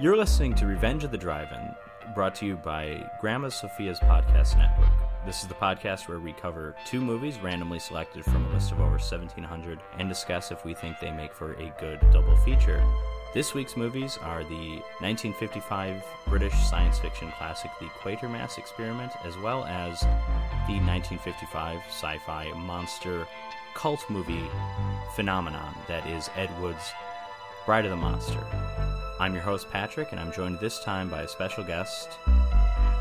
You're listening to Revenge of the Drive-In, brought to you by Grandma Sophia's Podcast Network. This is the podcast where we cover two movies randomly selected from a list of over 1,700 and discuss if we think they make for a good double feature. This week's movies are the 1955 British science fiction classic The Quatermass Experiment, as well as the 1955 sci fi monster cult movie phenomenon that is Ed Wood's Bride of the Monster. I'm your host, Patrick, and I'm joined this time by a special guest.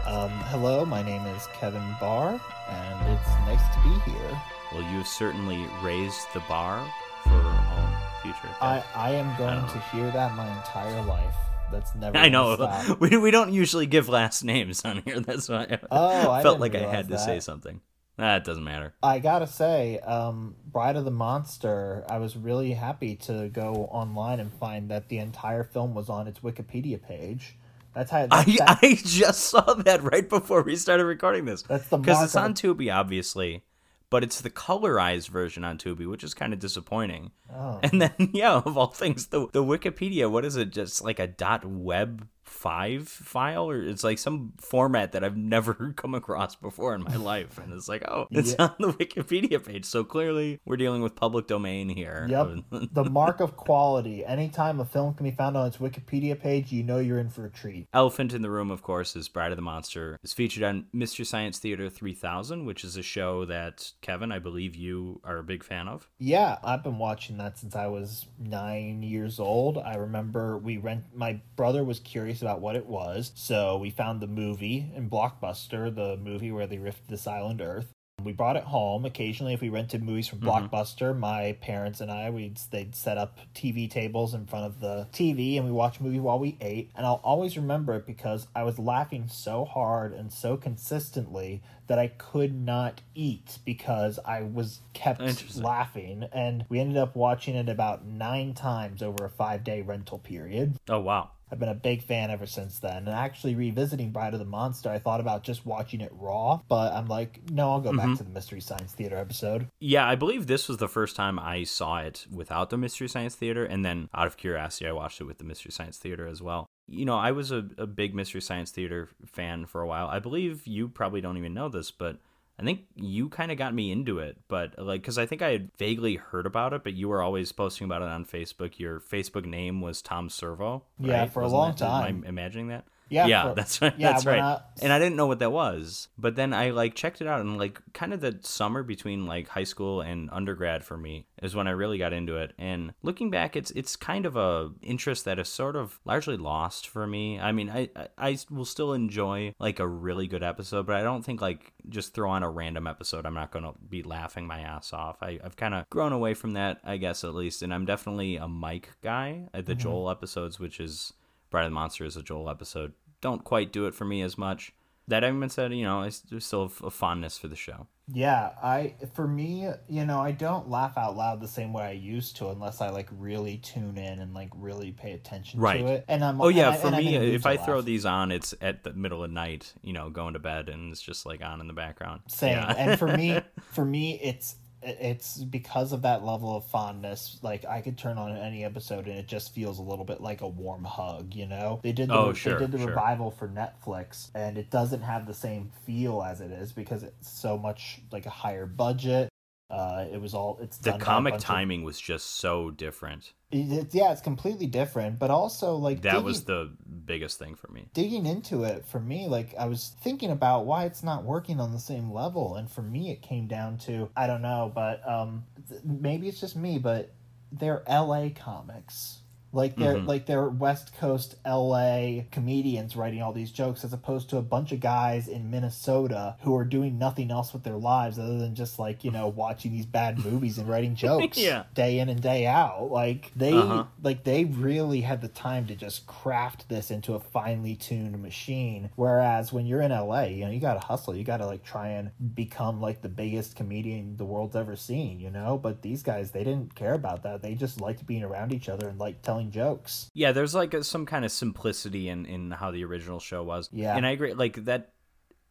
Um, hello, my name is Kevin Barr, and it's nice to be here. Well, you've certainly raised the bar for all future. I, I am going to hear that my entire life. That's never. I know. stop. We, we don't usually give last names on here. That's why I Oh, I felt didn't like I had to say something. That doesn't matter. I gotta say, um, Bride of the Monster. I was really happy to go online and find that the entire film was on its Wikipedia page. That's how. That's, I, that- I just saw that right before we started recording this. That's the because it's on Tubi, obviously, but it's the colorized version on Tubi, which is kind of disappointing. Oh. And then, yeah, of all things, the the Wikipedia, what is it? Just like a dot web five file, or it's like some format that I've never come across before in my life. And it's like, oh, it's Yeah. on the Wikipedia page. So clearly, we're dealing with public domain here. Yep. the mark of quality. Anytime a film can be found on its Wikipedia page, you know you're in for a treat. Elephant in the Room, of course, is Bride of the Monster. It's featured on Mystery Science Theater 3000, which is a show that, Kevin, I believe you are a big fan of. Yeah, I've been watching that since I was nine years old. I remember we rent. My brother was curious about what it was, so we found the movie in Blockbuster, the movie where they riffed this island Earth. We brought it home. Occasionally, if we rented movies from mm-hmm. Blockbuster, my parents and I, we'd they'd set up TV tables in front of the TV, and we watched a movie while we ate. And I'll always remember it because I was laughing so hard and so consistently that I could not eat because I was kept laughing. And we ended up watching it about nine times over a five day rental period. Oh, wow. I've been a big fan ever since then. And actually, revisiting Bride of the Monster, I thought about just watching it raw, but I'm like, no, I'll go Mm-hmm. back to the Mystery Science Theater episode. Yeah, I believe this was the first time I saw it without the Mystery Science Theater, and then out of curiosity, I watched it with the Mystery Science Theater as well. You know, I was a, a big Mystery Science Theater fan for a while. I believe you probably don't even know this, but I think you kind of got me into it. But like, because I think I had vaguely heard about it, but you were always posting about it on Facebook. Your Facebook name was Tom Servo. Yeah, for a Wasn't long that- am I time. imagining that? Yeah, yeah, for- that's right. yeah, that's right. I- And I didn't know what that was, but then I like checked it out, and like kind of the summer between like high school and undergrad for me is when I really got into it. And looking back, it's it's kind of a interest that is sort of largely lost for me. I mean, I I, I will still enjoy like a really good episode, but I don't think like just throw on a random episode. I'm not gonna be laughing my ass off. I, I've kind of grown away from that, I guess at least, and I'm definitely a Mike guy. Uh, The Joel episodes, which is Bride of the Monster, is a Joel episode don't quite do it for me as much. That having been said, you know, I still have a fondness for the show. Yeah, I for me, you know, I don't laugh out loud the same way I used to unless I like really tune in and like really pay attention Right. to it. And I'm Oh yeah, I- for me, in a mood if I throw laugh. these on, it's at the middle of night, you know, going to bed, and it's just like on in the background. Same. Yeah. and for me, for me, it's it's because of that level of fondness. Like I could turn on any episode and it just feels a little bit like a warm hug. You know, they did the, Oh, they did the sure. revival for Netflix, and it doesn't have the same feel as it is because it's so much like a higher budget. Uh, it was all it's the done by a comic bunch of- timing was just so different. Yeah, it's completely different, but also like That digging- was the biggest thing for me. digging into it for me like i was thinking about why it's not working on the same level and for me it came down to i don't know but um th- maybe it's just me but they're la comics like they're Mhm. like they're west coast la comedians writing all these jokes as opposed to a bunch of guys in minnesota who are doing nothing else with their lives other than just like you know watching these bad movies and writing jokes Yeah. day in and day out like they Uh-huh. like they really had the time to just craft this into a finely tuned machine whereas when you're in la you know you gotta hustle you gotta like try and become like the biggest comedian the world's ever seen you know but these guys they didn't care about that they just liked being around each other and like telling jokes Yeah, there's like a, some kind of simplicity in in how the original show was. Yeah. and I agree. Like that,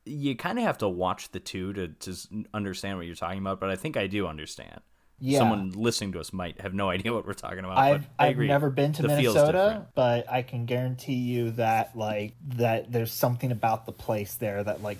you kind of have to watch the two to to understand what you're talking about. But I think I do understand. Yeah. Someone listening to us might have no idea what we're talking about. I've but I I've never been to The Minnesota, but I can guarantee you that like that there's something about the place there that like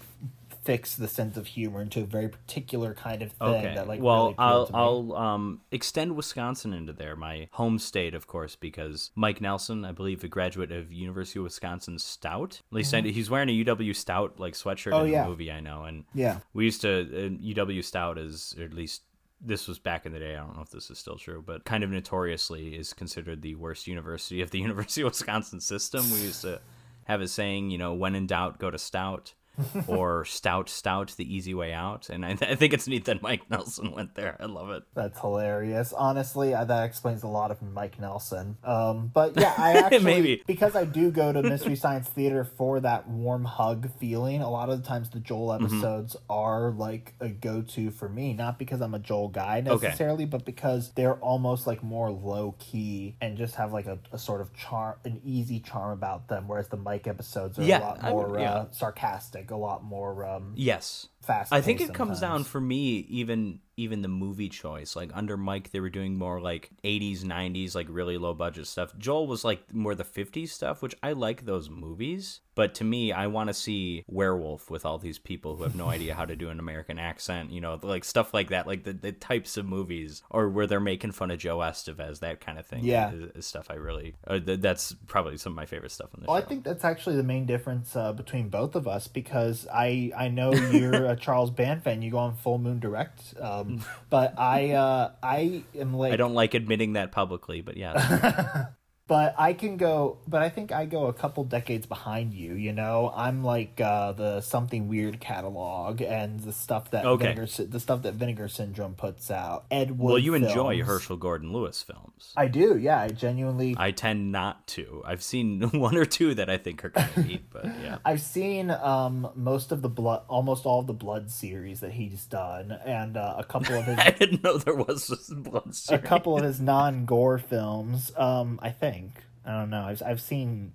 fix the sense of humor into a very particular kind of thing Okay. that like well, really I'll. I'll um extend Wisconsin into there, my home state, of course, because Mike Nelson, I believe, a graduate of University of Wisconsin Stout. At least I, he's wearing a UW Stout like sweatshirt Mm-hmm. Oh, in yeah. the movie. I know, and Yeah. we used to uh, UW Stout is or at least. This was back in the day. I don't know if this is still true, but kind of notoriously is considered the worst university of the University of Wisconsin system. We used to have a saying, you know, when in doubt, go to Stout. or stout stout the easy way out and I, I think it's neat that mike nelson went there i love it That's hilarious. Honestly, uh, that explains a lot of Mike Nelson. Um, but yeah, I actually Maybe. because I do go to Mystery Science Theater for that warm hug feeling. A lot of the times, the Joel Mm-hmm. episodes are like a go-to for me. Not because I'm a Joel guy necessarily, but because they're almost like more low key and just have like a, a sort of charm, an easy charm about them. Whereas the Mike episodes are Yeah, a lot I would- more yeah. uh, sarcastic, a lot more um, yes fast. I think it comes down for me even even the movie choice. Like under Mike, they were doing more like '80s, '90s, like really low budget stuff. Joel was like more the '50s stuff, which I like those movies. But to me, I want to see Werewolf with all these people who have no idea how to do an American accent. You know, like stuff like that, like the, the types of movies, or where they're making fun of Joe Estevez, that kind of thing. Yeah. is, is stuff I really. Uh, th- that's probably some of my favorite stuff in the Well, I think that's actually the main difference uh, between both of us because I I know you're a Charles Band fan. You go on Full Moon Direct, um, but I uh, I am like I don't like admitting that publicly, but yeah. but I can go. But I think I go a couple decades behind you. You know, I'm like uh, the Something Weird catalog and the stuff that Okay. Vinegar, the stuff that Vinegar Syndrome puts out. Ed Wood. well, you enjoy. Herschel Gordon Lewis films. I do. Yeah, I genuinely. I tend not to. I've seen one or two that I think are kind of neat, but yeah. I've seen um, most of the blood, almost all of the Blood series that he's done, and uh, a couple of his I didn't know there was this blood a couple of his non-gore films. Um, I think I don't know. I've I've seen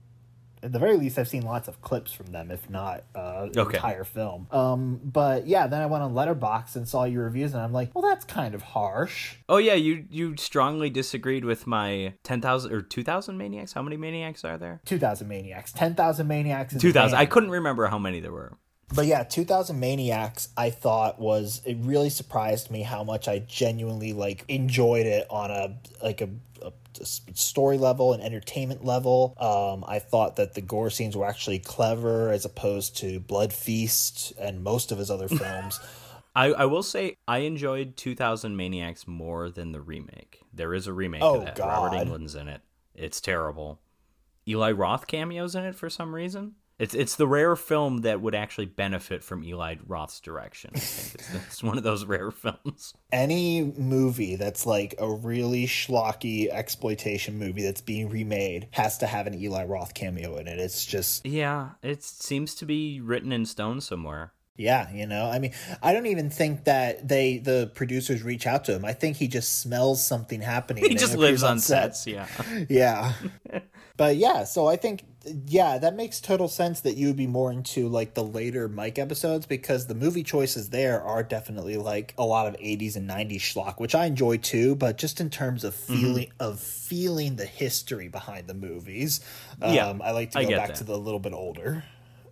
at the very least I've seen lots of clips from them, if not uh, the Okay. entire film. Um, but yeah, then I went on Letterboxd and saw your reviews, and I'm like, well, that's kind of harsh. Oh yeah, you you strongly disagreed with my ten thousand or two thousand maniacs. How many maniacs are there? Two thousand maniacs, ten thousand maniacs, Two thousand. I couldn't remember how many there were. But yeah, 2000 Maniacs, I thought was it really surprised me how much I genuinely like enjoyed it on a like a, a story level and entertainment level. Um, I thought that the gore scenes were actually clever as opposed to Blood Feast and most of his other films. I, I will say I enjoyed 2000 Maniacs more than the remake. There is a remake Oh, of that. Robert God. Englund's in it. It's terrible. Eli Roth cameos in it for some reason. It's it's the rare film that would actually benefit from Eli Roth's direction. I think it's, it's one of those rare films. Any movie that's like a really schlocky exploitation movie that's being remade has to have an Eli Roth cameo in it. It's just Yeah, it seems to be written in stone somewhere. Yeah, you know, I mean, I don't even think that they, the producers, reach out to him. I think he just smells something happening. He just lives on sets. Yeah. Yeah, but yeah, so I think, yeah, that makes total sense that you would be more into like the later Mike episodes because the movie choices there are definitely like a lot of '80s and '90s schlock, which I enjoy too. But just in terms of Mm-hmm. feeling of feeling the history behind the movies, um, Yeah, I like to go back that. to the little bit older.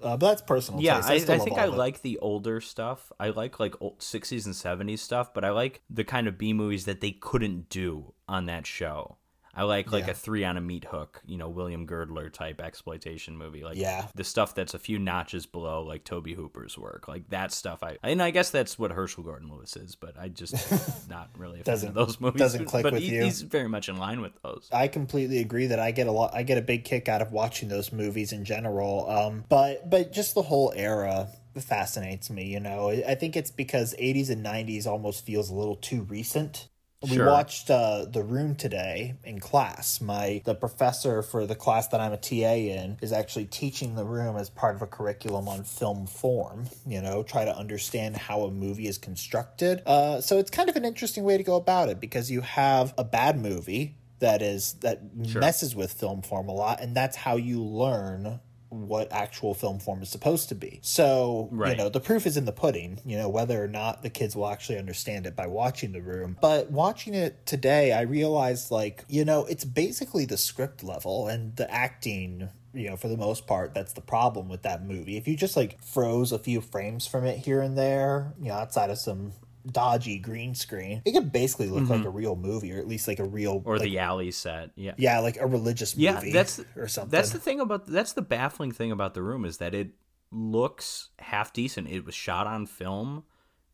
Uh, but that's personal. Yeah. I, I, love think I like the older stuff. I like like old 60s and 70s stuff, but I like the kind of B movies that they couldn't do on that show. I like like Yeah. a three on a meat hook, you know, William Girdler type exploitation movie. Like Yeah. the stuff that's a few notches below like Tobe Hooper's work. Like that stuff I and I guess that's what Herschel Gordon Lewis is, but I just not really a Doesn't- of those movies. doesn't click but with he- you. he's very much in line with those. I completely agree that I get a lot. I get a big kick out of watching those movies in general. Um, but but just the whole era fascinates me. You know, I think it's because '80s and '90s almost feels a little too recent. We Sure. watched uh, The Room today in class. My the professor for the class that I'm a TA in is actually teaching The Room as part of a curriculum on film form. You know, try to understand how a movie is constructed. Uh, so it's kind of an interesting way to go about it because you have a bad movie that is that messes with film form a lot, and that's how you learn what actual film form is supposed to be. So, Right. you know, the proof is in the pudding, you know, whether or not the kids will actually understand it by watching the room. But watching it today, I realized like, you know, it's basically the script level and the acting you know, for the most part, that's the problem with that movie. If you just like froze a few frames from it here and there, you know, outside of some dodgy green screen, it could basically look like a real movie, or at least like a real Mm-hmm. or like, the alley set. Yeah. yeah, like a religious movie. Yeah, movie that's or something. That's the thing about that's the baffling thing about the room is that it looks half decent. It was shot on film,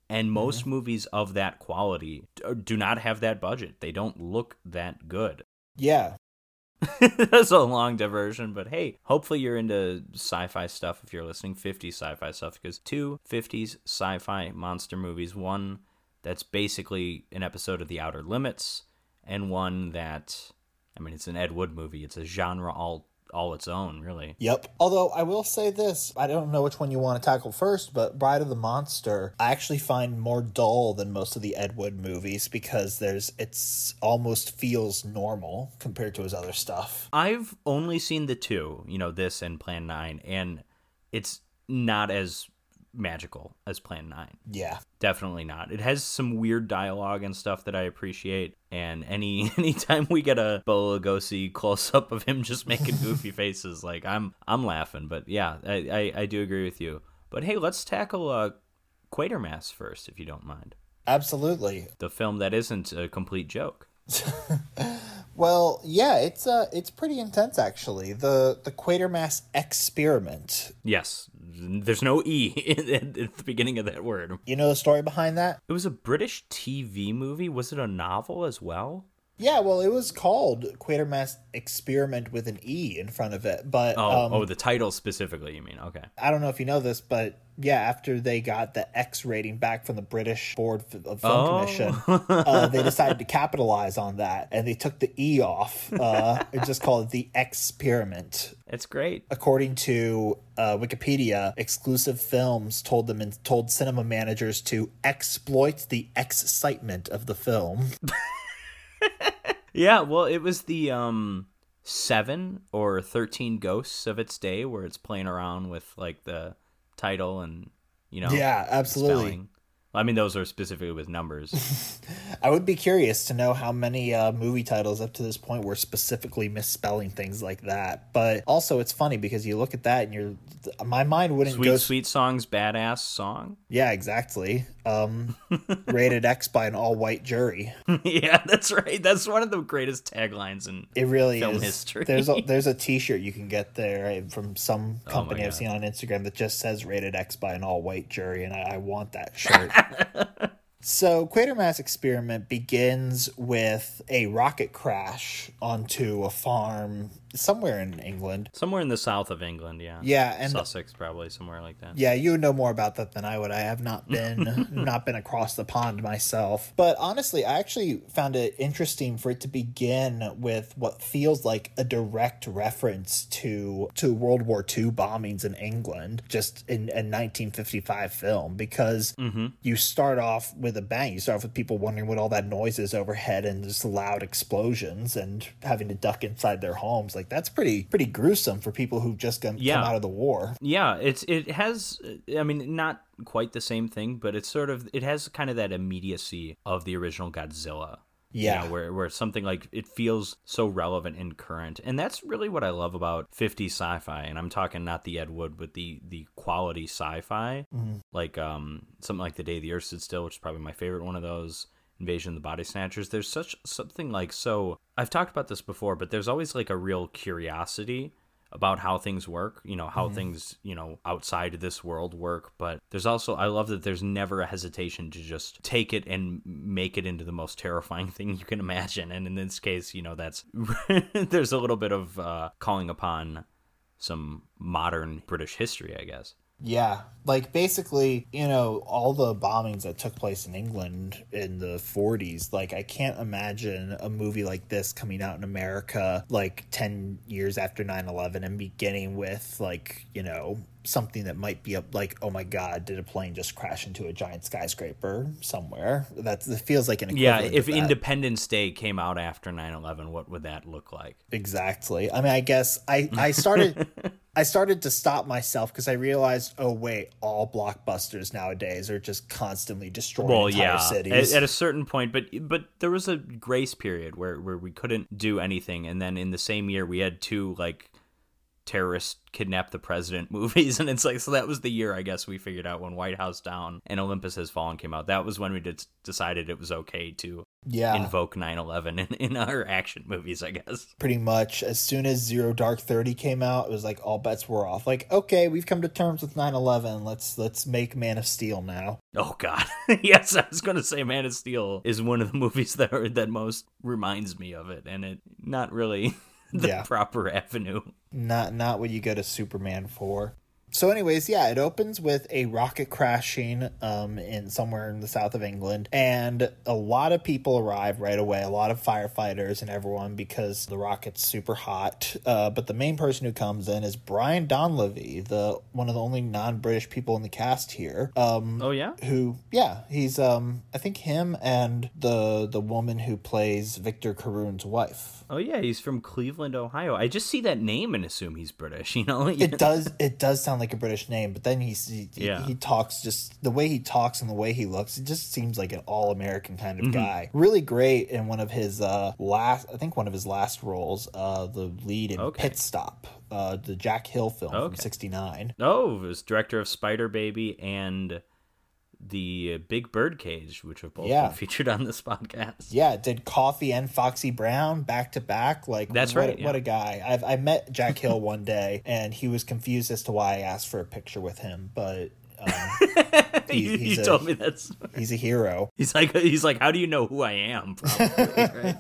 and most Mm-hmm. movies of that quality do not have that budget. They don't look that good. yeah, That's a long diversion, but hey, hopefully you're into sci-fi stuff if you're listening 50s sci-fi stuff because two 50s sci-fi monster movies, one that's basically an episode of The Outer Limits and one that I mean it's an Ed Wood movie. It's a genre all all its own, really. Yep. Although I will say this, I don't know which one you want to tackle first, but Bride of the Monster I actually find more dull than most of the Ed Wood movies because there's it's almost feels normal compared to his other stuff. I've only seen the two, you know, this and Plan 9 and it's not as magical as Plan 9. Yeah. Definitely not. It has some weird dialogue and stuff that I appreciate. And any anytime we get a Bela Lugosi close up of him just making goofy faces, like I'm I'm laughing. But yeah, I, I, I do agree with you. But hey, let's tackle uh, Quatermass first, if you don't mind. Absolutely. The film that isn't a complete joke. Well, yeah, it's uh it's pretty intense actually. The the Quatermass experiment. Yes, there's no e at the beginning of that word. You know the story behind that? It was a British TV movie. Was it a novel as well? Yeah, well, it was called Quatermass Experiment with an E in front of it. But Oh, um, oh, the title specifically. You mean? Okay. I don't know if you know this, but yeah, after they got the X rating back from the British Board of Film Oh. Commission, uh, they decided to capitalize on that, and they took the E off uh, and just called it the Experiment. It's great. According to uh, Wikipedia, exclusive films told them and told cinema managers to exploit the excitement of the film. Yeah, well, it was the um seven or thirteen ghosts of its day, where it's playing around with like the title and you know, Yeah, absolutely. spelling. I mean, those are specifically with numbers. I would be curious to know how many uh, movie titles up to this point were specifically misspelling things like that. But also, it's funny because you look at that and you're, my mind wouldn't sweet, go. sweet songs, badass song. Yeah, exactly. Um, rated X by an all-white jury. yeah, that's right. That's one of the greatest taglines in It really Film is. history. There's a there's a T-shirt you can get there from some company I've seen on Instagram that just says "rated X" by an all-white jury, and I, I want that shirt. so, Quatermass experiment begins with a rocket crash onto a farm somewhere in England. somewhere in the south of England. Yeah, Yeah, and Sussex probably somewhere like that. yeah, you would know more about that than I would. I have not been not been across the pond myself. But honestly, I actually found it interesting for it to begin with what feels like a direct reference to to World War II bombings in England, just in a 1955 film, because mm-hmm. you start off with a bang. You start off with people wondering what all that noise is overhead and just loud explosions and having to duck inside their homes. Like that's pretty pretty gruesome for people who've just come, Yeah. come out of the war. Yeah, it's it has I mean not quite the same thing, but it's sort of it has kind of that immediacy of the original Godzilla. you Yeah. know, where where something like it feels so relevant and current. And that's really what I love about 50 sci-fi. And I'm talking not the Ed Wood, but the the quality sci-fi. Like um something like The Day the Earth Stood Still, which is probably my favorite one of those. Invasion of the Body Snatchers. There's such something like so. I've talked about this before, but there's always like a real curiosity about how things work, you know, how things, you know, outside of this world work. But there's also, I love that there's never a hesitation to just take it and make it into the most terrifying thing you can imagine. And in this case, you know, that's, there's a little bit of uh, calling upon some modern British history, I guess. Yeah, like basically, you know, all the bombings that took place in England in the 40s, like I can't imagine a movie like this coming out in America like 10 years after 9/11 and beginning with like, you know, something that might be up like, oh my god, did a plane just crash into a giant skyscraper somewhere? That's it feels like an Yeah, if that. Independence Day came out after 9 11, what would that look like? Exactly. I mean, I guess I I started I started to stop myself because I realized, oh wait, all blockbusters nowadays are just constantly destroying well, entire yeah, cities. At, at a certain point, but but there was a grace period where where we couldn't do anything, and then in the same year we had two like terrorist kidnap the president movies and it's like so that was the year i guess we figured out when white house down and olympus has fallen came out that was when we did, decided it was okay to yeah, invoke 9-11 in, in our action movies i guess pretty much. As soon as Zero Dark Thirty came out, it was like all bets were off. Like, okay, we've come to terms with 9-11. Let's let's make Man of Steel now. oh god yes i was gonna say man of steel is one of the movies that are that most reminds me of it and it not really the Yeah. proper avenue not not what you go to Superman for. So, anyways, yeah, it opens with a rocket crashing um, in somewhere in the south of England, and a lot of people arrive right away. A lot of firefighters and everyone because the rocket's super hot. Uh, but the main person who comes in is Brian Donlevy, the one of the only non-British people in the cast here. Um, oh yeah who yeah he's um i think him and the the woman who plays victor Carroon's wife Oh yeah, he's from Cleveland, Ohio. I just see that name and assume he's British. You know, it does it does sound like a british name but then he's he, Yeah. he talks just the way he talks and the way he looks it just seems like an all-american kind Mm-hmm. of guy really great in one of his uh last i think one of his last roles uh the lead in Okay. pit stop uh the jack hill film from 69 oh, it was director of Spider Baby and the Big Bird Cage, which have both Yeah. been featured on this podcast. Yeah, did Coffy and Foxy Brown back to back. Like That's what, right, yeah. What a guy! I've I met Jack Hill one day, and he was confused as to why I asked for a picture with him. But um, he- you he's you a- told me that's. he's a hero. He's like he's like, how do you know who I am? Probably, right?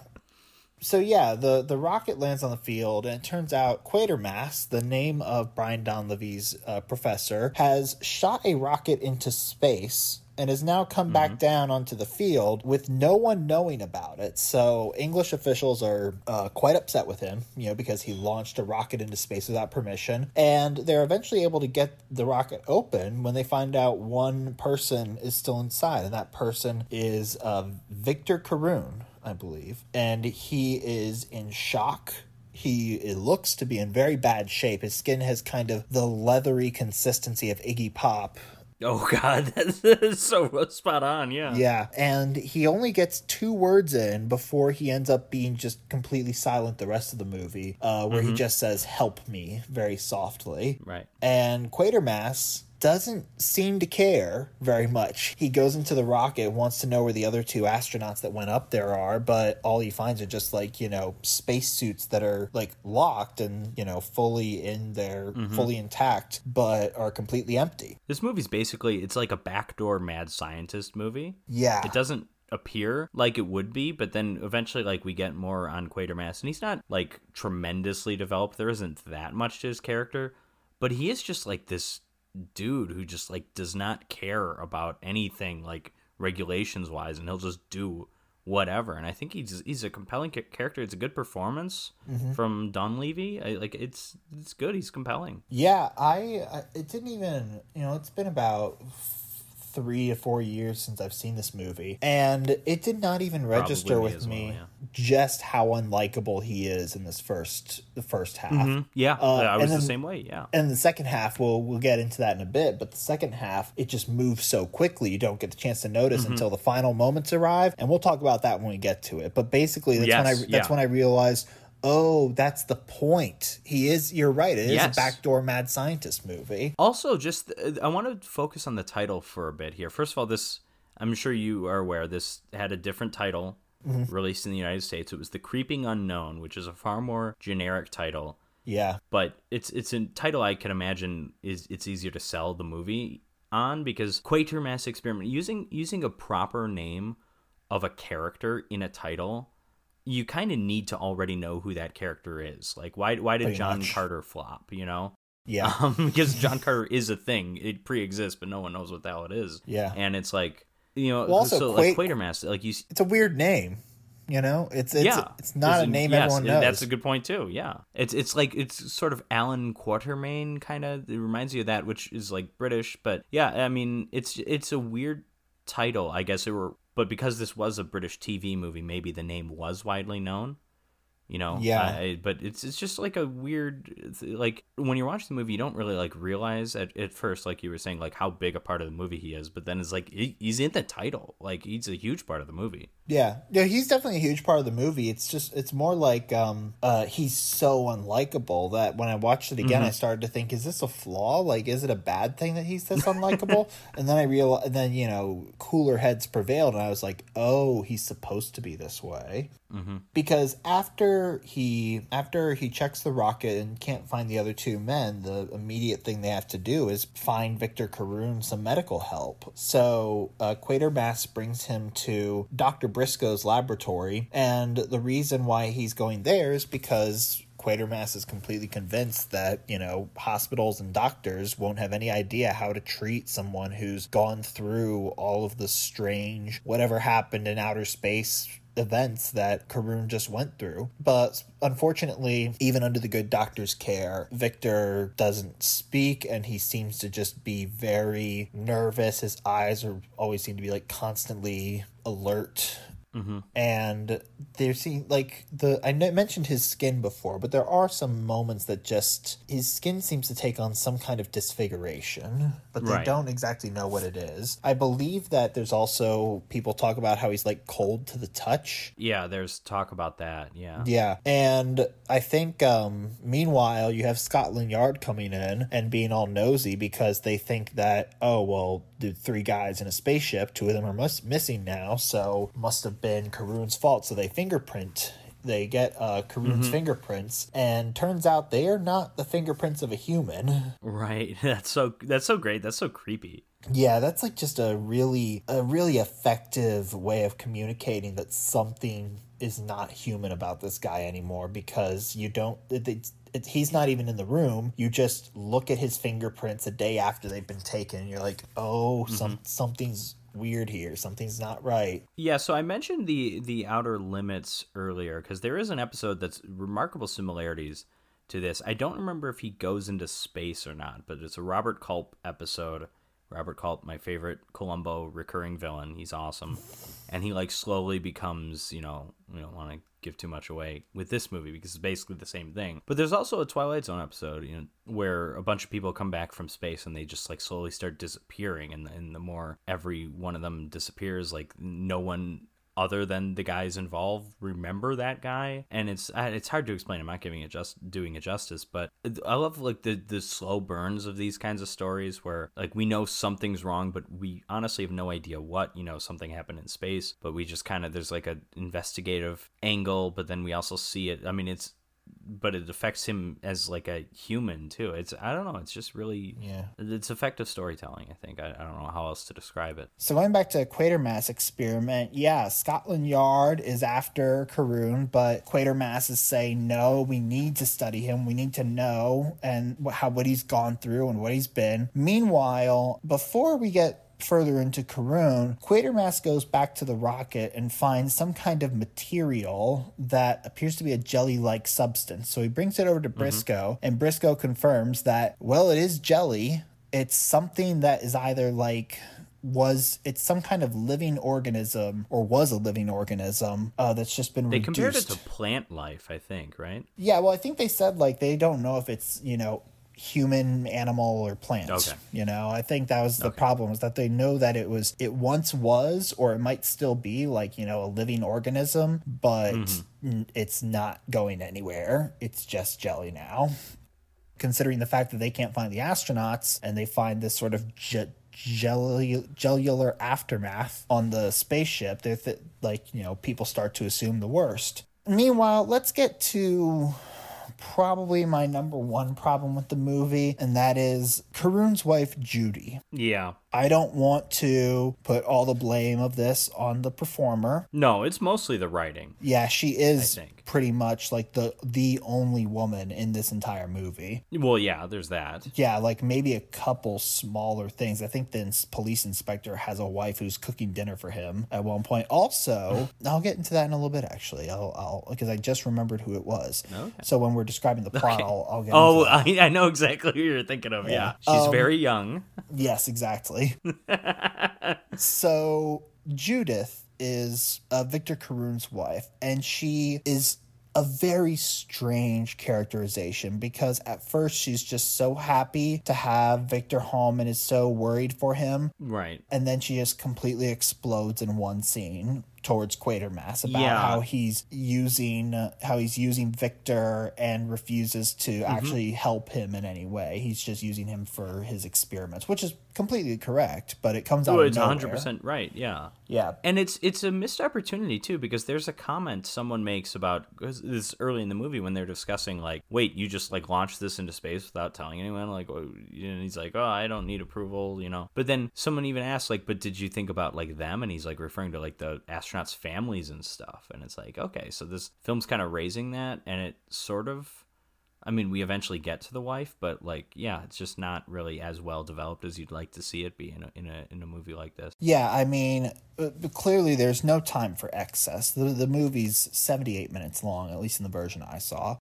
So yeah, the the rocket lands on the field, and it turns out Quatermass, the name of Brian Donlevy's uh, professor, has shot a rocket into space and has now come back down onto the field with no one knowing about it. So English officials are uh, quite upset with him, you know, because he launched a rocket into space without permission, and they're eventually able to get the rocket open when they find out one person is still inside, and that person is uh, Victor Carroon. I believe, and he is in shock. He it looks to be in very bad shape. His skin has kind of the leathery consistency of Iggy Pop. Oh God, that's, so spot on. Yeah. Yeah, and he only gets two words in before he ends up being just completely silent the rest of the movie, uh, where he just says "Help me" very softly. Right. And Quatermass doesn't seem to care very much. He goes into the rocket, wants to know where the other two astronauts that went up there are, but all he finds are just like, you know, spacesuits that are like locked and, you know, fully in there, mm-hmm. fully intact, but are completely empty. This movie's basically it's like a backdoor mad scientist movie. Yeah. It doesn't appear like it would be, but then eventually like we get more on Quatermass and he's not like tremendously developed. There isn't that much to his character, but he is just like this dude who just like does not care about anything like regulations wise and he'll just do whatever. And i think he's he's a compelling character. It's a good performance mm-hmm. from Donlevy. I, like it's it's good. He's compelling. Yeah, I, I it didn't even you know it's been about three to four years since I've seen this movie, and it did not even register me with well, me yeah. just how unlikable he is in this first the first half. yeah Uh, i was and the same way yeah And the second half, we'll we'll get into that in a bit. But the second half, it just moves so quickly, you don't get the chance to notice Mm-hmm. until the final moments arrive, and we'll talk about that when we get to it. But basically, that's when I that's yeah. when I realized, oh, that's the point. He is. You're right. It is Yes. a backdoor mad scientist movie. Also, just I want to focus on the title for a bit here. First of all, this I'm sure you are aware this had a different title mm-hmm. released in the United States. It was The Creeping Unknown, which is a far more generic title, Yeah. but it's it's a title I can imagine is it's easier to sell the movie on because Quatermass Experiment using using a proper name of a character in a title you kind of need to already know who that character is. Like, why why did Pretty John much. Carter flop? You know, Yeah. um, because John Carter is a thing. It pre-exists, but no one knows what the hell it is. Yeah. and it's like you know, Well, also, so like Quatermass, like you, it's a weird name. You know, it's it's yeah, it's not a name yes, everyone knows. That's a good point too. Yeah, it's it's like it's sort of Alan Quatermain kind of. It reminds you of that, which is like British, but yeah, I mean, it's it's a weird title, I guess it were, but because this was a British TV movie, maybe the name was widely known. You know Yeah. I, but it's it's just like a weird like when you're watching the movie you don't really like realize at, at first like you were saying like how big a part of the movie he is but then it's like he, he's in the title like he's a huge part of the movie Yeah, yeah, he's definitely a huge part of the movie. It's just, it's more like, um, uh, he's so unlikable that when I watched it again, I started to think, is this a flaw? Like, is it a bad thing that he's this unlikable? and then I realized, and then you know, cooler heads prevailed, and I was like, oh, he's supposed to be this way. Because after he after he checks the rocket and can't find the other two men, the immediate thing they have to do is find Victor Carroon some medical help. So uh, Quatermass brings him to Dr. Briscoe's laboratory, and the reason why he's going there is because Quatermass is completely convinced that, you know, hospitals and doctors won't have any idea how to treat someone who's gone through all of the strange, whatever happened in outer space events that Carroon just went through. But unfortunately, even under the good doctor's care, Victor doesn't speak and he seems to just be very nervous. His eyes are always seem to be like constantly alert and there seem like the I mentioned his skin before, but there are some moments that just his skin seems to take on some kind of disfiguration, but they Right. don't exactly know what it is. I believe that there's also people talk about how he's like cold to the touch. yeah there's talk about that yeah Yeah, and I think um, meanwhile you have Scotland Yard coming in and being all nosy because they think that oh well the three guys in a spaceship, two of them are mus- missing now, so must have been Carroon's fault. So they fingerprint. They get uh, Carroon's fingerprints, and turns out they are not the fingerprints of a human. right that's so that's so great that's so creepy Yeah, that's like just a really a really effective way of communicating that something is not human about this guy anymore because you don't it, it's it, he's not even in the room. You just look at his fingerprints a day after they've been taken and you're like, "Oh, some something's weird here. Something's not right." Yeah, so I mentioned the the outer limits earlier because there is an episode that's remarkable similarities to this. I don't remember if he goes into space or not, but it's a Robert Culp episode. Robert Culp, my favorite Columbo recurring villain. He's awesome, and he like slowly becomes, you know, you don't want to give too much away with this movie because it's basically the same thing. But there's also a Twilight Zone episode, you know, where a bunch of people come back from space and they just like slowly start disappearing, and and the more every one of them disappears, like no one other than the guys involved remember that guy. And it's it's hard to explain. I'm not giving it just doing it justice but i love like the the slow burns of these kinds of stories where like we know something's wrong but we honestly have no idea what you know something happened in space but we just kind of there's like a investigative angle but then we also see it. I mean it's but it affects him as like a human too it's i don't know it's just really Yeah. it's effective storytelling i think i, I don't know how else to describe it So going back to Quatermass experiment, yeah, Scotland Yard is after Carroon, but Quatermass is saying no. We need to study him. We need to know and how what he's gone through and what he's been. Meanwhile, before we get further into Carroon, Quatermass goes back to the rocket and finds some kind of material that appears to be a jelly-like substance. So he brings it over to Briscoe, and Briscoe confirms that well, it is jelly. It's something that is either like was it's some kind of living organism or was a living organism uh, that's just been they reduced. compared it to plant life i think right yeah, well, I think they said like they don't know if it's you know human, animal, or plant. Okay. You know, I think that was the problem is that they know that it was it once was or it might still be like you know a living organism, but mm-hmm. n- it's not going anywhere. It's just jelly now. Considering the fact that they can't find the astronauts and they find this sort of jelly gellular aftermath on the spaceship, they th- like you know people start to assume the worst. Meanwhile, let's get to probably my number one problem with the movie, and that is Carroon's wife, Judy. yeah I don't want to put all the blame of this on the performer. No, it's mostly the writing. Yeah, she is pretty much like the the only woman in this entire movie. Well, yeah, there's that. Yeah, like maybe a couple smaller things. I think the police inspector has a wife who's cooking dinner for him at one point. Also, I'll get into that in a little bit. Actually, I'll I'll because I just remembered who it was. Okay. So when we're describing the plot, I'll, I'll get. Oh, into that. I, I know exactly who you're thinking of. Yeah, she's Um, very young. yes, exactly. so Judith is uh, Victor Carroon's wife, and she is a very strange characterization because at first she's just so happy to have Victor home and is so worried for him. Right. And then she just completely explodes in one scene towards Quatermass about Yeah. how he's using uh, how he's using Victor and refuses to Mm-hmm. actually help him in any way. He's just using him for his experiments, which is completely correct, but it comes out Oh, of it's 100% right. Yeah. Yeah. And it's it's a missed opportunity too because there's a comment someone makes about this early in the movie when they're discussing like, wait, you just like launched this into space without telling anyone, like, oh, and he's like, oh, I don't need approval, you know. But then someone even asks like, but did you think about like them? And he's like referring to like the astronauts' families and stuff, and it's like, okay, so this film's kind of raising that, and it sort of. I mean, we eventually get to the wife, but like, yeah, it's just not really as well developed as you'd like to see it be in a in a in a movie like this. Yeah, I mean, uh, clearly there's no time for excess. The the movie's 78 minutes long, at least in the version I saw.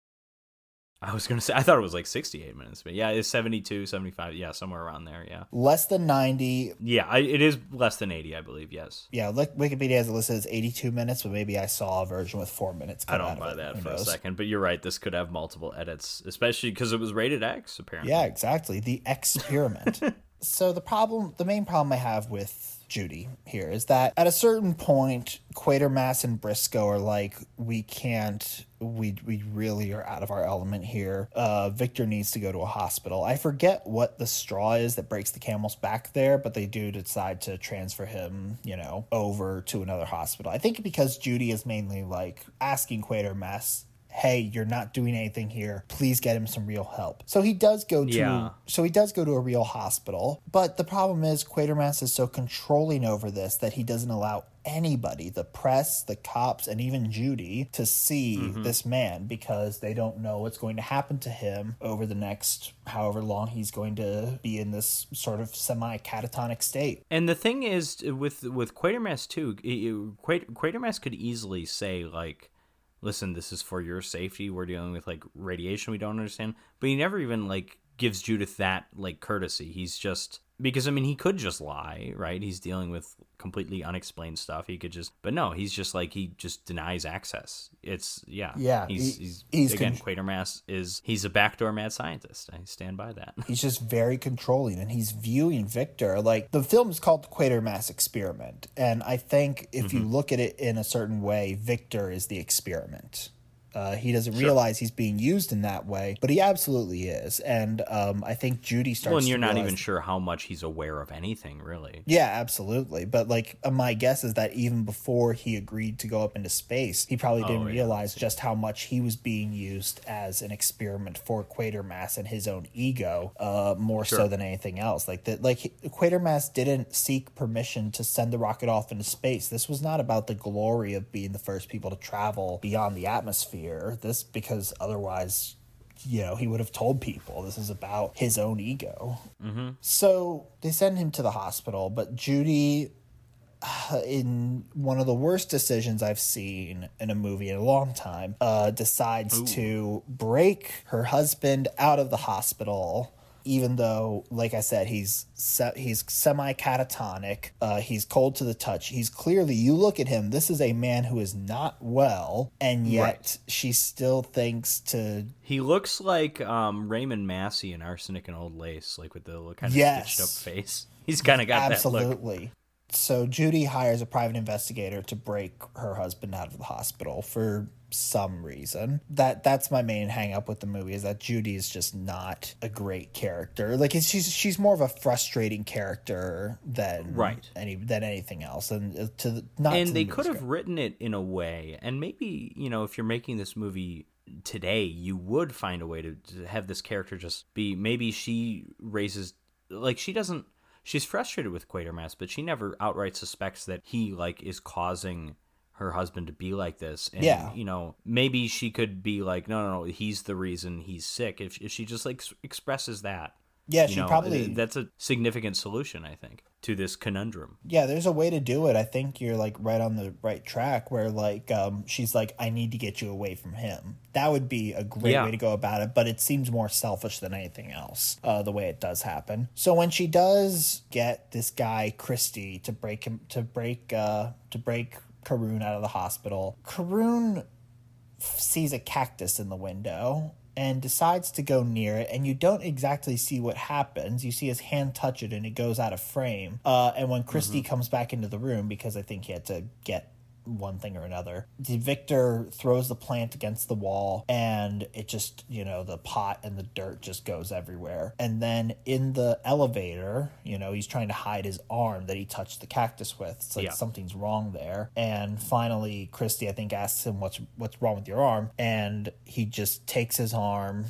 I was gonna say I thought it was like 68 minutes, but yeah, it's 72, 75, yeah, somewhere around there, yeah, Less than 90. yeah, I, it is less than 80, I believe. Yes, Yeah, like Wikipedia has it listed as 82 minutes, but maybe I saw a version with 4 minutes I don't buy that Who for knows? a second, but you're right. This could have multiple edits, especially because it was rated X. Apparently, Yeah, exactly. The experiment. so the problem, the main problem I have with Judy here is that at a certain point, Quatermass and Briscoe are like, we can't. We we really are out of our element here. Uh, Victor needs to go to a hospital. I forget what the straw is that breaks the camel's back there, but they do decide to transfer him, you know, over to another hospital. I think because Judy is mainly like asking Quatermass hey, you're not doing anything here. Please get him some real help. So he does go to Yeah. so he does go to a real hospital. But the problem is Quatermass is so controlling over this that he doesn't allow anybody, the press, the cops, and even Judy, to see Mm-hmm. this man because they don't know what's going to happen to him over the next however long he's going to be in this sort of semi catatonic state. And the thing is, with with Quatermass too, it- it- Quat- Quatermass could easily say like, "Listen, this is for your safety. We're dealing with like radiation we don't understand." But he never even like gives Judith that like courtesy. He's just because I mean he could just lie, right? He's dealing with completely unexplained stuff. He could just, but no, he's just like he just denies access. It's yeah, Yeah, He's he- he's, he's again con- Quatermass is he's a backdoor mad scientist. I stand by that. He's just very controlling and he's viewing Victor like the film is called the Quatermass Experiment. And I think if you mm-hmm. look at it in a certain way, Victor is the experiment. Uh, he doesn't realize he's being used in that way, but he absolutely is. And um, I think Judy starts. Well, and you're not even sure how much he's aware of anything, really. Yeah, absolutely. But like uh, my guess is that even before he agreed to go up into space, he probably didn't Oh, yeah. realize just how much he was being used as an experiment for Quatermass and his own ego, uh, more so than anything else. Like that, like Quatermass didn't seek permission to send the rocket off into space. This was not about the glory of being the first people to travel beyond the atmosphere. This because otherwise. You know, he would have told people this is about his own ego. So they send him to the hospital, but Judy, in one of the worst decisions I've seen in a movie in a long time, uh, decides to break her husband out of the hospital. Even though, like I said, he's se- he's semi catatonic, uh, he's cold to the touch. He's clearly, you look at him. This is a man who is not well, and yet Right. she still thinks to He looks like um, Raymond Massey in Arsenic and Old Lace, like with the little kind of Yes. stitched up face. He's kind of got that look. Absolutely. So Judy hires a private investigator to break her husband out of the hospital for some reason. That that's my main hang up with the movie is that Judy is just not a great character. Like it's, she's she's more of a frustrating character than Right. any than anything else. And uh, to the, not And the they movie's could have written it in a way, and maybe, you know, if you're making this movie today, you would find a way to, to have this character just be maybe she raises, like, she doesn't, she's frustrated with Quatermass, but she never outright suspects that he, like, is causing her husband to be like this and Yeah. you know maybe she could be like no no no he's the reason he's sick if, if she just like s- expresses that Yeah, you she know, probably that's a significant solution i think to this conundrum Yeah, there's a way to do it. I think you're like right on the right track where like um she's like I need to get you away from him. That would be a great Yeah. way to go about it, but it seems more selfish than anything else. Uh the way it does happen. So when she does get this guy Christy, to break him to break uh to break Carroon out of the hospital, Carroon sees a cactus in the window and decides to go near it and you don't exactly see what happens. You see his hand touch it and it goes out of frame. Uh, and when christy comes back into the room because i think he had to get one thing or another. The victor throws the plant against the wall and it just, you know, the pot and the dirt just goes everywhere. And then in the elevator, you know, he's trying to hide his arm that he touched the cactus with. It's like Yeah. something's wrong there. And finally Christy I think asks him what's what's wrong with your arm and he just takes his arm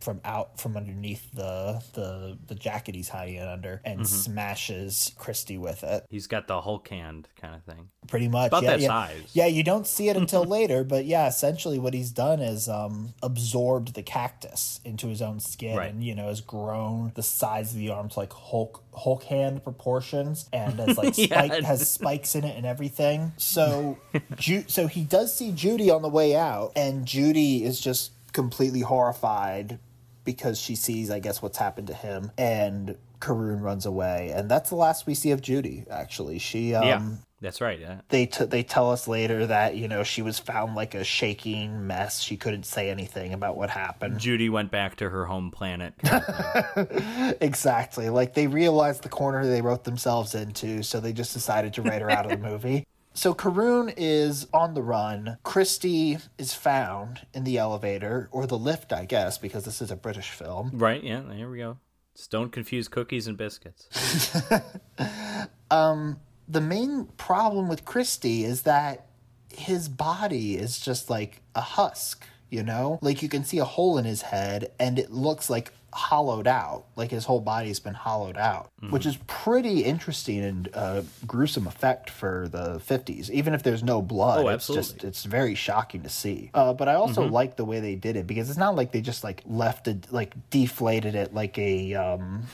from out from underneath the the the jacket he's hiding under and smashes Christy with it. He's got the Hulk hand kind of thing. Pretty much. About yeah, that yeah. size. Yeah, you don't see it until later, but yeah, essentially what he's done is um, absorbed the cactus into his own skin, Right. and you know has grown the size of the arm to like Hulk Hulk hand proportions, and has like Yeah. spike has spikes in it and everything. So, Ju- so he does see Judy on the way out, and Judy is just completely horrified because she sees, I guess, what's happened to him, and Carroon runs away, and that's the last we see of Judy. Actually, she um, yeah, that's right. Yeah. they t- they tell us later that you know she was found like a shaking mess. She couldn't say anything about what happened. Judy went back to her home planet. kind of thing. exactly, like they realized the corner they wrote themselves into, so they just decided to write her out of the movie. So Carroon is on the run. Christy is found in the elevator or the lift, I guess, because this is a British film. right. Yeah. There we go. Just don't confuse cookies and biscuits. Um, the main problem with Christie is that his body is just like a husk, you know? Like you can see a hole in his head and it looks like hollowed out, like his whole body's been hollowed out, which is pretty interesting and uh, gruesome effect for the 50s. Even if there's no blood, Oh, it's just absolutely. it's very shocking to see. Uh, but I also like the way they did it because it's not like they just like left it like deflated it like a um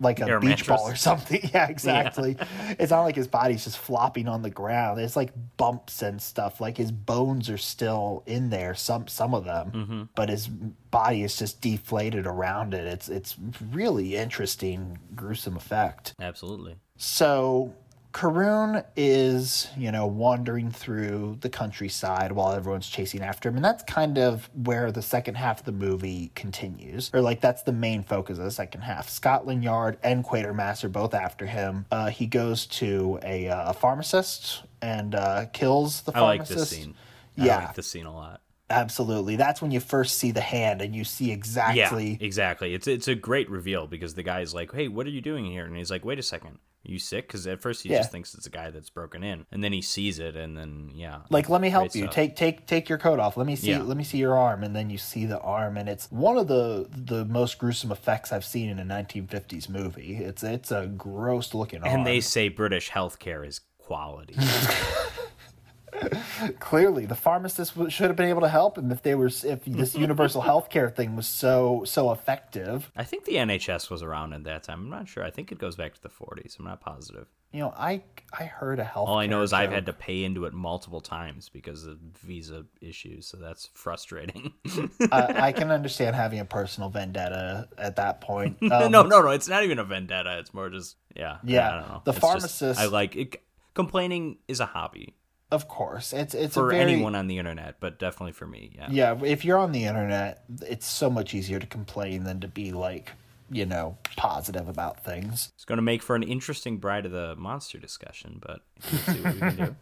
like a beach ball or something. Yeah, exactly. It's not like his body's just flopping on the ground. It's like bumps and stuff. Like his bones are still in there, some some of them, Mm-hmm. but his body is just deflated around it. It's it's really interesting, gruesome effect. Absolutely. So Carroon is, you know, wandering through the countryside while everyone's chasing after him. And that's kind of where the second half of the movie continues. Or, like, that's the main focus of the second half. Scotland Yard and Quatermass are both after him. Uh, he goes to a, uh, a pharmacist and uh, kills the pharmacist. I like this scene. I Yeah. like this scene a lot. Absolutely. That's when you first see the hand and you see exactly. Yeah, exactly. It's it's a great reveal because the guy's like, "Hey, what are you doing here?" And he's like, "Wait a second, are you sick?" Because at first he Yeah. just thinks it's a guy that's broken in, and then he sees it, and then yeah, like let me help you stuff. take take take your coat off let me see Yeah. let me see your arm and then you see the arm and it's one of the the most gruesome effects i've seen in a 1950s movie it's it's a gross looking arm and they say British healthcare is quality. clearly the pharmacist should have been able to help him if they were if this universal healthcare thing was so so effective I think the NHS was around at that time. I'm not sure. I think it goes back to the 40s. I'm not positive. you know i i heard a health All I know is I've had to pay into it multiple times because of visa issues, so that's frustrating. uh, i can understand having a personal vendetta at that point um, no, no, no. It's not even a vendetta. It's more just yeah. Yeah, I don't know. the It's just- pharmacist- I like it. Complaining is a hobby of course it's it's for a very anyone on the internet, but definitely for me. Yeah. Yeah, if you're on the internet, it's so much easier to complain than to be like, you know, positive about things. It's going to make for an interesting Bride of the Monster discussion, but we'll see what we can do.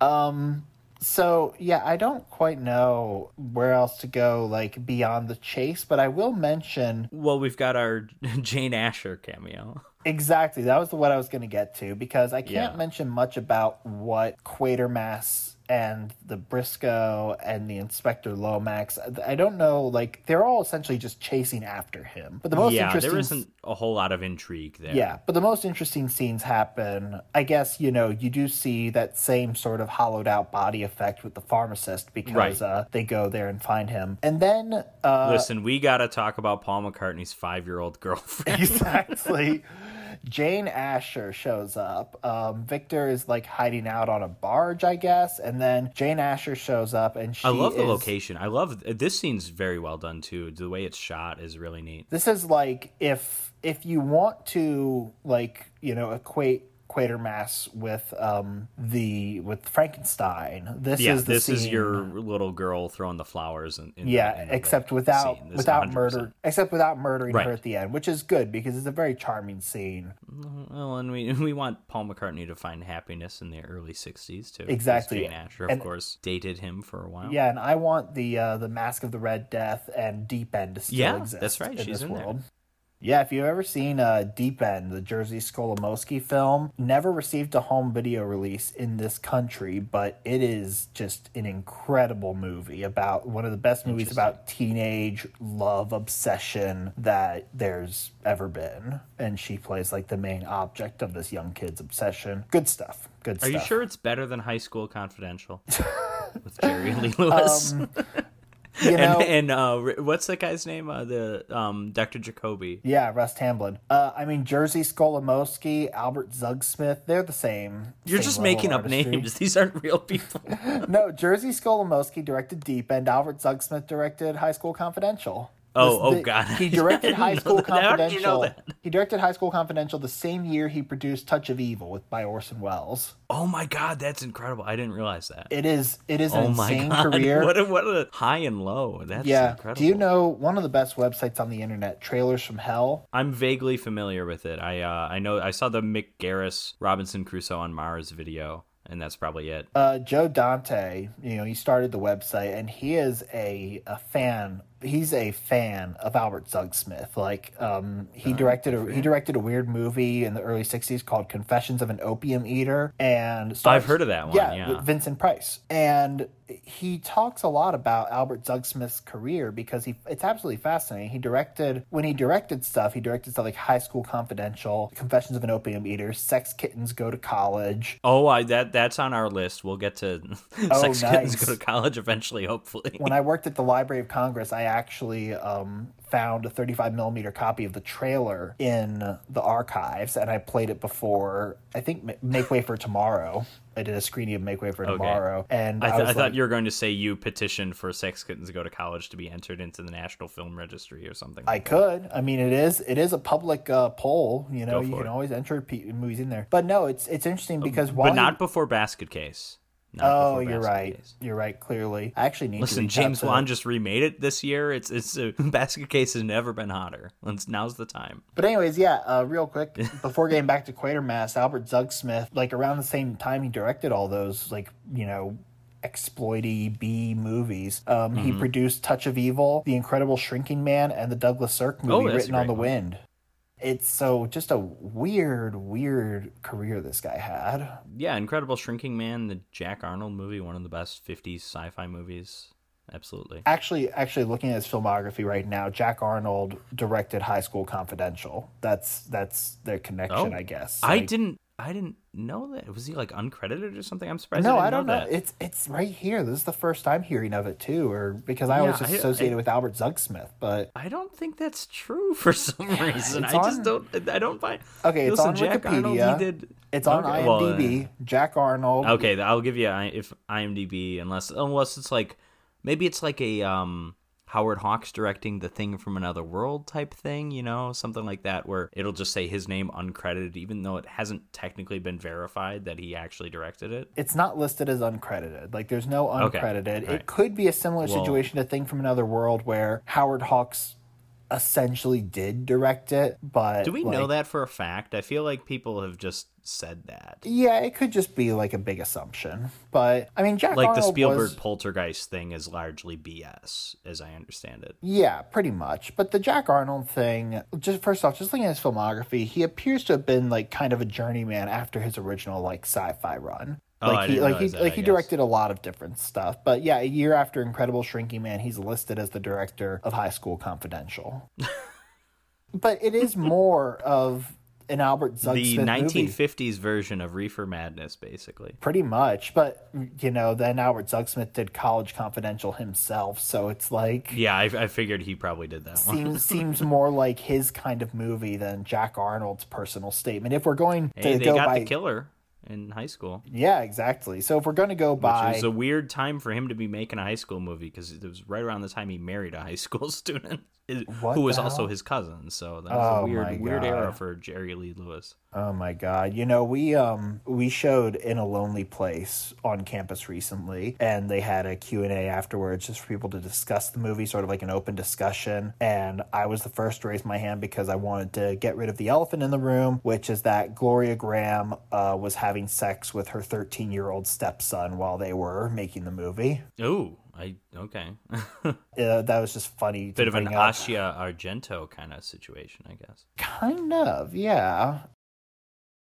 Um, so, yeah, I don't quite know where else to go like beyond the chase, but I will mention Well, we've got our Jane Asher cameo. Exactly that was what I was going to get to because I can't Yeah. mention much about what Quatermass and the Briscoe and the Inspector Lomax. I don't know, like they're all essentially just chasing after him. But the most yeah, interesting there isn't a whole lot of intrigue there. Yeah, but the most interesting scenes happen. I guess you know you do see that same sort of hollowed out body effect with the pharmacist because Right. uh, they go there and find him, and then uh, Listen, we got to talk about Paul McCartney's five year old girlfriend. exactly. Jane Asher shows up. Um, Victor is like hiding out on a barge, I guess, and then Jane Asher shows up, and she I love the is- location. I love this scene's very well done too. The way it's shot is really neat. This is like if if you want to like you know equate Quatermass with um the with Frankenstein. This Yeah, is the this is your little girl throwing the flowers. The- yeah, the except without scene. Without 100%. murder, except without murdering Right. her at the end, which is good because it's a very charming scene. Well, and we we want Paul McCartney to find happiness in the early '60s too. Exactly. Jane Asher, of And- course, dated him for a while. Yeah, and I want the uh, the Mask of the Red Death and Deep End to still Yeah, exist. that's right, In she's this in there. Yeah, if you've ever seen uh, Deep End, the Jerzy Skolimowski film, never received a home video release in this country, but it is just an incredible movie about one of the best movies about teenage love obsession that there's ever been. And she plays like the main object of this young kid's obsession. Good stuff. Good Are stuff. you sure it's better than High School Confidential with Jerry Lee Lewis? Um, You know, and and uh, what's that guy's name? Uh, the um, Dr. Jacoby. Yeah, Russ Tamblyn. Uh, I mean, Jerzy Skolimowski, Albert Zugsmith, they're the same. You're same just making up artistry. names. These aren't real people. No, Jerzy Skolimowski directed Deep End. Albert Zugsmith directed High School Confidential. Oh, oh, the- God. He directed High School Confidential. did you know that? He directed High School Confidential the same year he produced Touch of Evil with by Orson Welles. Oh my God, that's incredible! I didn't realize that. It is it is an oh my insane God, career. what a what a high and low. That's yeah. incredible. Do you know one of the best websites on the internet, Trailers from Hell? I'm vaguely familiar with it. I uh, I know I saw the Mick Garris Robinson Crusoe on Mars video, and that's probably it. uh, Joe Dante, you know, he started the website and he is a, a fan. He's a fan of Albert Zugsmith. Like, um, he directed a he directed a weird movie in the early '60s called "Confessions of an Opium Eater," and stars- I've heard of that one, yeah. with Vincent Price, and he talks a lot about Albert Zugsmith's career because he it's absolutely fascinating. He directed when he directed stuff, he directed stuff like High School Confidential, Confessions of an Opium Eater, Sex Kittens Go to College. Oh, I that that's on our list. We'll get to Oh, sex kittens go to college eventually, hopefully. when I worked at the Library of Congress, I actually um, found a 35 millimeter copy of the trailer in the archives, and I played it before. I think Make Way for Tomorrow. I did a screening of Make Way for Tomorrow, and I, I, th- I thought like, you were going to say you petitioned for sex kittens to go to college to be entered into the National Film Registry or something. I like that. could. I mean, it is it is a public uh, poll. You know, you can it. always enter movies in there. But no, it's it's interesting because while but not he- before Basket Case. Oh, you're right. Case. You're right. Clearly, I actually need to Listen, out James to- Wan just remade it this year. It's it's uh, Basket Case has never been hotter. Let's, now's the time. But anyways, yeah, uh, real quick before getting back to Quatermass, Albert Zugsmith, like around the same time he directed all those like you know exploity B movies. Um, He Mm-hmm. produced Touch of Evil, The Incredible Shrinking Man, and the Douglas Sirk movie Oh, Written on the one. Wind. It's so just a weird, weird career this guy had. Yeah, Incredible Shrinking Man, the Jack Arnold movie, one of the best 50s sci-fi movies. Absolutely. Actually, actually, looking at his filmography right now, Jack Arnold directed High School Confidential. That's that's their connection, Oh, I guess. I didn't I didn't know that. Was he like uncredited or something? I'm surprised. No, I, I don't know. that. It's it's right here. This is the first time hearing of it too, or because I always Yeah, just I- associated I- with Albert Zugsmith. But I don't think that's true for some reason. I on- just don't. I don't find. Okay, it's Listen, on Jack Arnold, Wikipedia. he did. it's on Okay, well, uh, IMDb. Jack Arnold. Okay, I'll give you if IMDb unless unless it's like maybe it's like a um Howard Hawks directing the thing from another world type thing, you know, something like that where it'll just say his name uncredited even though it hasn't technically been verified that he actually directed it. It's not listed as uncredited. Like there's no Okay, uncredited. It could be a similar Well- situation to Thing from Another World where Howard Hawks essentially did direct it, but Do we know that for a fact? I feel like people have just said that. Yeah, it could just be like a big assumption. But I mean, Jack Like the Spielberg was- poltergeist thing is largely BS, as I understand it. Yeah, pretty much. But the Jack Arnold thing, just first off, just looking at his filmography, he appears to have been like kind of a journeyman after his original like sci-fi run. Oh, Like he like he that, like I he guess. directed a lot of different stuff. But yeah, a year after Incredible Shrinking Man, he's listed as the director of High School Confidential. but it is more of an Albert Zugsmith The movie. 1950s version of Reefer Madness, basically. Pretty much, but you know, then Albert Zugsmith did College Confidential himself, so it's like Yeah, I, I figured he probably did that one. seems seems more like his kind of movie than Jack Arnold's personal statement. If we're going to Hey, they go got by the killer in high school. Yeah, exactly. So if we're going to go by. Which was a weird time for him to be making a high school movie because it was right around the time he married a high school student What who was also his cousin. So that Oh was a weird, weird era for Jerry Lee Lewis. Oh my god. You know, we um we showed In a Lonely Place on campus recently and they had a Q&A afterwards just for people to discuss the movie, sort of like an open discussion, and I was the first to raise my hand because I wanted to get rid of the elephant in the room, which is that Gloria Grahame uh, was having sex with her 13-year-old stepson while they were making the movie. Oh, I okay. Uh, that was just funny to Bit of an up. Asia Argento kind of situation, I guess. Kind of, yeah.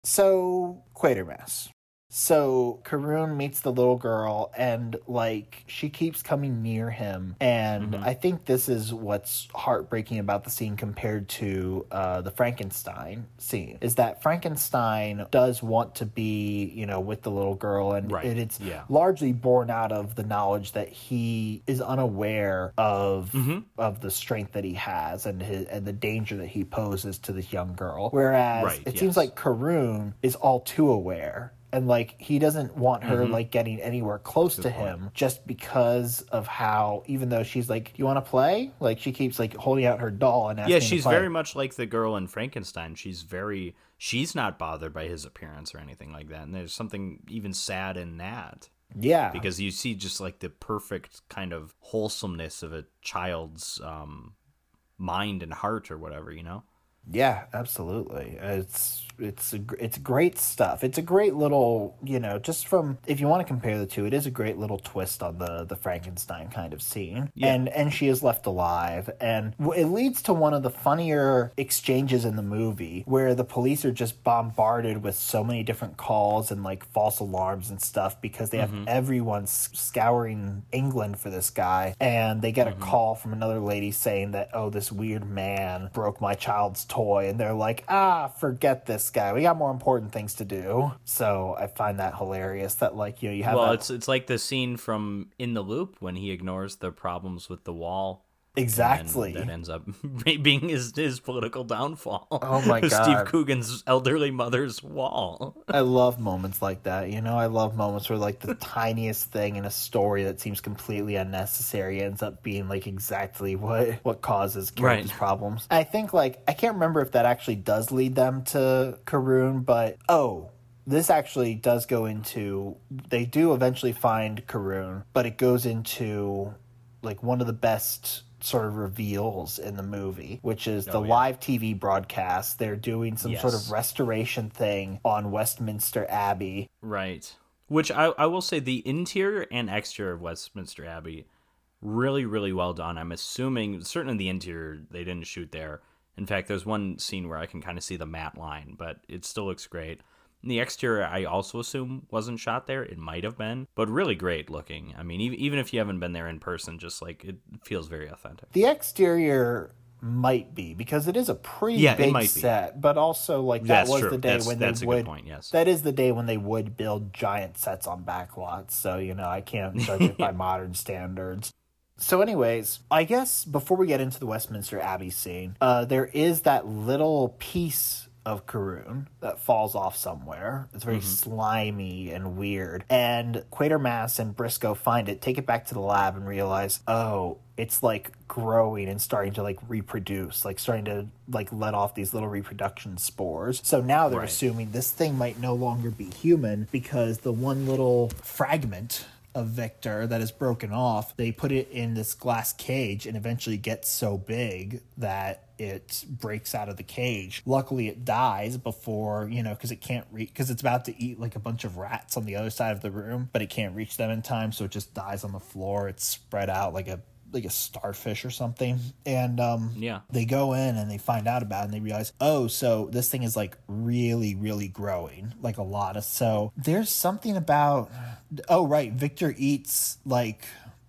So, Quatermass. So, Carroon meets the little girl, and like she keeps coming near him. And Mhm. I think this is what's heartbreaking about the scene compared to uh, the Frankenstein scene is that Frankenstein does want to be, you know, with the little girl, and Right, it, it's yeah. largely born out of the knowledge that he is unaware of Mhm. of the strength that he has and his, and the danger that he poses to this young girl. Whereas Right, it yes. seems like Carroon is all too aware. And like he doesn't want her like getting anywhere close to Mm-hmm. point. him just because of how even though she's like, You wanna play? Like she keeps like holding out her doll and asking Yeah, to she's very much like the girl in Frankenstein. She's very she's not bothered by his appearance or anything like that. And there's something even sad in that. Yeah. Because you see just like the perfect kind of wholesomeness of a child's um mind and heart or whatever, you know? Yeah, absolutely. It's it's a, it's great stuff. It's a great little, you know, just from if you want to compare the two, it is a great little twist on the the Frankenstein kind of scene. Yeah. And and she is left alive and it leads to one of the funnier exchanges in the movie where the police are just bombarded with so many different calls and like false alarms and stuff because they have mm-hmm. everyone scouring England for this guy and they get a mm-hmm. call from another lady saying that oh this weird man broke my child's toy and they're like ah forget this guy we got more important things to do so i find that hilarious that like you know you have Well, that- it's it's like the scene from In the Loop when he ignores the problems with the wall. And exactly that ends up being his his political downfall. Oh my god. Steve Coogan's elderly mother's wall. I love moments like that. You know, I love moments where like the tiniest thing in a story that seems completely unnecessary ends up being like exactly what what causes characters' Right. problems. I think like I can't remember if that actually does lead them to Carroon, but oh, this actually does go into they do eventually find Carroon, but it goes into like one of the best sort of reveals in the movie, which is the Oh, yeah. live TV broadcast. They're doing some sort of restoration thing on Westminster Abbey. Right. Which I, I will say the interior and exterior of Westminster Abbey really, really well done. I'm assuming certainly the interior they didn't shoot there. In fact, there's one scene where I can kind of see the matte line, but it still looks great. The exterior, I also assume wasn't shot there. It might have been, but really great looking. I mean, even even if you haven't been there in person, just like it feels very authentic. The exterior might be because it is a pretty Yeah, big set, but also like that That's was true. the day That's- when that's they a good would. point, yes. that is the day when they would build giant sets on backlots. So you know, I can't judge it by modern standards. So, anyways, I guess before we get into the Westminster Abbey scene, uh, there is that little piece of Carroon that falls off somewhere. It's very mm-hmm. slimy and weird. And Quatermass and Briscoe find it, take it back to the lab, and realize, oh, it's like growing and starting to like reproduce, like starting to like let off these little reproduction spores. So now they're Right. assuming this thing might no longer be human because the one little fragment of Victor that is broken off, they put it in this glass cage and eventually gets so big that it breaks out of the cage. Luckily, it dies before, you know, because it can't reach, because it's about to eat like a bunch of rats on the other side of the room, but it can't reach them in time. So it just dies on the floor. It's spread out like a like a starfish or something. And um Yeah. they go in and they find out about it and they realize, oh, so this thing is like really, really growing, like a lot of. So there's something about, oh, right, Victor eats like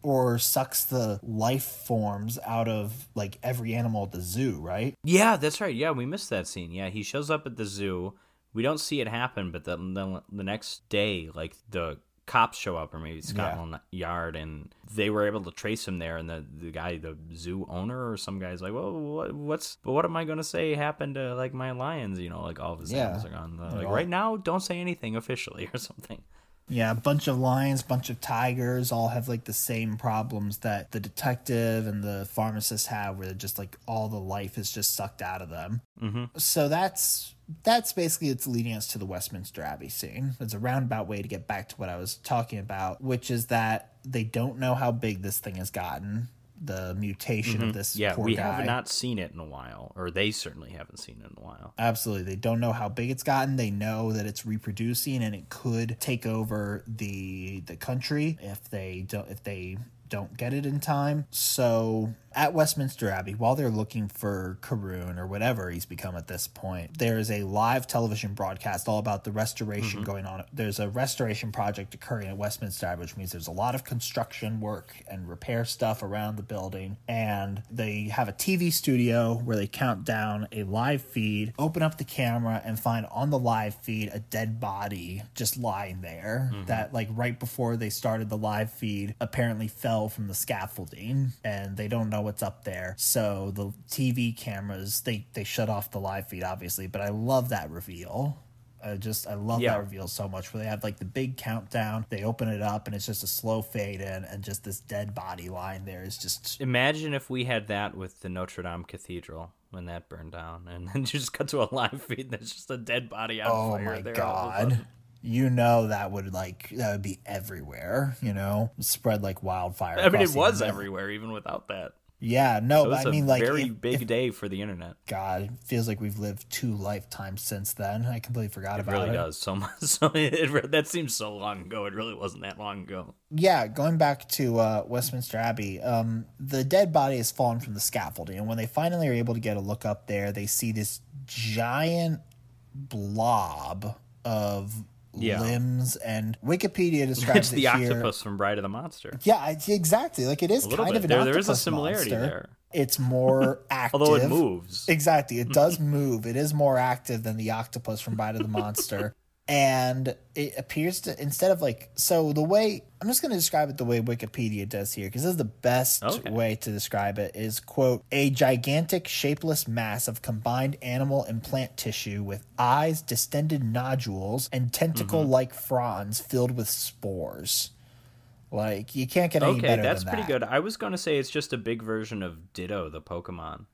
or sucks the life forms out of like every animal at the zoo, right? Yeah, that's right. Yeah, we missed that scene. Yeah, he shows up at the zoo. We don't see it happen, but then the, the next day, like the cops show up or maybe Scotland Yard and they were able to trace him there and the, the guy the zoo owner or some guy's like well what, what's but what am I gonna say happened to like my lions you know like all of his Yeah. animals are gone like all- right now don't say anything officially or something Yeah, a bunch of lions, bunch of tigers, all have like the same problems that the detective and the pharmacist have, where they're just like all the life is just sucked out of them. Mm-hmm. So that's that's basically it's leading us to the Westminster Abbey scene. It's a roundabout way to get back to what I was talking about, which is that they don't know how big this thing has gotten. The mutation of this Mm-hmm. yeah poor we guy. have not seen it in a while or they certainly haven't seen it in a while Absolutely. They don't know how big it's gotten. They know that it's reproducing and it could take over the the country if they don't if they don't get it in time. So at Westminster Abbey, while they're looking for Carroon or whatever he's become at this point, there is a live television broadcast all about the restoration mm-hmm. going on. There's a restoration project occurring at Westminster Abbey, which means there's a lot of construction work and repair stuff around the building. And they have a TV studio where they count down a live feed, open up the camera, and find on the live feed a dead body just lying there. Mm-hmm. That, like, right before they started the live feed, apparently fell from the scaffolding and they don't know what's up there. So the TV cameras, they, they shut off the live feed, obviously. But I love that reveal. I just I love Yeah. that reveal so much where they have like the big countdown, they open it up and it's just a slow fade in and just this dead body lying there is just Imagine if we had that with the Notre Dame Cathedral when that burned down, and then you just cut to a live feed that's just a dead body on oh fire. my there all of a god. You know that would like that would be everywhere, you know? Spread like wildfire. I mean, it was everywhere, even without that. Yeah, no, but I mean like very if- big if- day for the internet. God, it feels like we've lived two lifetimes since then. I completely forgot It about really it. Really does so much. So it, that seems so long ago. It really wasn't that long ago. yeah, going back to uh, Westminster Abbey, um, the dead body has fallen from the scaffolding, and when they finally are able to get a look up there, they see this giant blob of Yeah. limbs, and Wikipedia describes It's it the here. octopus from Bride of the Monster. Yeah, exactly. Like it is kind bit. of an There- octopus there is a similarity monster. there. It's more active, Although it moves. Exactly. It does move. It is more active than the octopus from Bride of the Monster. And it appears to, instead of like, so the way, I'm just going to describe it the way Wikipedia does here, because this is the best Okay. way to describe it is, quote, a gigantic shapeless mass of combined animal and plant tissue with eyes, distended nodules, and tentacle like Mm-hmm. fronds filled with spores. Like, you can't get any Okay, better that's pretty that. good. I was going to say it's just a big version of Ditto, the Pokemon.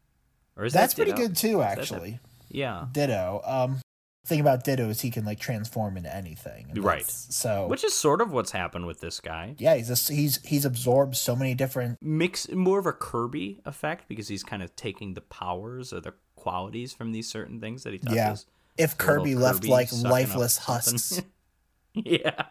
Or is That's that pretty good too, actually. Yeah. Ditto. Um, thing about Ditto is he can like transform into anything. Right. So Which is sort of what's happened with this guy. yeah, he's just, he's he's absorbed so many different. Mix more of a Kirby effect because he's kind of taking the powers or the qualities from these certain things that he touches. Yeah. If Kirby left Kirby like lifeless husks, yeah.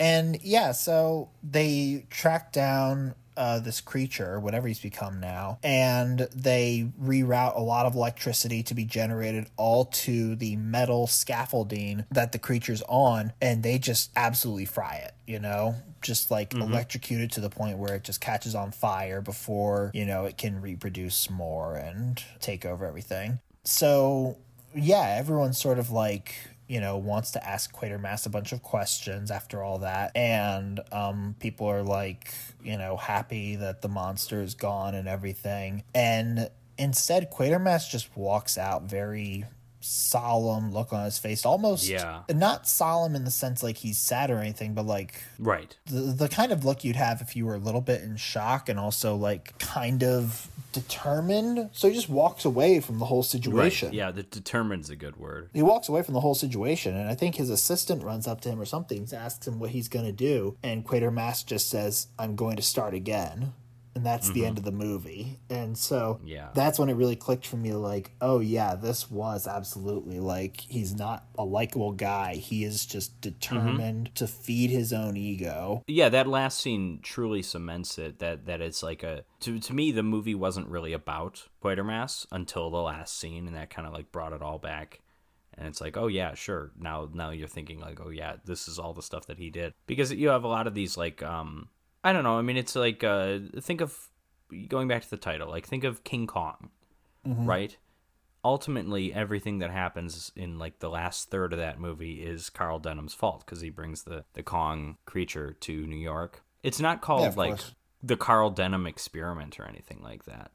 and yeah, so they track down uh, this creature, whatever he's become now, and they reroute a lot of electricity to be generated all to the metal scaffolding that the creature's on, and they just absolutely fry it, you know? Just like electrocute it to the point where it just catches on fire before, you know, it can reproduce more and take over everything. So, yeah, everyone's sort of like you know, wants to ask Quatermass a bunch of questions after all that. And um, people are like, you know, happy that the monster is gone and everything. And instead, Quatermass just walks out very solemn look on his face almost Yeah. not solemn in the sense like he's sad or anything but like Right. the, the kind of look you'd have if you were a little bit in shock and also like kind of determined so he just walks away from the whole Right. situation Yeah, the determine's a good word. he walks away from the whole situation, and I think his assistant runs up to him or something, asks him what he's going to do, and Quatermass just says, "I'm going to start again," and that's the end of the movie. And so, Yeah. that's when it really clicked for me, like, oh yeah, this was absolutely like he's not a likable guy. He is just determined to feed his own ego. Yeah, that last scene truly cements it that that it's like a to to me the movie wasn't really about Quatermass until the last scene and that kind of like brought it all back. And it's like, oh yeah, sure. Now now you're thinking like, oh yeah, this is all the stuff that he did. Because you have a lot of these like um I don't know, I mean it's like uh think of going back to the title, like think of King Kong, right? ultimately everything that happens in like the last third of that movie is Carl Denham's fault because he brings the the Kong creature to New York. It's not called Yeah, like course. the Carl Denham experiment or anything like that.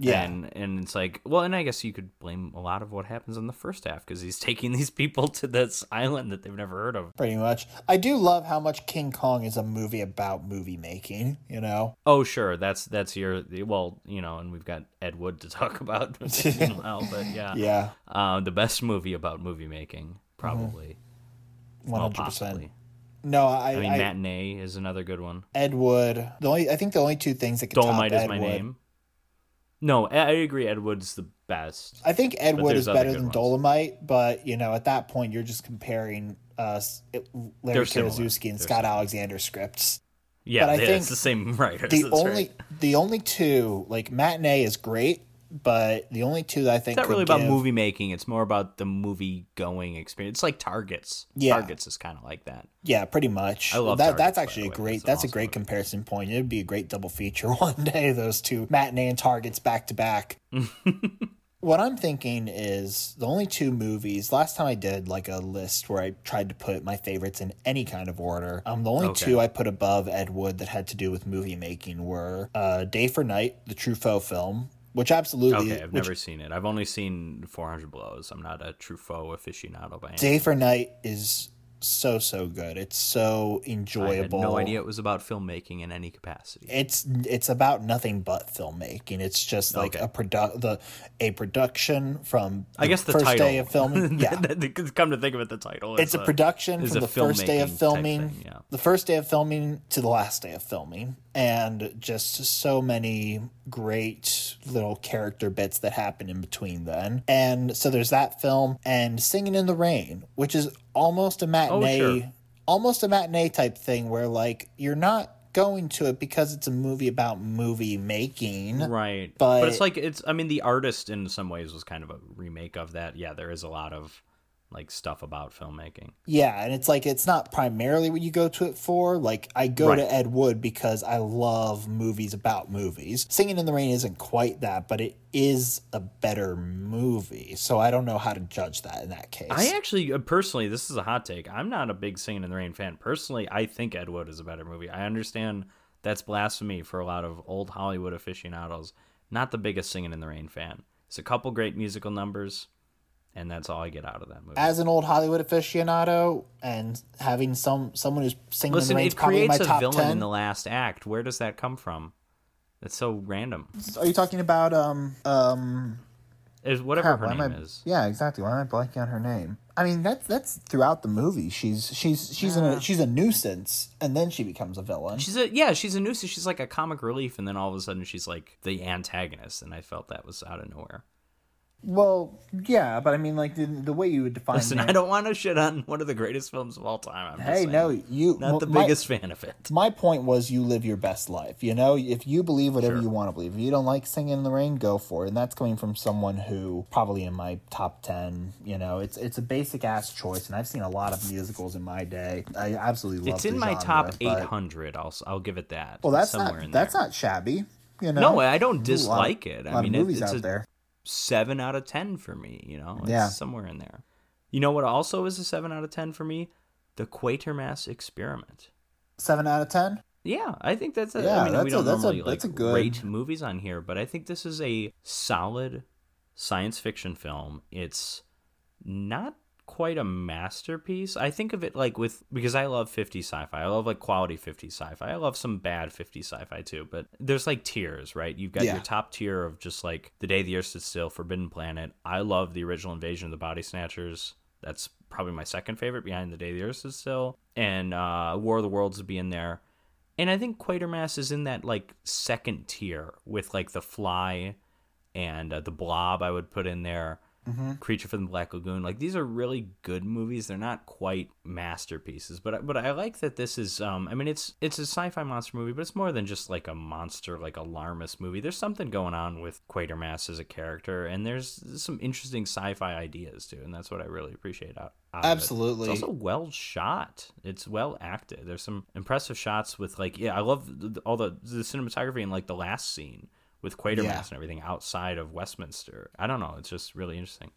Yeah. And and it's like, well, and I guess you could blame a lot of what happens in the first half because he's taking these people to this island that they've never heard of. Pretty much. I do love how much King Kong is a movie about movie making, you know? Oh, sure, that's that's your well, you know, and we've got Ed Wood to talk about meanwhile, but yeah, Yeah. uh, the best movie about movie making, probably. Well, 100%. possibly. No, I, I mean, I- Matinee is another good one. Ed Wood. The only I think the only two things that can Dolemite top is Ed my Wood- name. No, I agree. Ed Wood's the best. I think Ed Wood is better than ones. Larry but you know, at that point, you're just comparing uh, Larry. Karaszewski and They're Scott Alexander scripts. Yeah, but I yeah, think it's the same writers. The only right. the only two like matinee is great, but the only two that I think It's not really about give- movie making. It's more about the movie going experience. It's like Targets. Yeah. Targets is kind of like that. Yeah, pretty much. I love that. Targets, that's actually a great. That's That's a great movie. comparison point. It'd be a great double feature one day. Those two matinee and targets back to back. What I'm thinking is the only two movies. Last time I did like a list where I tried to put my favorites in any kind of order. Um, the only Okay. two I put above Ed Wood that had to do with movie making were uh, Day for Night, the Truffaut film, which absolutely Okay, I've which never seen it. I've only seen 400 Blows. I'm not a Truffaut aficionado by any. Day for Night is so so good. It's so enjoyable. I had no idea it was about filmmaking in any capacity. it's it's about nothing but filmmaking. It's just like Okay. a produ- the a production from I guess the first title. day of filming. Yeah, Come to think of it, the title. it's is a production from a the first day of filming, thing, yeah. the first day of filming to the last day of filming, and just so many great little character bits that happen in between then. And so there's that film and Singing in the Rain, which is almost a oh, matinee, Oh, sure. almost a matinee type thing where like you're not going to it because it's a movie about movie making. Right. But- But, it's like it's I mean the artist in some ways was kind of a remake of that. Yeah, there is a lot of like stuff about filmmaking. Yeah, and it's like it's not primarily what you go to it for. Like I go Right. to Ed Wood because I love movies about movies. Singing in the Rain isn't quite that, but it is a better movie. So I don't know how to judge that in that case. I actually uh, personally this is a hot take. I'm not a big Singing in the Rain fan. Personally, I think Ed Wood is a better movie. I understand that's blasphemy for a lot of old Hollywood aficionados. Not the biggest Singing in the Rain fan. It's a couple great musical numbers and that's all I get out of that movie. As an old Hollywood aficionado and having some someone who's singing Listen, the it creates a top villain ten. in the last act. Where does that come from? That's so random. Are you talking about um um Is whatever crap, her name I, is. Yeah, exactly. Why am I blanking on her name? I mean, that's that's throughout the movie. She's she's she's a she's a nuisance, and then she becomes a villain. She's a yeah, she's a nuisance. She's like a comic relief, and then all of a sudden she's like the antagonist, and I felt that was out of nowhere. Well, yeah, but I mean, like the, the way you would define. Listen, it- I don't want to shit on one of the greatest films of all time. I'm Hey, no, you not the my- biggest fan of it. My point was, you live your best life. You know, if you believe whatever you want to believe, if you don't like singing in the rain, go for it. And that's coming from someone who probably in my top ten. You know, it's it's a basic ass choice, and I've seen a lot of musicals in my day. I absolutely love. It's in the my genre, top 800. I'll I'll give it that. Well, that's somewhere not in that's there. not shabby. You know, No, I don't There's a lot of- dislike it. I lot of mean, it- movies it's out a- there. Seven out of ten for me. You know, it's Yeah. somewhere in there. You know what? Also, is a seven out of ten for me. The Quatermass Experiment. Seven out of ten. Yeah, I think that's. A, Yeah, I mean, that's we a- don't that's a- normally that's a like good- rate movies on here, but I think this is a solid science fiction film. It's not quite a masterpiece. I think of it like with because I love 50 sci-fi. I love like quality 50 sci-fi. I love some bad 50 sci-fi too, but there's like tiers, right? You've got Yeah. your top tier of just like The Day the Earth Stood Still, Forbidden Planet. I love the original Invasion of the Body Snatchers. That's probably my second favorite behind The Day the Earth Stood Still. And uh, War of the Worlds would be in there. And I think Quatermass is in that like second tier with like The Fly and uh, The Blob I would put in there. Creature from the Black Lagoon. Like these are really good movies. They're not quite masterpieces, but but I like that this is. Um, I mean, it's it's a sci-fi monster movie, but it's more than just like a monster, like alarmist movie. There's something going on with Quatermass as a character, and there's some interesting sci-fi ideas too, and that's what I really appreciate out. of it. Absolutely. It's also well shot. It's well acted. There's some impressive shots with like yeah, I love the, all the the cinematography in like the last scene with Quatermass Yeah. and everything outside of Westminster. I don't know. It's just really interesting.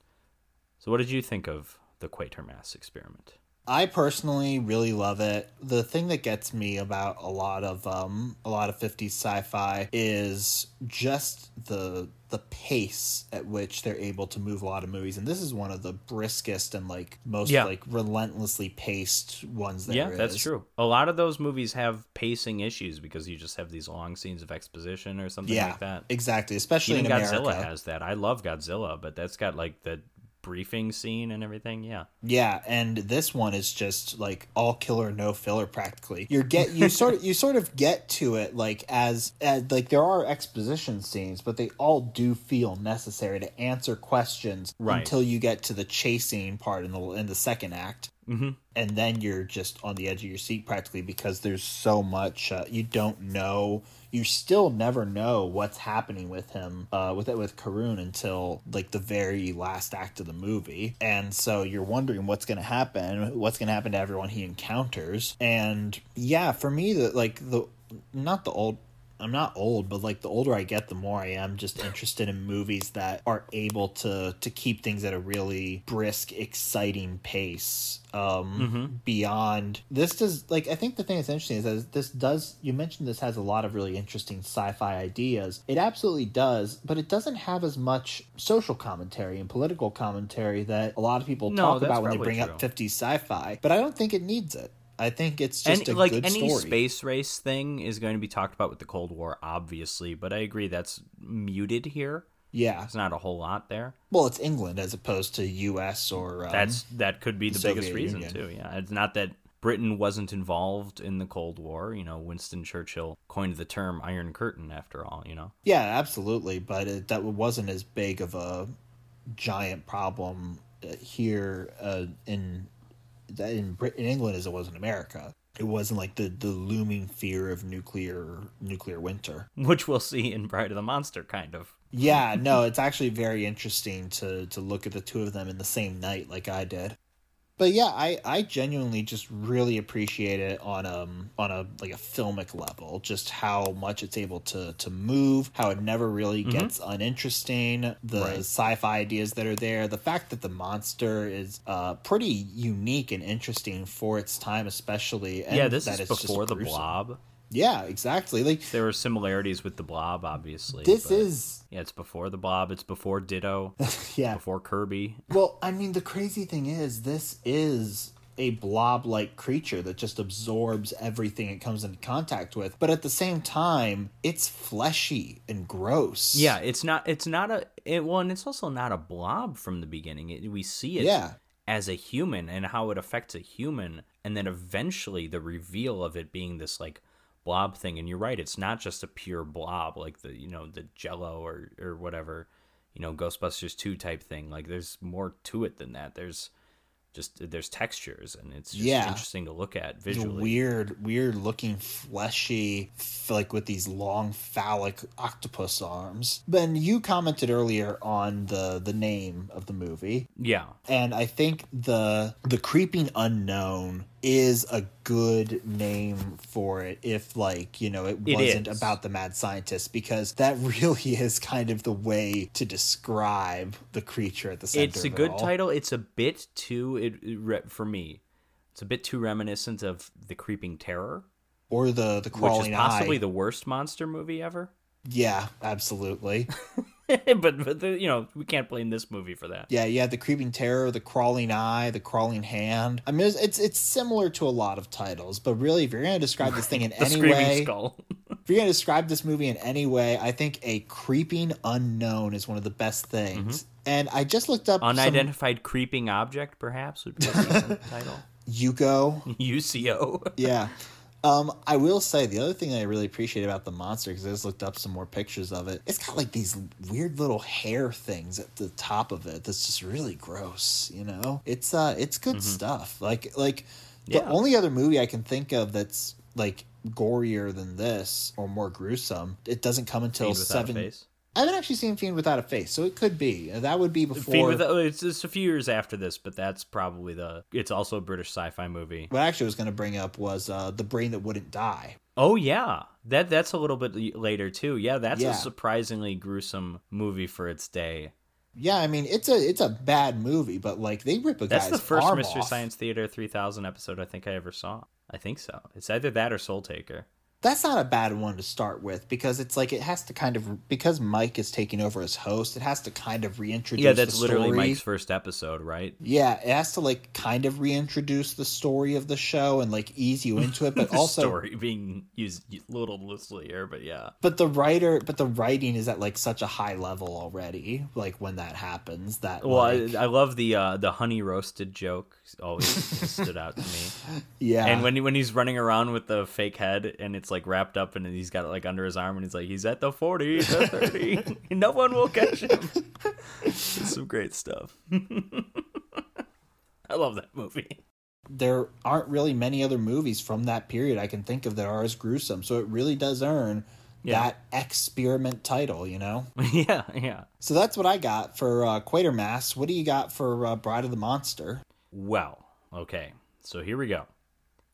So, what did you think of the Quatermass experiment? I personally really love it. The thing that gets me about a lot of um a lot of 50s sci-fi is just the the pace at which they're able to move a lot of movies and this is one of the briskest and like most Yeah. like relentlessly paced ones there yeah, that's true. A lot of those movies have pacing issues because you just have these long scenes of exposition or something Yeah, like that. exactly. Especially Even in Godzilla America. has that. I love Godzilla, but that's got like the briefing scene and everything. Yeah. Yeah, and this one is just like all killer no filler practically. You get you sort of you sort of get to it like as, as like there are exposition scenes, but they all do feel necessary to answer questions Right. until you get to the chasing part in the in the second act. Mm-hmm. And then you're just on the edge of your seat practically because there's so much uh, you don't know. You still never know what's happening with him, uh, with it with Carroon until like the very last act of the movie, and so you're wondering what's going to happen, what's going to happen to everyone he encounters, and yeah, for me, the like the not the old I'm not old, but like the older I get, the more I am just interested in movies that are able to to keep things at a really brisk, exciting pace. Um, beyond this does like I think the thing that's interesting is that this does you mentioned this has a lot of really interesting sci-fi ideas. It absolutely does, but it doesn't have as much social commentary and political commentary that a lot of people No, talk about when they bring true. up 50s sci-fi. But I don't think it needs it. I think it's just and a like good any story. space race thing is going to be talked about with the Cold War, obviously, but I agree that's muted here. yeah. it's not a whole lot there. Well, it's England as opposed to U.S. or um, That's that could be the, the biggest reason too. Yeah, it's not that Britain wasn't involved in the Cold War. You know, Winston Churchill coined the term "Iron Curtain." After all, you know. yeah, absolutely. But it, that wasn't as big of a giant problem uh, here uh, in in Britain, in England as it was in America. It wasn't like the, the looming fear of nuclear nuclear winter. Which we'll see in Bride of the Monster, kind of. Yeah, no, it's actually very interesting to to look at the two of them in the same night, like I did. But yeah, I I genuinely just really appreciate it on um on a like a filmic level, just how much it's able to to move, how it never really gets uninteresting, the Right. sci-fi ideas that are there, the fact that the monster is uh pretty unique and interesting for its time, especially. And yeah, this that is before the gruesome. Blob. Yeah, exactly. Like There were similarities with the Blob, obviously. this is yeah, it's before the Blob. It's before Ditto. yeah. before Kirby. Well, I mean, the crazy thing is, this is a blob like creature that just absorbs everything it comes into contact with. But at the same time, it's fleshy and gross. Yeah, it's not. It's not a. It, well, and it's also not a blob from the beginning. It, we see it Yeah. as a human and how it affects a human, and then eventually the reveal of it being this like blob thing. And you're right. It's not just a pure blob like the you know the Jello or or whatever, you know Ghostbusters two type thing. Like there's more to it than that. There's just there's textures and it's just Yeah. interesting to look at visually. weird, weird looking fleshy, like with these long phallic octopus arms. Ben, you commented earlier on the the name of the movie. Yeah. and I think the the creeping unknown is a good name for it if like you know it It wasn't is. about the mad scientist because that really is kind of the way to describe the creature at the center it's a good all. title it's a bit too it, it for me it's a bit too reminiscent of the creeping terror or the the which crawling is possibly eye the worst monster movie ever yeah absolutely. But, but the, you know we can't blame this movie for that. Yeah yeah the creeping terror the crawling eye the crawling hand. I mean it's it's, it's similar to a lot of titles but really if you're going to describe this thing in any way skull. If you're going to describe this movie in any way, I think a creeping unknown is one of the best things. Mm-hmm. And I just looked up some unidentified creeping object perhaps would be a title. Yugo. uco Yeah. Um, I will say the other thing that I really appreciate about the monster because I just looked up some more pictures of it. It's got like these weird little hair things at the top of it that's just really gross. You know, it's uh, it's good stuff. Like like the Yeah. only other movie I can think of that's like gorier than this or more gruesome. It doesn't come until seven. I haven't actually seen Fiend without a face, so it could be. That would be before. Fiend without, it's, it's a few years after this but that's probably the it's also a british sci-fi movie what I actually was going to bring up was uh, the brain that wouldn't die. Oh yeah, that that's a little bit later too. Yeah, that's Yeah. a surprisingly gruesome movie for its day. Yeah, I mean it's a it's a bad movie, but like they rip a That's guy's the first Mystery off. Science Theater 3000 episode I think I ever saw. I think so. It's either that or Soul Taker. That's not a bad one to start with because it's like it has to kind of because Mike is taking over as host. It has to kind of reintroduce. Yeah, that's the literally story. Mike's first episode, right? Yeah, it has to like kind of reintroduce the story of the show and like ease you into it, but also story being used a little loosely here, but yeah. but the writer but the writing is at like such a high level already like when that happens that Well, like, I, I love the uh, the honey roasted joke. Always stood out to me. yeah And when he, when he's running around with the fake head and it's like wrapped up and he's got it like under his arm and he's like he's at the forty, the thirty, no one will catch him. It's some great stuff. I love that movie. there aren't really many other movies from that period I can think of that are as gruesome so it really does earn Yeah. that experiment title you know yeah, yeah. so that's what I got for uh, Quatermass what do you got for uh, Bride of the Monster Well, okay. So here we go.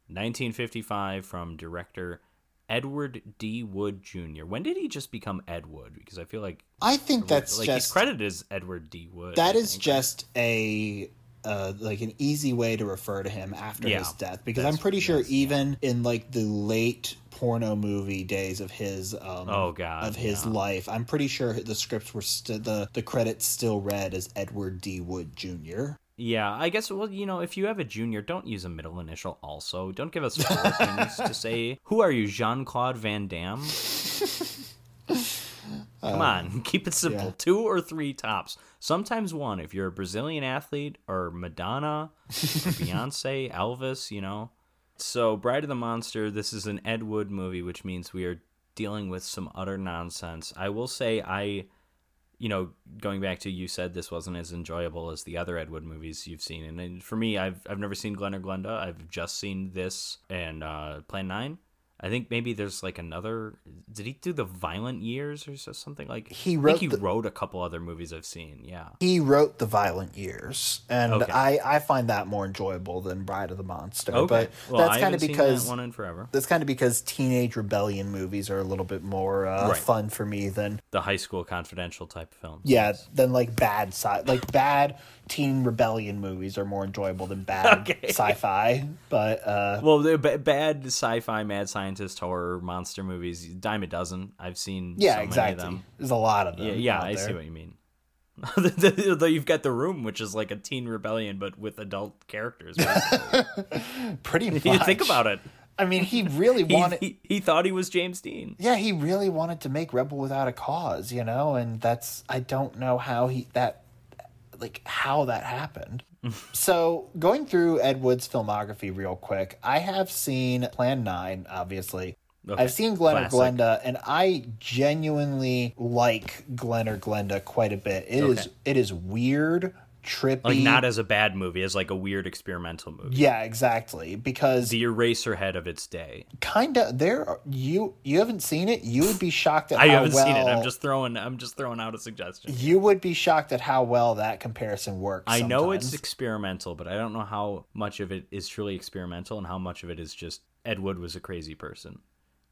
1955 from director Edward D. Wood Jr. When did he just become Ed Wood? Because I feel like I think that's like just he's credited as Edward D. Wood. That is just a uh, like an easy way to refer to him after Yeah, his death because I'm pretty sure that's- yeah. even in like the late porno movie days of his um Oh, God, of his yeah. life I'm pretty sure the scripts were st- the the credits still read as Edward D Wood Jr. Yeah, I guess. Well, you know, if you have a junior, don't use a middle initial. Also, don't give us four things to say. Who are you, Jean Claude Van Damme? Come uh, on, keep it simple. yeah. Two or three tops. Sometimes one. If you're a Brazilian athlete or Madonna, or Beyonce, Elvis, you know. So, Bride of the Monster. This is an Ed Wood movie, which means we are dealing with some utter nonsense. I will say, I you know, going back to you said this wasn't as enjoyable as the other Ed Wood movies you've seen, and, and for me, I've I've never seen Glen or Glenda. I've just seen this and uh, Plan Nine. I think maybe there's like another. Did he do the Violent Years or something like? He I wrote think he the- wrote a couple other movies I've seen. Yeah. He wrote The Violent Years, and Okay. I, I find that more enjoyable than Bride of the Monster. Okay. But well, that's kind of because that one in forever. that's kind of because teenage rebellion movies are a little bit more uh, Right. fun for me than The High School Confidential type film. yeah than like bad sci like bad teen rebellion movies are more enjoyable than bad Okay. sci-fi. But uh, Well, the b- bad sci-fi, mad scientist, horror, monster movies, dime a dozen. I've seen. yeah, so many of exactly. them. There's a lot of them. Yeah, yeah, I there. see what you mean. Though you've got the room, which is like a teen rebellion, but with adult characters. Pretty much. you think about it. I mean, he really He, wanted. he, he thought he was James Dean. yeah, he really wanted to make Rebel Without a Cause, you know, and that's I don't know how he that like how that happened. so going through Ed Wood's filmography real quick, I have seen Plan Nine, obviously. Okay, I've seen Glen or. Glenda, and I genuinely like Glen or Glenda quite a bit. It is Okay. it is weird, trippy. Like not as a bad movie, as like a weird experimental movie. yeah, exactly. Because The Eraserhead of its day. kind of there are- you you haven't seen it you would be shocked at how well that. I haven't well seen it. I'm just throwing. I'm just throwing out a suggestion. you would be shocked at how well that comparison works I know it's experimental, but I don't know how much of it is truly experimental and how much of it is just Ed Wood was a crazy person.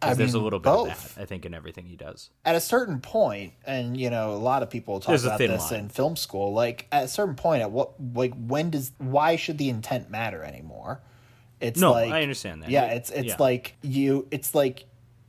Because there's a little bit both. of that, I think, in everything he does. at a certain point and you know a lot of people talk There's about this line. in film school like at a certain point at what like when does why should the intent matter anymore it's No, like I understand that. yeah it's it's Yeah. like you it's like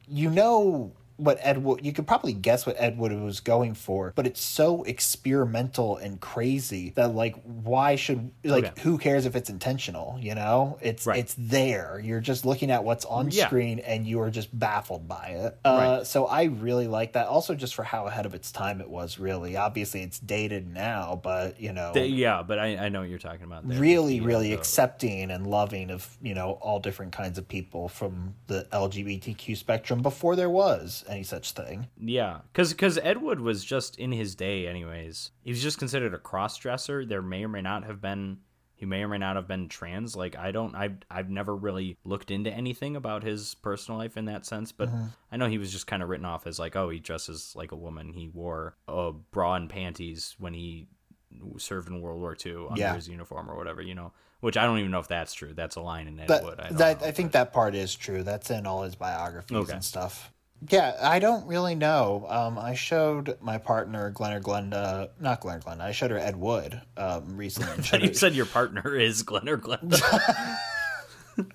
you know what Ed Wood you could probably guess what Ed Wood was going for but it's so experimental and crazy that like why should like Okay. who cares if it's intentional you know it's Right. it's there you're just looking at what's on Yeah. screen and you are just baffled by it uh, Right. so I really like that also just for how ahead of its time it was really obviously it's dated now but you know The- yeah, but I, I know what you're talking about. There. really uh, really the- accepting and loving of you know all different kinds of people from the lgbtq spectrum before there was any such thing Yeah, because Ed Wood was just in his day, anyways. He was just considered a cross dresser. There may or may not have been. He may or may not have been trans. Like I don't. I've I've never really looked into anything about his personal life in that sense. But Mm-hmm. I know he was just kind of written off as like, oh, he dresses like a woman. He wore a bra and panties when he served in World War II under Yeah. his uniform or whatever, you know. Which I don't even know if that's true. That's a line in Ed That, Wood. I, that I think that part is true. That's in all his biographies Okay. and stuff. Yeah, I don't really know. Um, I showed my partner Glen or Glenda, not Glen or Glenda. I showed her Ed Wood um, recently. you her- said your partner is Glen or Glenda.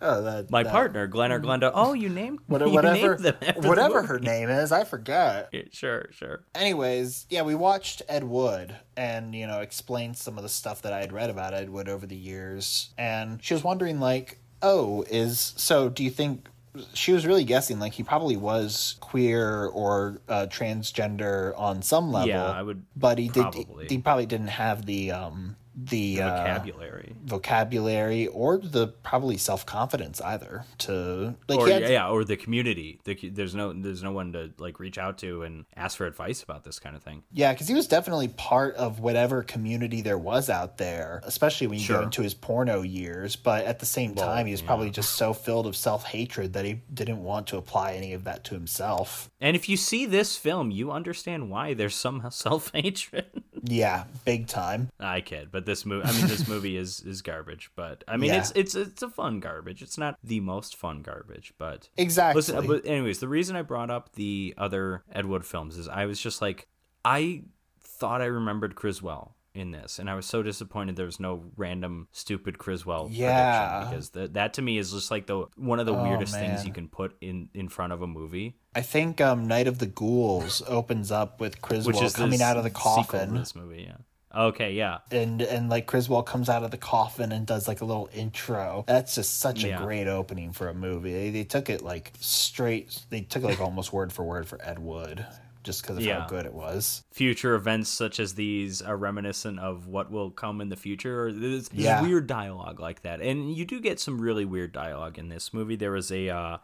oh, that, My that- partner, Glen or Glenda. Oh, you named what- you whatever, named whatever her name is, I forgot. Yeah, Sure, sure. Anyways, yeah, we watched Ed Wood and, you know, explained some of the stuff that I had read about Ed Wood over the years. And she was wondering, like, oh, is so do you think she was really guessing, like, he probably was queer or uh, transgender on some level. Yeah, I would But he did, probably. he probably didn't have the, um, the, uh, vocabulary. vocabulary or the probably self confidence either to like or had- yeah, yeah, or the community. The, there's no there's no one to like reach out to and ask for advice about this kind of thing. Yeah, because he was definitely part of whatever community there was out there, especially when you Sure. go into his porno years. But at the same Well, time, he was yeah. probably just so filled of self hatred that he didn't want to apply any of that to himself. And if you see this film, you understand why there's some self hatred. Yeah, big time. I kid, but this movie. I mean, this movie is is garbage. But I mean, Yeah. it's it's it's a fun garbage. It's not the most fun garbage, but Exactly. Listen, but anyways, the reason I brought up the other Ed Wood films is I was just like, I thought I remembered Criswell in this, and I was so disappointed there was no random stupid Criswell Yeah. because that that to me is just like the one of the Oh, weirdest things you can put in in front of a movie, I think um, Night of the Ghouls opens up with Criswell coming out of the coffin. this movie. Yeah. Okay. Yeah. and and like Criswell comes out of the coffin and does like a little intro. That's just such a Yeah. great opening for a movie. They, they took it like straight. They took it like almost word for word for Ed Wood, just because of Yeah. how good it was. future events such as these are reminiscent of what will come in the future. There's Yeah. weird dialogue like that, and you do get some really weird dialogue in this movie. There was a, uh,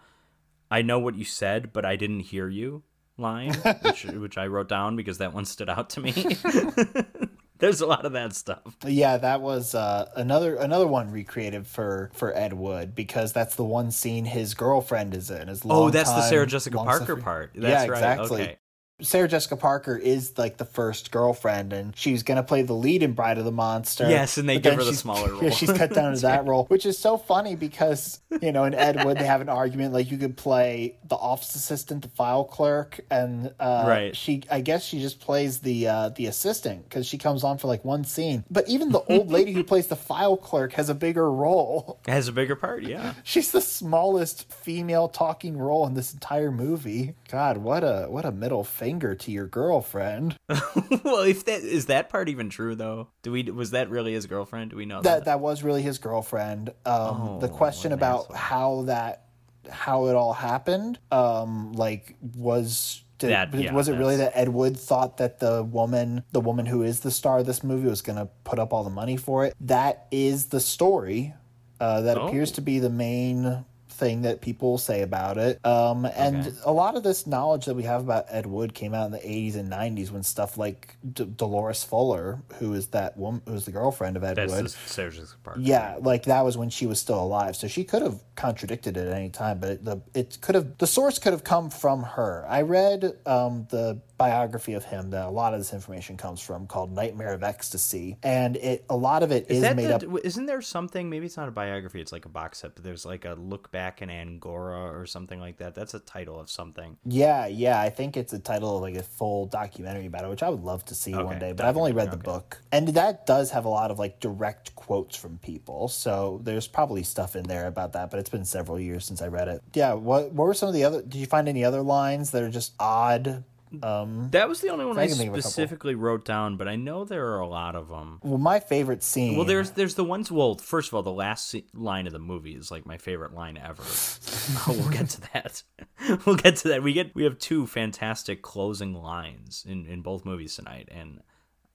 "I know what you said, but I didn't hear you" line, which which I wrote down because that one stood out to me. There's a lot of that stuff. Yeah, that was uh, another another one recreated for for Ed Wood because that's the one scene his girlfriend is in. His Oh, that's the Sarah Jessica Parker suffering- part. Yeah, That's right. exactly. Okay. Sarah Jessica Parker is like the first girlfriend, and she's gonna play the lead in Bride of the Monster. Yes, and they give her the smaller Yeah, role. she's cut down to that role, which is so funny because you know in Ed Wood they have an argument like you could play the office assistant, the file clerk, and uh, Right. She, I guess, she just plays the uh, the assistant because she comes on for like one scene. But even the old lady who plays the file clerk has a bigger role. Has a bigger part, yeah. She's the smallest female talking role in this entire movie. God, what a what a middle finger to your girlfriend. well, if that is that part even true though? Do we was that really his girlfriend? Do we know that? That that was really his girlfriend. Um, the Oh, question about asshole. how that how it all happened, um, like was. Did, That- was- yeah, was it really that Ed Wood thought that the woman, the woman who is the star of this movie, was going to put up all the money for it? That is the story. Uh, that Oh. appears to be the main thing that people say about it. Um, and Okay. a lot of this knowledge that we have about Ed Wood came out in the 80s and 90s when stuff like D- Dolores Fuller, who is that woman, who's the girlfriend of Ed That's Wood. the Sarah Jessica Parker. Yeah, like that was when she was still alive, so she could have contradicted it at any time. But it, the it could have the source could have come from her. I read um, the biography of him that a lot of this information comes from, called Nightmare of Ecstasy, and it a lot of it is, is made the, up. Isn't there something? Maybe it's not a biography. It's like a box set, but there's like a look back in Angora or something like that. That's a title of something. Yeah, yeah, I think it's a title of like a full documentary about it, which I would love to see one day. But I've only read the documentary, book, and that does have a lot of like direct quotes from people. So there's probably stuff in there about that. But it's been several years since I read it. Yeah, what what were some of the other? Did you find any other lines that are just odd? Um, That was the only one I I, can think of a couple. specifically wrote down, but I know there are a lot of them. well, my favorite scene. Well, there's there's the ones. Well, first of all, the last se- line of the movie is like my favorite line ever. oh, we'll get to that. we'll get to that. We get we have two fantastic closing lines in in both movies tonight, and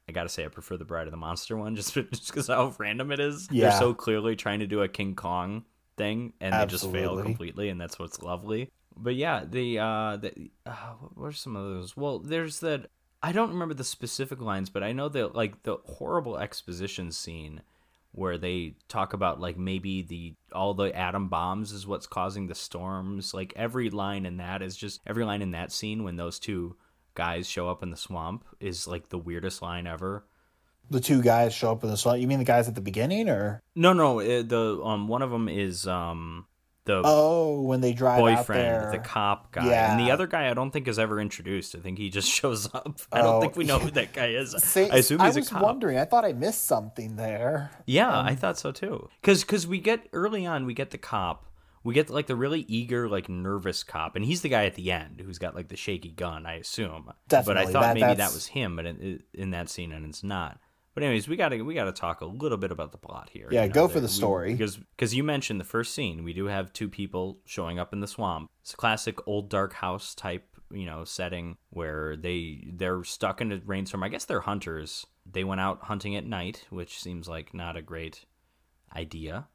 I gotta say I prefer the Bride of the Monster one just just because how random it is. Yeah. They're so clearly trying to do a King Kong thing, and they just fail completely, and that's what's lovely. But yeah, the uh, the uh, what are some of those? Well, there's that. I don't remember the specific lines, but I know that like the horrible exposition scene where they talk about like maybe the all the atom bombs is what's causing the storms. Like every line in that is just every line in that scene when those two guys show up in the swamp is like the weirdest line ever. The two guys show up in the swamp. You mean the guys at the beginning, or No, no. the um one of them is um the oh, when they drive out boyfriend, there, the cop guy, and the other guy I don't think is ever introduced. I think he just shows up. I don't Oh, think we know who that guy is. Say- I assume he's was a cop. wondering. I thought I missed something there. Yeah, Um, I thought so too. Cause, cause we get early on, we get the cop. We get like the really eager, like nervous cop, and he's the guy at the end who's got like the shaky gun. I assume, Definitely, but I thought that- maybe that was him, but in, in that scene, and it's not. But anyways, we gotta we gotta talk a little bit about the plot here. Yeah, you know, go for the we- story. because because you mentioned the first scene. We do have two people showing up in the swamp. It's a classic old dark house type you know setting where they they're stuck in a rainstorm. I guess they're hunters. They went out hunting at night, which seems like not a great idea.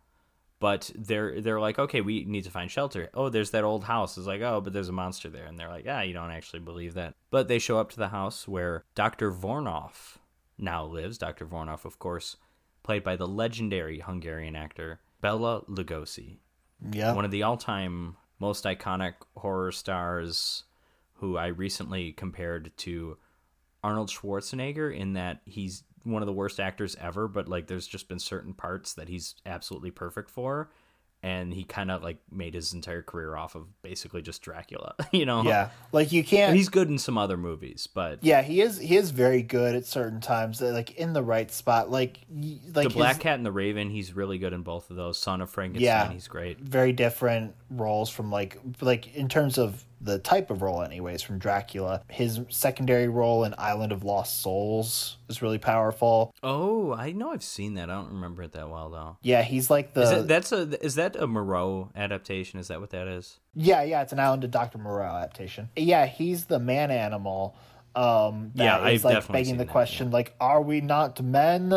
But they're they're like, okay, we need to find shelter. Oh, there's that old house. It's like, oh, but there's a monster there, and they're like, ah, you don't actually believe that. But they show up to the house where Doctor Vornoff now lives. Doctor Vornoff, of course, played by the legendary Hungarian actor Bela Lugosi Yeah, one of the all-time most iconic horror stars who I recently compared to Arnold Schwarzenegger in that he's one of the worst actors ever but like there's just been certain parts that he's absolutely perfect for and he kind of like made his entire career off of basically just Dracula you know yeah. Like you can't. he's good in some other movies but yeah, he is. He is very good at certain times. uh, Like in the right spot. Like like the Black his Cat and the Raven he's really good in both of those Son of Frankenstein Yeah. he's great very different roles from like like in terms of the type of role anyways from Dracula. His secondary role in Island of Lost Souls is really powerful. oh I know I've seen that I don't remember it that well though Yeah, he's like the Is that, that's a is that a Moreau adaptation? Is that what that is? Yeah, yeah, it's an Island of Dr. Moreau adaptation. Yeah, he's the man animal. Um, that Yeah, is, I've like definitely begging the that, question, like, are we not men?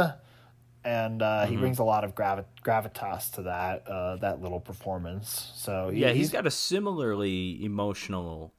And uh, Mm-hmm. he brings a lot of gravi- gravitas to that uh, that little performance. So he- Yeah, he's got a similarly emotional,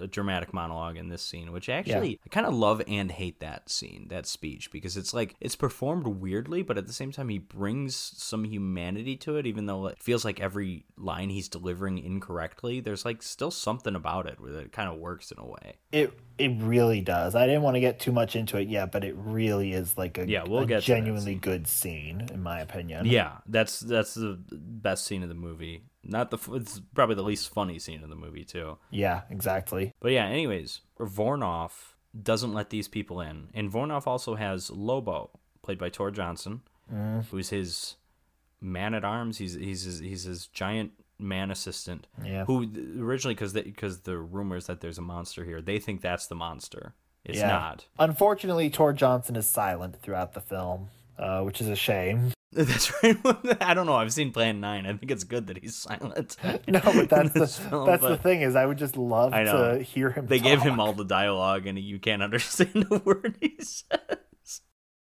uh, dramatic monologue in this scene, which actually I kind of love and hate that scene, that speech, because it's like it's performed weirdly, but at the same time he brings some humanity to it, even though it feels like every line he's delivering incorrectly. There's like still something about it where it kind of works in a way. it it really does. I didn't want to get too much into it yet, but it really is like a, Yeah, we'll a get genuinely scene. good scene in my opinion. Yeah, that's that's the best scene of the movie. Not the it's probably the least funny scene in the movie too. yeah, exactly. But yeah, anyways, Vornoff doesn't let these people in. And Vornoff also has Lobo, played by Tor Johnson, who's his man at arms. He's he's his, he's his giant man assistant. Yeah. Who originally because because the rumors that there's a monster here, they think that's the monster. It's yeah. not. Unfortunately, Tor Johnson is silent throughout the film, uh, which is a shame. That's right. I don't know. I've seen Plan Nine. I think it's good that he's silent. No, but that's the film, that's the thing is I would just love to hear him. They give him all the dialogue, and you can't understand a word he says.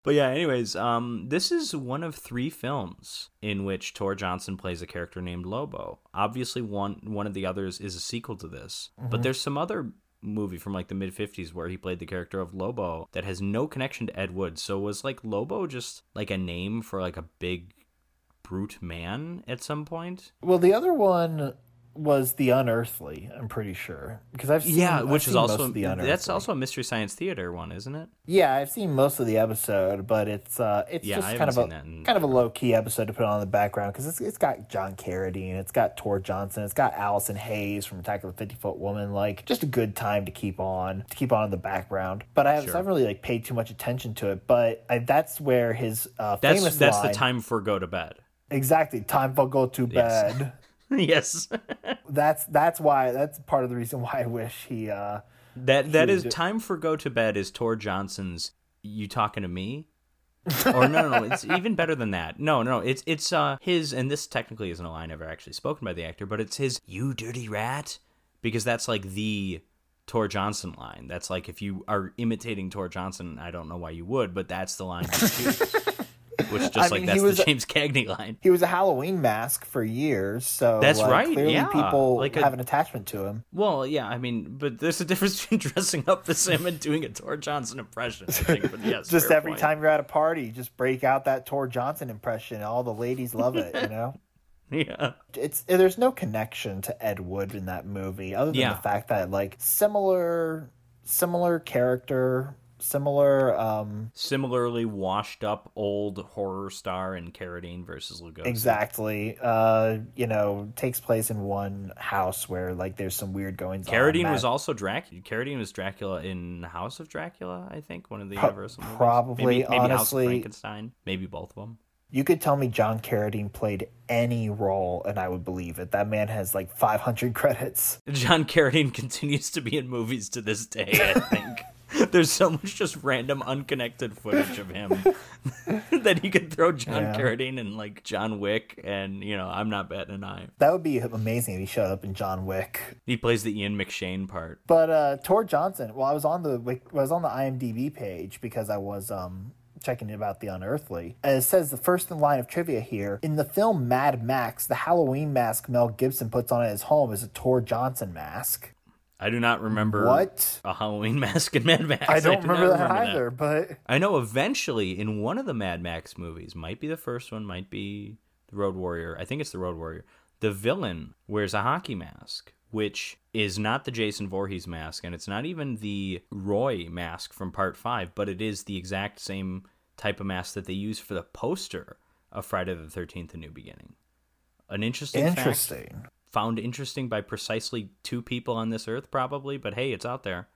But yeah, anyways, um, this is one of three films in which Tor Johnson plays a character named Lobo. Obviously, one one of the others is a sequel to this, but there's some other movie from like the mid 50s where he played the character of Lobo that has no connection to Ed Wood. So was like Lobo just like a name for like a big brute man at some point? Well, the other one was the Unearthly. I'm pretty sure because I've seen, Yeah, I've which is also the Unearthly. that's also a Mystery Science Theater one, isn't it? yeah. I've seen most of the episode, but it's uh it's Yeah, just kind of a in kind of a low key episode to put on the background because it's it's got John Carradine, it's got Tor Johnson, it's got Allison Hayes from Attack of the Fifty Foot Woman. Like just a good time to keep on to keep on in the background. But I, have, so I haven't really like paid too much attention to it. But I, that's where his uh, That's famous that's line, the time for go to bed. exactly time for go to bed yes. that's that's why that's part of the reason why I wish he uh That that He time for go to bed is Tor Johnson's you talking to me? or no, no, no, it's even better than that. No, no, it's it's uh his and this technically isn't a line ever actually spoken by the actor, but it's his you dirty rat because that's like the Tor Johnson line. That's like if you are imitating Tor Johnson, I don't know why you would, but that's the line. Which is just I like mean, he that's was the a- James Cagney line. he was a Halloween mask for years, so That's like, right, Clearly, yeah. people Like a- have an attachment to him. Well, yeah, I mean, but there's a difference between dressing up as him and doing a Tor Johnson impression. I think, but yes, Just every point. time you're at a party, just break out that Tor Johnson impression. All the ladies love it. You know, Yeah, it's there's no connection to Ed Wood in that movie, other than Yeah. the fact that like similar similar character similar. Um, Similarly washed up old horror star in Carradine versus Lugosi. exactly. Uh, you know, takes place in one house where like there's some weird goings on. Carradine Matt- was also Dracula. Carradine was Dracula in House of Dracula, I think, one of the Universal movies. probably, maybe, maybe House of Frankenstein, maybe both of them. You could tell me John Carradine played any role and I would believe it. That man has like 500 credits. John Carradine continues to be in movies to this day. I think there's so much just random unconnected footage of him that he could throw John Yeah. Carradine and like John Wick, and you know I'm not batting an eye. That would be amazing if he showed up in John Wick. He plays the Ian McShane part. But uh Tor Johnson, well I was on the I was on the IMDb page because I was um checking about the unearthly. And it says the first in line of trivia here. In the film Mad Max, the Halloween mask Mel Gibson puts on at his home is a Tor Johnson mask. I do not remember What? a Halloween mask in Mad Max. I don't do not remember that either, but I know eventually in one of the Mad Max movies, might be the first one, might be the Road Warrior. I think it's the Road Warrior. The villain wears a hockey mask, which is not the Jason Voorhees mask, and it's not even the Roy mask from Part Five, but it is the exact same type of mask that they use for the poster of Friday the Thirteenth: A New Beginning. An interesting, fact interesting. Found interesting by precisely two people on this earth, probably, but hey, it's out there.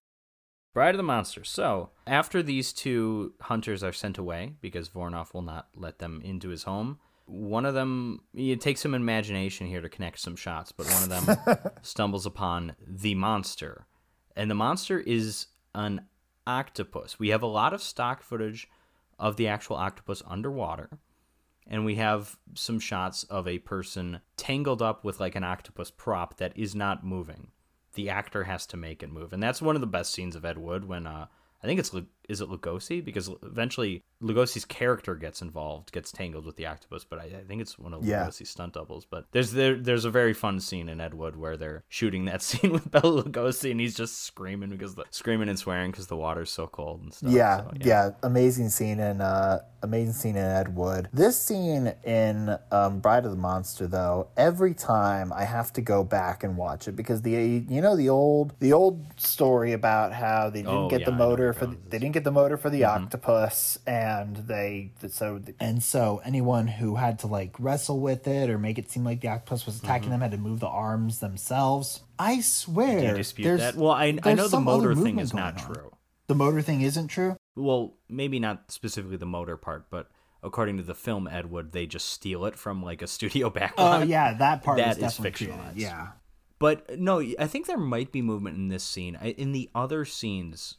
Bride of the Monster. So, after these two hunters are sent away, because Vornoff will not let them into his home, one of them, it takes some imagination here to connect some shots, but one of them stumbles upon the monster. And the monster is an octopus. We have a lot of stock footage of the actual octopus underwater and we have some shots of a person tangled up with like an octopus prop that is not moving. The actor has to make it move, and that's one of the best scenes of Ed Wood when uh, I think it's is it Lugosi because eventually Lugosi's character gets involved, gets tangled with the octopus, but I, I think it's one of Yeah. Lugosi's stunt doubles. But there's there, there's a very fun scene in Ed Wood where they're shooting that scene with Bela Lugosi, and he's just screaming because the screaming and swearing because the water's so cold and stuff. Yeah, So, yeah, amazing scene in uh amazing scene in Ed Wood. This scene in um, Bride of the Monster though, every time I have to go back and watch it because the you know the old the old story about how they didn't Oh, get yeah, the I know where motor for the, they didn't get the motor for the Mm-hmm. octopus and they so and so anyone who had to like wrestle with it or make it seem like the octopus was attacking them had to move the arms themselves. I swear, Mm-hmm. Do you dispute there's- that? Well, I I know the motor thing is not on. true. The motor thing isn't true. Well, maybe not specifically the motor part, but according to the film Ed Wood, they just steal it from like a studio background. Oh backlot. yeah, that part That is fictionalized. Yeah, But no, I think there might be movement in this scene. In the other scenes,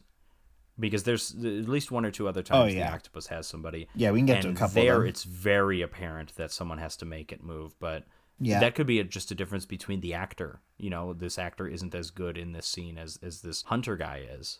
because there's at least one or two other oh, times Oh, yeah. the octopus has somebody. Yeah, we can get to a couple of There, them. it's very apparent that someone has to make it move, but. Yeah. That could be a, just a difference between the actor. You know, this actor isn't as good in this scene as, as this hunter guy is.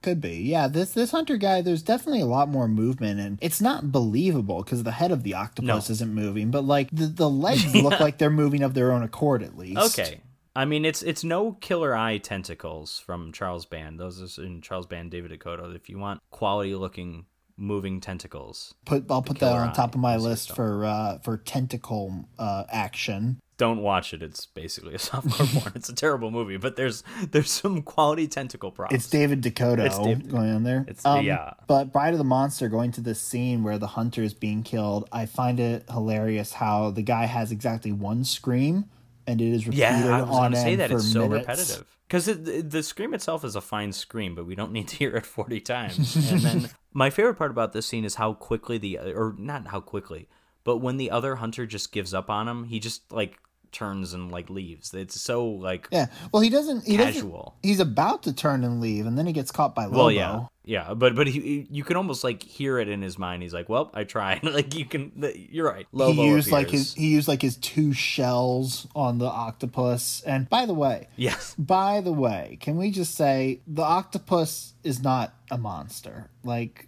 could be. Yeah, this this hunter guy, there's definitely a lot more movement, and it's not believable because the head of the octopus No. isn't moving, but like the the legs look like they're moving of their own accord at least. Okay. I mean, it's it's no killer eye tentacles from Charles Band. Those are in Charles Band, David DeCoteau. If you want quality looking moving tentacles, Put I'll put that on top of my list for uh for tentacle uh action. don't watch it. It's basically a softcore porn. It's a terrible movie, but there's there's some quality tentacle props. It's David DeCoteau It's David- going on there. It's- Um, yeah. But Bride of the Monster going to this scene where the hunter is being killed, I find it hilarious how the guy has exactly one scream and it is repeated yeah, I was on to say that it's so minutes. repetitive because the scream itself is a fine scream, but we don't need to hear it forty times. and then my favorite part about this scene is how quickly the or not how quickly, but when the other hunter just gives up on him, he just like turns and like leaves. It's so like Yeah. Well, he doesn't. He Casual. Doesn't, he's about to turn and leave, and then he gets caught by Lobo. Well, yeah, yeah, but but he, you can almost like hear it in his mind. He's like, "Well, I tried." like you can, you're right. Lobo he used like his he used like his two shells on the octopus. And by the way, yes, by the way, can we just say the octopus is not a monster? Like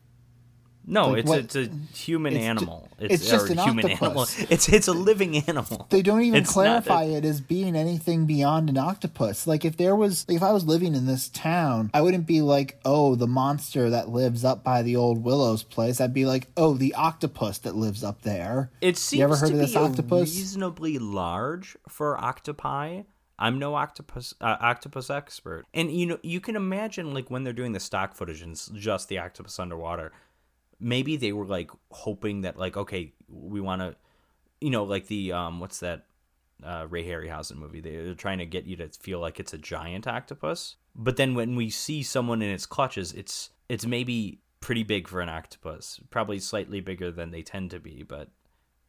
no, Like it's what- it's a human it's ju- animal. it's just an human octopus. animal. It's it's a living animal. they don't even It's clarify a- it as being anything beyond an octopus. Like if there was like if I was living in this town, I wouldn't be like, "Oh, the monster that lives up by the old Willow's place." I'd be like, "Oh, the octopus that lives up there." It seems you ever heard to of this be octopus? reasonably large for octopi. I'm no octopus uh, octopus expert, and you know you can imagine like when they're doing the stock footage and it's just the octopus underwater, maybe they were like hoping that like okay we want to, you know like the um what's that uh, Ray Harryhausen movie? They're trying to get you to feel like it's a giant octopus, but then when we see someone in its clutches, it's it's maybe pretty big for an octopus, probably slightly bigger than they tend to be, but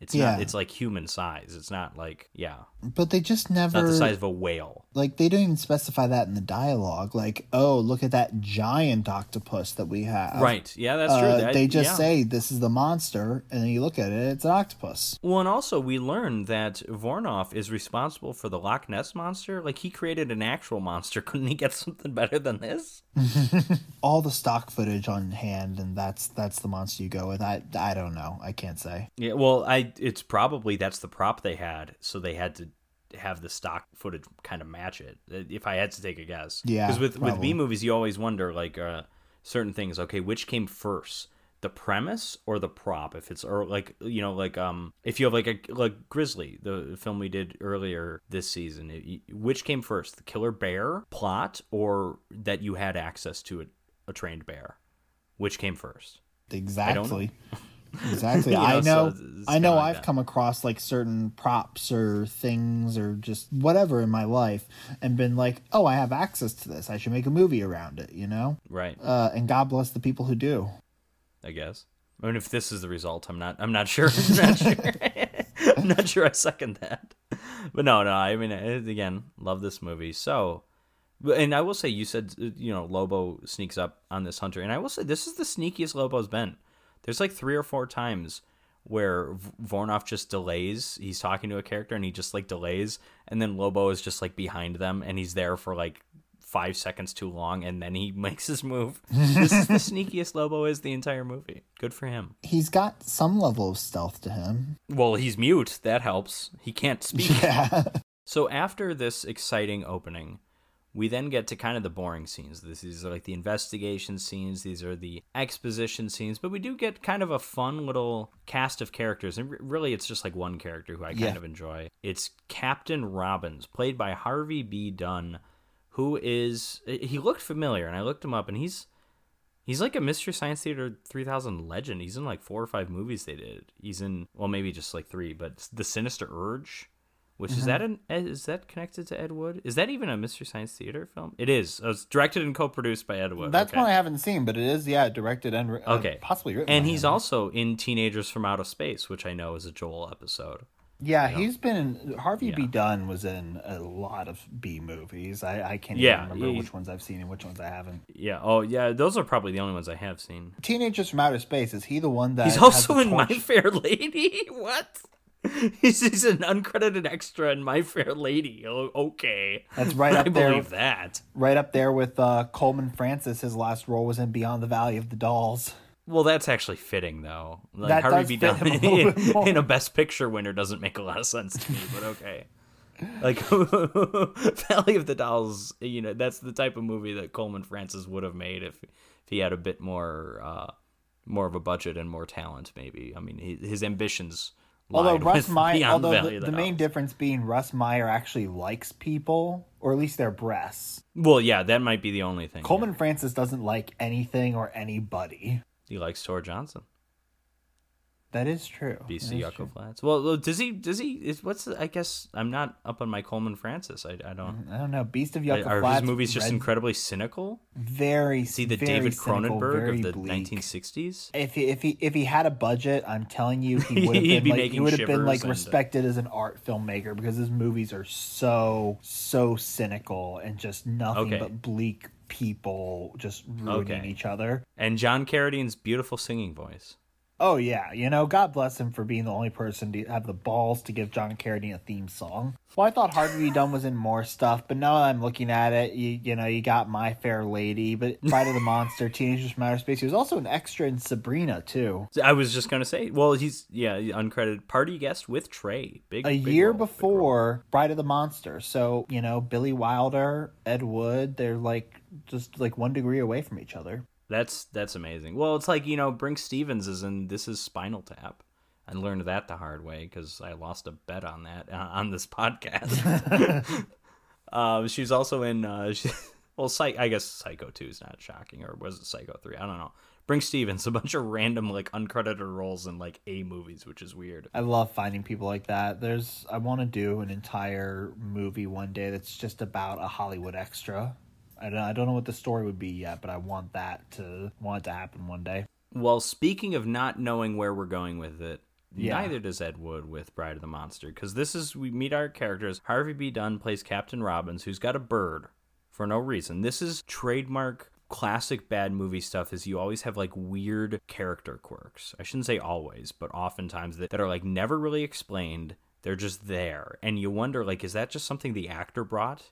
it's Yeah. not. It's like human size. It's not like yeah, But they just it's not never the size of a whale. like they don't even specify that in the dialogue. Like, oh, look at that giant octopus that we have. Right. Yeah, that's true. Uh, That- they just yeah. say this is the monster, and then you look at it, it's an octopus. Well, and also we learned that Vornoff is responsible for the Loch Ness monster. Like he created an actual monster. Couldn't he get something better than this? All the stock footage on hand, and that's that's the monster you go with. I I don't know. I can't say. Yeah. Well, I it's probably that's the prop they had, so they had to have the stock footage kind of match it. If I had to take a guess. Yeah, Because with with. B movies, you always wonder like uh, certain things. Okay, which came first? The premise or the prop? If it's or like you know like um if you have like a like Grizzly, the film we did earlier this season, it, which came first? The killer bear plot or that you had access to a, a trained bear? Which came first? Exactly. Exactly. You know, I so know. it's- it's I know. like I've that. come across like certain props or things or just whatever in my life, and been like, "Oh, I have access to this. I should make a movie around it." You know. Right. Uh, and God bless the people who do. I guess. I mean, if this is the result, I'm not. I'm not sure. I'm not sure. I'm not sure. I second that. But no, no. I mean, again, love this movie. So, and I will say, you said uh, you know Lobo sneaks up on this hunter, and I will say this is the sneakiest Lobo's been. There's like three or four times where Vornoff just delays. He's talking to a character, and he just like delays, and then Lobo is just like behind them, and he's there for like five seconds too long, and then he makes his move. this is the sneakiest Lobo is the entire movie. Good for him. He's got some level of stealth to him. Well, he's mute. That helps. He can't speak. Yeah. So after this exciting opening, we then get to kind of the boring scenes. This these are like the investigation scenes. These are the exposition scenes. But we do get kind of a fun little cast of characters, and re- really, it's just like one character who I kind Yeah. of enjoy. It's Captain Robbins, played by Harvey B. Dunn, who is he looked familiar, and I looked him up, and he's He's like a Mystery Science Theater 3000 legend. He's in like four or five movies they did. He's in, well, maybe just like three, but The Sinister Urge, which is that an is that connected to Ed Wood? Is that even a Mystery Science Theater film? It is. It was directed and co-produced by Ed Wood. That's okay. one I haven't seen, but it is yeah directed and uh, Okay. possibly written. And he's him. also in Teenagers from Outer Space, which I know is a Joel episode. yeah he's been Harvey B Yeah. Dunn was in a lot of B movies. I I can't Yeah, even remember he- which ones I've seen and which ones I haven't. Yeah. Oh, yeah. Those are probably the only ones I have seen. Teenagers from Outer Space is he the one that He's also in My Fair Lady. What? He's, he's an uncredited extra in My Fair Lady. Oh, okay. That's right I up there. believe that. right up there with uh, Coleman Francis. His last role was in Beyond the Valley of the Dolls. Well, that's actually fitting, though. Like That Harvey does B. fit Dunn him a little bit more. in a Best Picture winner doesn't make a lot of sense to me, but okay. Like Valley of the Dolls, you know, that's the type of movie that Coleman Francis would have made if if he had a bit more uh more of a budget and more talent maybe. I mean, his, his ambitions Although Russ Meyer, although the, the the main difference being Russ Meyer actually likes people, or at least their breasts. Well, yeah, that might be the only thing. Coleman Francis doesn't like anything or anybody. He likes Tor Johnson. That is true. BC Yucca true. Flats. Well, does he? Does he? Is what's? The, I guess I'm not up on my Coleman Francis. I, I don't. I don't know. Beast of Yucca Are Flats. his movies just Red- incredibly cynical? very? See the very David cynical, Cronenberg of the bleak. 1960s? If he, if he if he had a budget, I'm telling you, he would have been be like he would have been like and- uh, respected as an art filmmaker because his movies are so so cynical and just nothing Okay. but bleak people just ruining Okay. each other. And John Carradine's beautiful singing voice. Oh yeah, you know, God bless him for being the only person to have the balls to give John Carradine a theme song. Well, I thought Harvey B. Dunn was in more stuff, but now that I'm looking at it, you you know, you got My Fair Lady, but Bride of the Monster, Teenagers from Outer Space. He was also an extra in Sabrina too. I was just gonna say, well, he's yeah, uncredited party guest with Trey. Big A big year role. before Bride of the Monster, so you know Billy Wilder, Ed Wood, they're like just like one degree away from each other. That's that's amazing. Well, it's like you know, Brinke Stevens is in This Is Spinal Tap. I learned that the hard way because I lost a bet on that uh, on this podcast. Uh, she was also in. Uh, she, well, Psych, I guess Psycho two is not shocking, or was it Psycho three? I don't know. Brinke Stevens, a bunch of random like uncredited roles in like A movies, which is weird. I love finding people like that. There's I want to do an entire movie one day that's just about a Hollywood extra. I don't, I don't know what the story would be yet, but I want that to want it to happen one day. Well, speaking of not knowing where we're going with it, Yeah. neither does Ed Wood with Bride of the Monster, because this is we meet our characters. Harvey B. Dunn plays Captain Robbins, who's got a bird for no reason. This is trademark classic bad movie stuff is you always have like weird character quirks. I shouldn't say always, but oftentimes that, that are like never really explained. They're just there. And you wonder like is that just something the actor brought?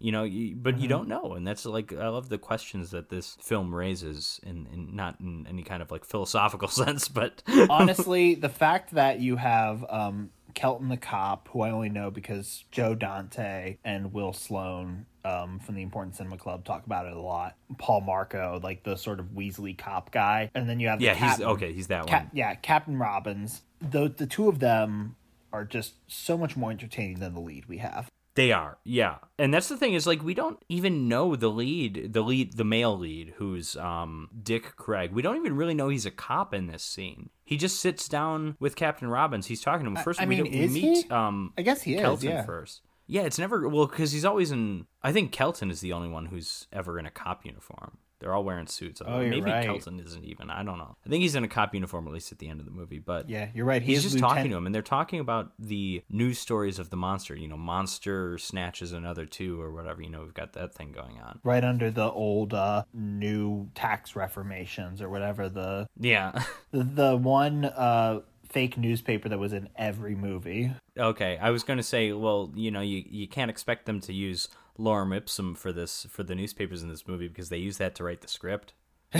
You know, you, but you don't know, and that's like I love the questions that this film raises, in, in not in any kind of like philosophical sense, but Honestly, the fact that you have um, Kelton the cop, who I only know because Joe Dante and Will Sloan um, from the Important Cinema Club talk about it a lot. Paul Marco, like the sort of Weasley cop guy, and then you have the yeah, he's okay. He's that Cap- one. yeah, Captain Robbins. The the two of them are just so much more entertaining than the lead we have. They are, yeah. And that's the thing is like we don't even know the lead, the lead, the male lead, who's um Dick Craig. We don't even really know he's a cop in this scene. He just sits down with Captain Robbins. He's talking to him first. I we, mean, don't- we is meet he? um I guess he is. Kelton yeah. first. Yeah, it's never well because he's always in. I think Kelton is the only one who's ever in a cop uniform. They're all wearing suits. Oh, you're Maybe right. Kelton isn't even. I don't know. I think he's in a cop uniform at least at the end of the movie. But Yeah, you're right. He he's just Lieutenant- talking to him, and they're talking about the news stories of the monster. You know, monster snatches another two or whatever. You know, we've got that thing going on. right under the old uh, new tax reformations or whatever the Yeah. the, the one uh, fake newspaper that was in every movie. okay. I was going to say, well, you know, you you can't expect them to use lorem ipsum for this for the newspapers in this movie because they use that to write the script.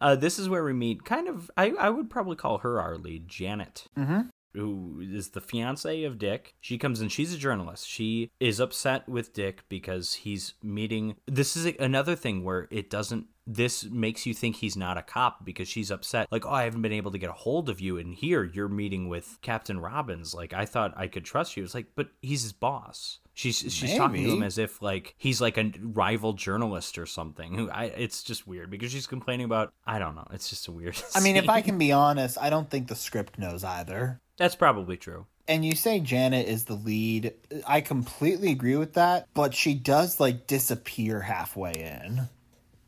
uh, this is where we meet kind of I, I would probably call her our lead, Janet. Mm-hmm. who is the fiance of Dick. She comes in, she's a journalist. She is upset with Dick because he's meeting. This is another thing where it doesn't. This makes you think he's not a cop because she's upset. Like, oh, I haven't been able to get a hold of you, and here you're meeting with Captain Robbins. Like, I thought I could trust you. It's like, but he's his boss. She's she's talking to him as if like he's like a rival journalist or something. Who I it's just weird because she's complaining about I don't know. It's just a weird. I mean, if. I can be honest, I don't think the script knows either. that's probably true. And you say Janet is the lead. I completely agree with that, but she does like disappear halfway in.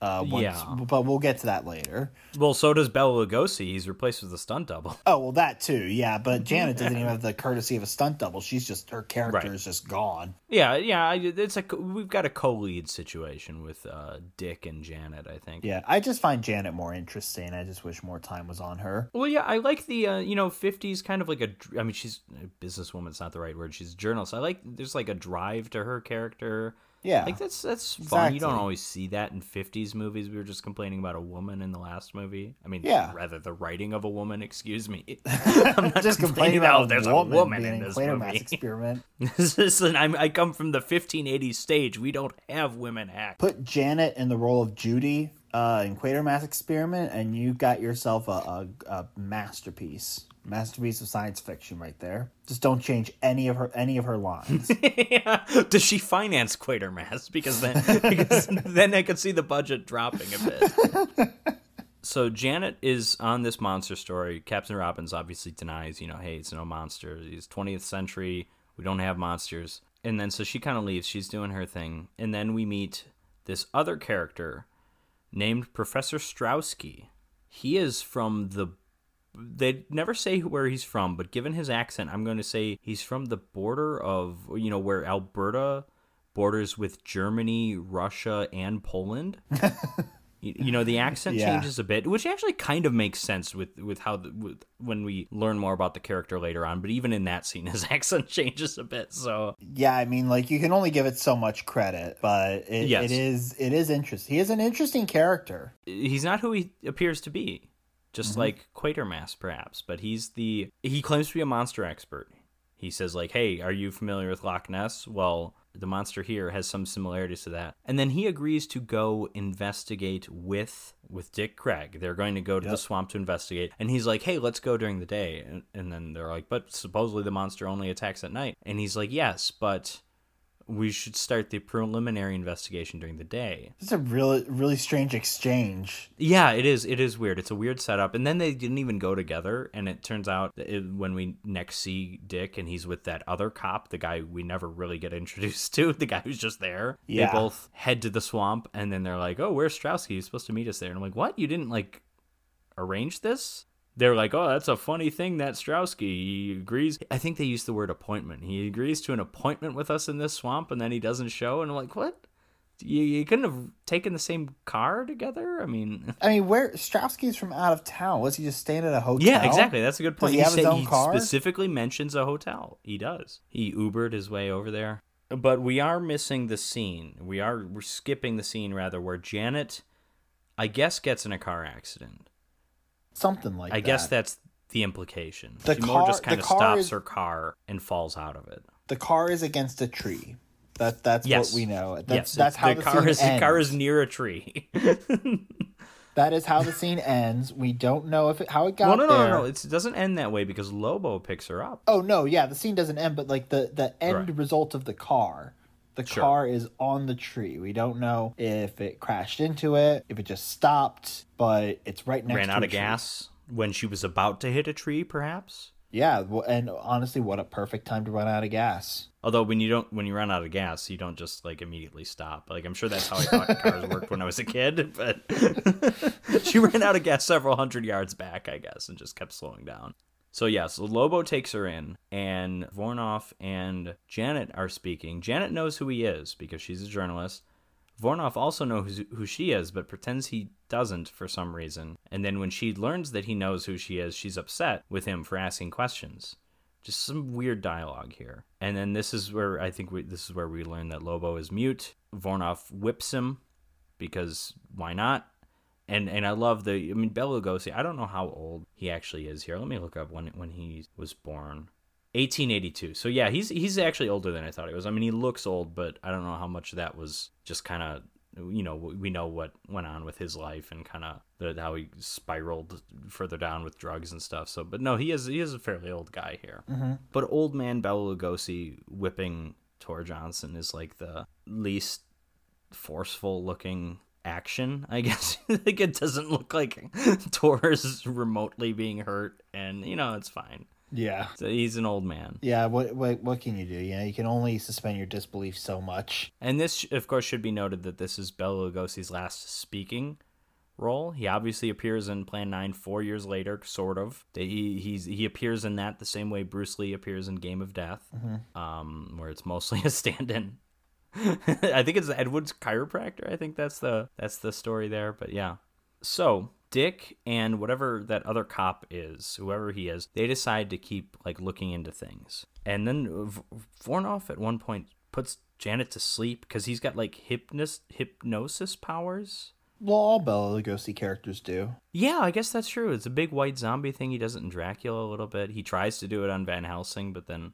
Uh, once, Yeah. but we'll get to that later. Well, so does Bela Lugosi. He's replaced with a stunt double. Oh well, that too, yeah. But Janet doesn't even have the courtesy of a stunt double. She's just her character Right. is just gone. Yeah, yeah. It's a we've got a co-lead situation with uh, Dick and Janet. I think. Yeah, I just find Janet more interesting. I just wish more time was on her. Well, yeah, I like the uh, you know '50s kind of like a. I mean, she's a businesswoman. It's not the right word. She's a journalist. I like there's like a drive to her character. Yeah, Like that's that's fun. You don't always see that in '50s movies. We were just complaining about a woman in the last movie. I mean, Yeah. rather the writing of a woman. Excuse me. I'm not just complaining complaining about oh, there's a a woman, woman in this Quatermass movie. experiment. Listen, I'm, I come from the 1580s stage. We don't have women act. Put Janet in the role of Judy uh, in Quatermass experiment, and you got yourself a, a, a masterpiece. Masterpiece of science fiction right there. Just don't change any of her any of her lines. Yeah. Does she finance Quatermass? Because then, because then I could see the budget dropping a bit. So Janet is on this monster story. Captain Robbins obviously denies, you know, hey, it's no monster. It's 20th century. We don't have monsters. And then so she kind of leaves. She's doing her thing. And then we meet this other character named Professor Strowski. He is from the they never say where he's from, but given his accent, I'm going to say he's from the border of, you know, where Alberta borders with Germany, Russia, and Poland. you, you know, the accent Yeah. changes a bit, which actually kind of makes sense with with how the, with, when we learn more about the character later on. But even in that scene, his accent changes a bit. So yeah, I mean, like you can only give it so much credit, but it, Yes. it is it is interesting. He is an interesting character. he's not who he appears to be. Just Mm-hmm. like Quatermass, perhaps, but he's the he claims to be a monster expert. He says like, "Hey, are you familiar with Loch Ness?" Well, the monster here has some similarities to that. And then he agrees to go investigate with with Dick Craig. They're going to go to the swamp to investigate. And he's like, "Hey, let's go during the day." And, and then they're like, "But supposedly the monster only attacks at night." And he's like, "Yes, but we should start the preliminary investigation during the day. It's a really really strange exchange. Yeah, it is. It is weird. It's a weird setup. And then they didn't even go together. And it turns out it, when we next see Dick and he's with that other cop, the guy we never really get introduced to, the guy who's just there. Yeah. They both head to the swamp and then they're like, "Oh, where's Strowski? He's supposed to meet us there." And I'm like, "What? You didn't like arrange this?" They're like, "Oh, that's a funny thing that Strowski he agrees." I think they used the word appointment. He agrees to an appointment with us in this swamp, and then he doesn't show. And I'm like, "What? You, you couldn't have taken the same car together?" I mean, I mean, where Strowski's from out of town? Was he just staying at a hotel? Yeah, exactly. That's a good point. he said- own he car? specifically mentions a hotel. He does. He Ubered his way over there. But we are missing the scene. We are we're skipping the scene rather where Janet I guess gets in a car accident. Something like I that. I guess that's the implication. The she more car- just kind of stops is- her car and falls out of it. the car is against a tree. That that's Yes. what we know. That's yes, that's how the, the, car scene is ends. the car is near a tree. That is how the scene ends. We don't know if it, how it got well, no, no, there. no, no. It's, it doesn't end that way because Lobo picks her up. Oh no, yeah, the scene doesn't end, but like the the end Right. result of the car. The Sure. car is on the tree. We don't know if it crashed into it, if it just stopped, but it's right next Ran to out of tree. gas when she was about to hit a tree, perhaps. Yeah, well, and honestly, what a perfect time to run out of gas. Although when you don't when you run out of gas, you don't just like immediately stop. Like I'm sure that's how I thought cars worked when I was a kid, but she ran out of gas several hundred yards back, I guess, and just kept slowing down. So yeah, so Lobo takes her in, and Vornoff and Janet are speaking. Janet knows who he is because she's a journalist. Vornoff also knows who she is, but pretends he doesn't for some reason. And then when she learns that he knows who she is, she's upset with him for asking questions. Just some weird dialogue here. And then this is where I think we, this is where we learn that Lobo is mute. Vornoff whips him because why not? And and I love the I mean Bela Lugosi. I don't know how old he actually is here. Let me look up when when he was born. 1882. So yeah, he's he's actually older than I thought he was. I mean, he looks old, but I don't know how much of that was just kind of you know we know what went on with his life and kind of how he spiraled further down with drugs and stuff. So, but no, he is he is a fairly old guy here. Mm-hmm. But old man Bela Lugosi whipping Tor Johnson is like the least forceful looking action, I guess. like it doesn't look like Tor is remotely being hurt, and you know it's fine. Yeah. So he's an old man, Yeah, what, what what can you do? You know, you can only suspend your disbelief so much. and this, of course, should be noted that this is Bela Lugosi's last speaking role. He obviously appears in Plan Nine four years later, sort of. He he's he appears in that the same way Bruce Lee appears in Game of Death, um, where it's mostly a stand-in. I think it's Ed Wood's chiropractor. I think that's the that's the story there. But yeah, so Dick and whatever that other cop is, whoever he is, they decide to keep like looking into things. And then V- Vornoff at one point puts Janet to sleep because he's got like hypnos- hypnosis powers. Well, all Bela Lugosi characters do. Yeah, I guess that's true. It's a big white zombie thing. He does it in Dracula a little bit. He tries to do it on Van Helsing, but then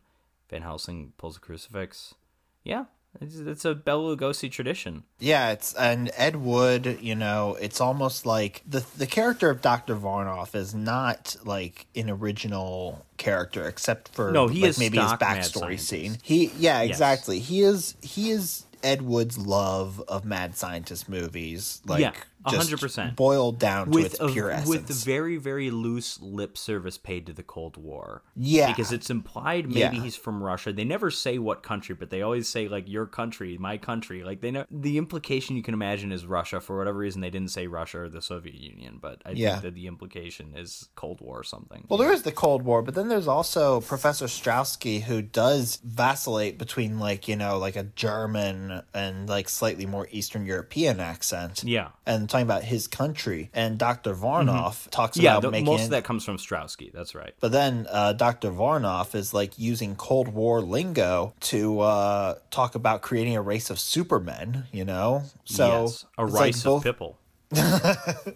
Van Helsing pulls a crucifix. Yeah, it's, it's a Bela Lugosi tradition. Yeah, it's and Ed Wood. You know, it's almost like the the character of Doctor Vornoff is not like an original character, except for No, he like, is maybe his backstory scene. He, yeah, Yes. exactly. He is he is Ed Wood's love of mad scientist movies. Like, Yeah, just 100%. boiled down to with its a, pure essence. with very very loose lip service paid to the Cold War. Yeah. because it's implied maybe Yeah. he's from Russia. They never say what country, but they always say like your country, my country. Like they know the implication you can imagine is Russia. For whatever reason, they didn't say Russia or the Soviet Union, but I Yeah. think that the implication is Cold War or something. Well, there is the Cold War, but then there's also Professor Strowski who does vacillate between like you know like a German and like slightly more Eastern European accent. Yeah. and talking about his country, and Doctor Vornoff talks yeah, about the, making. most of that comes from Strowski. That's right. but then uh, Doctor Vornoff is like using Cold War lingo to uh, talk about creating a race of supermen. You know, so yes, a race like rice both- of pipple.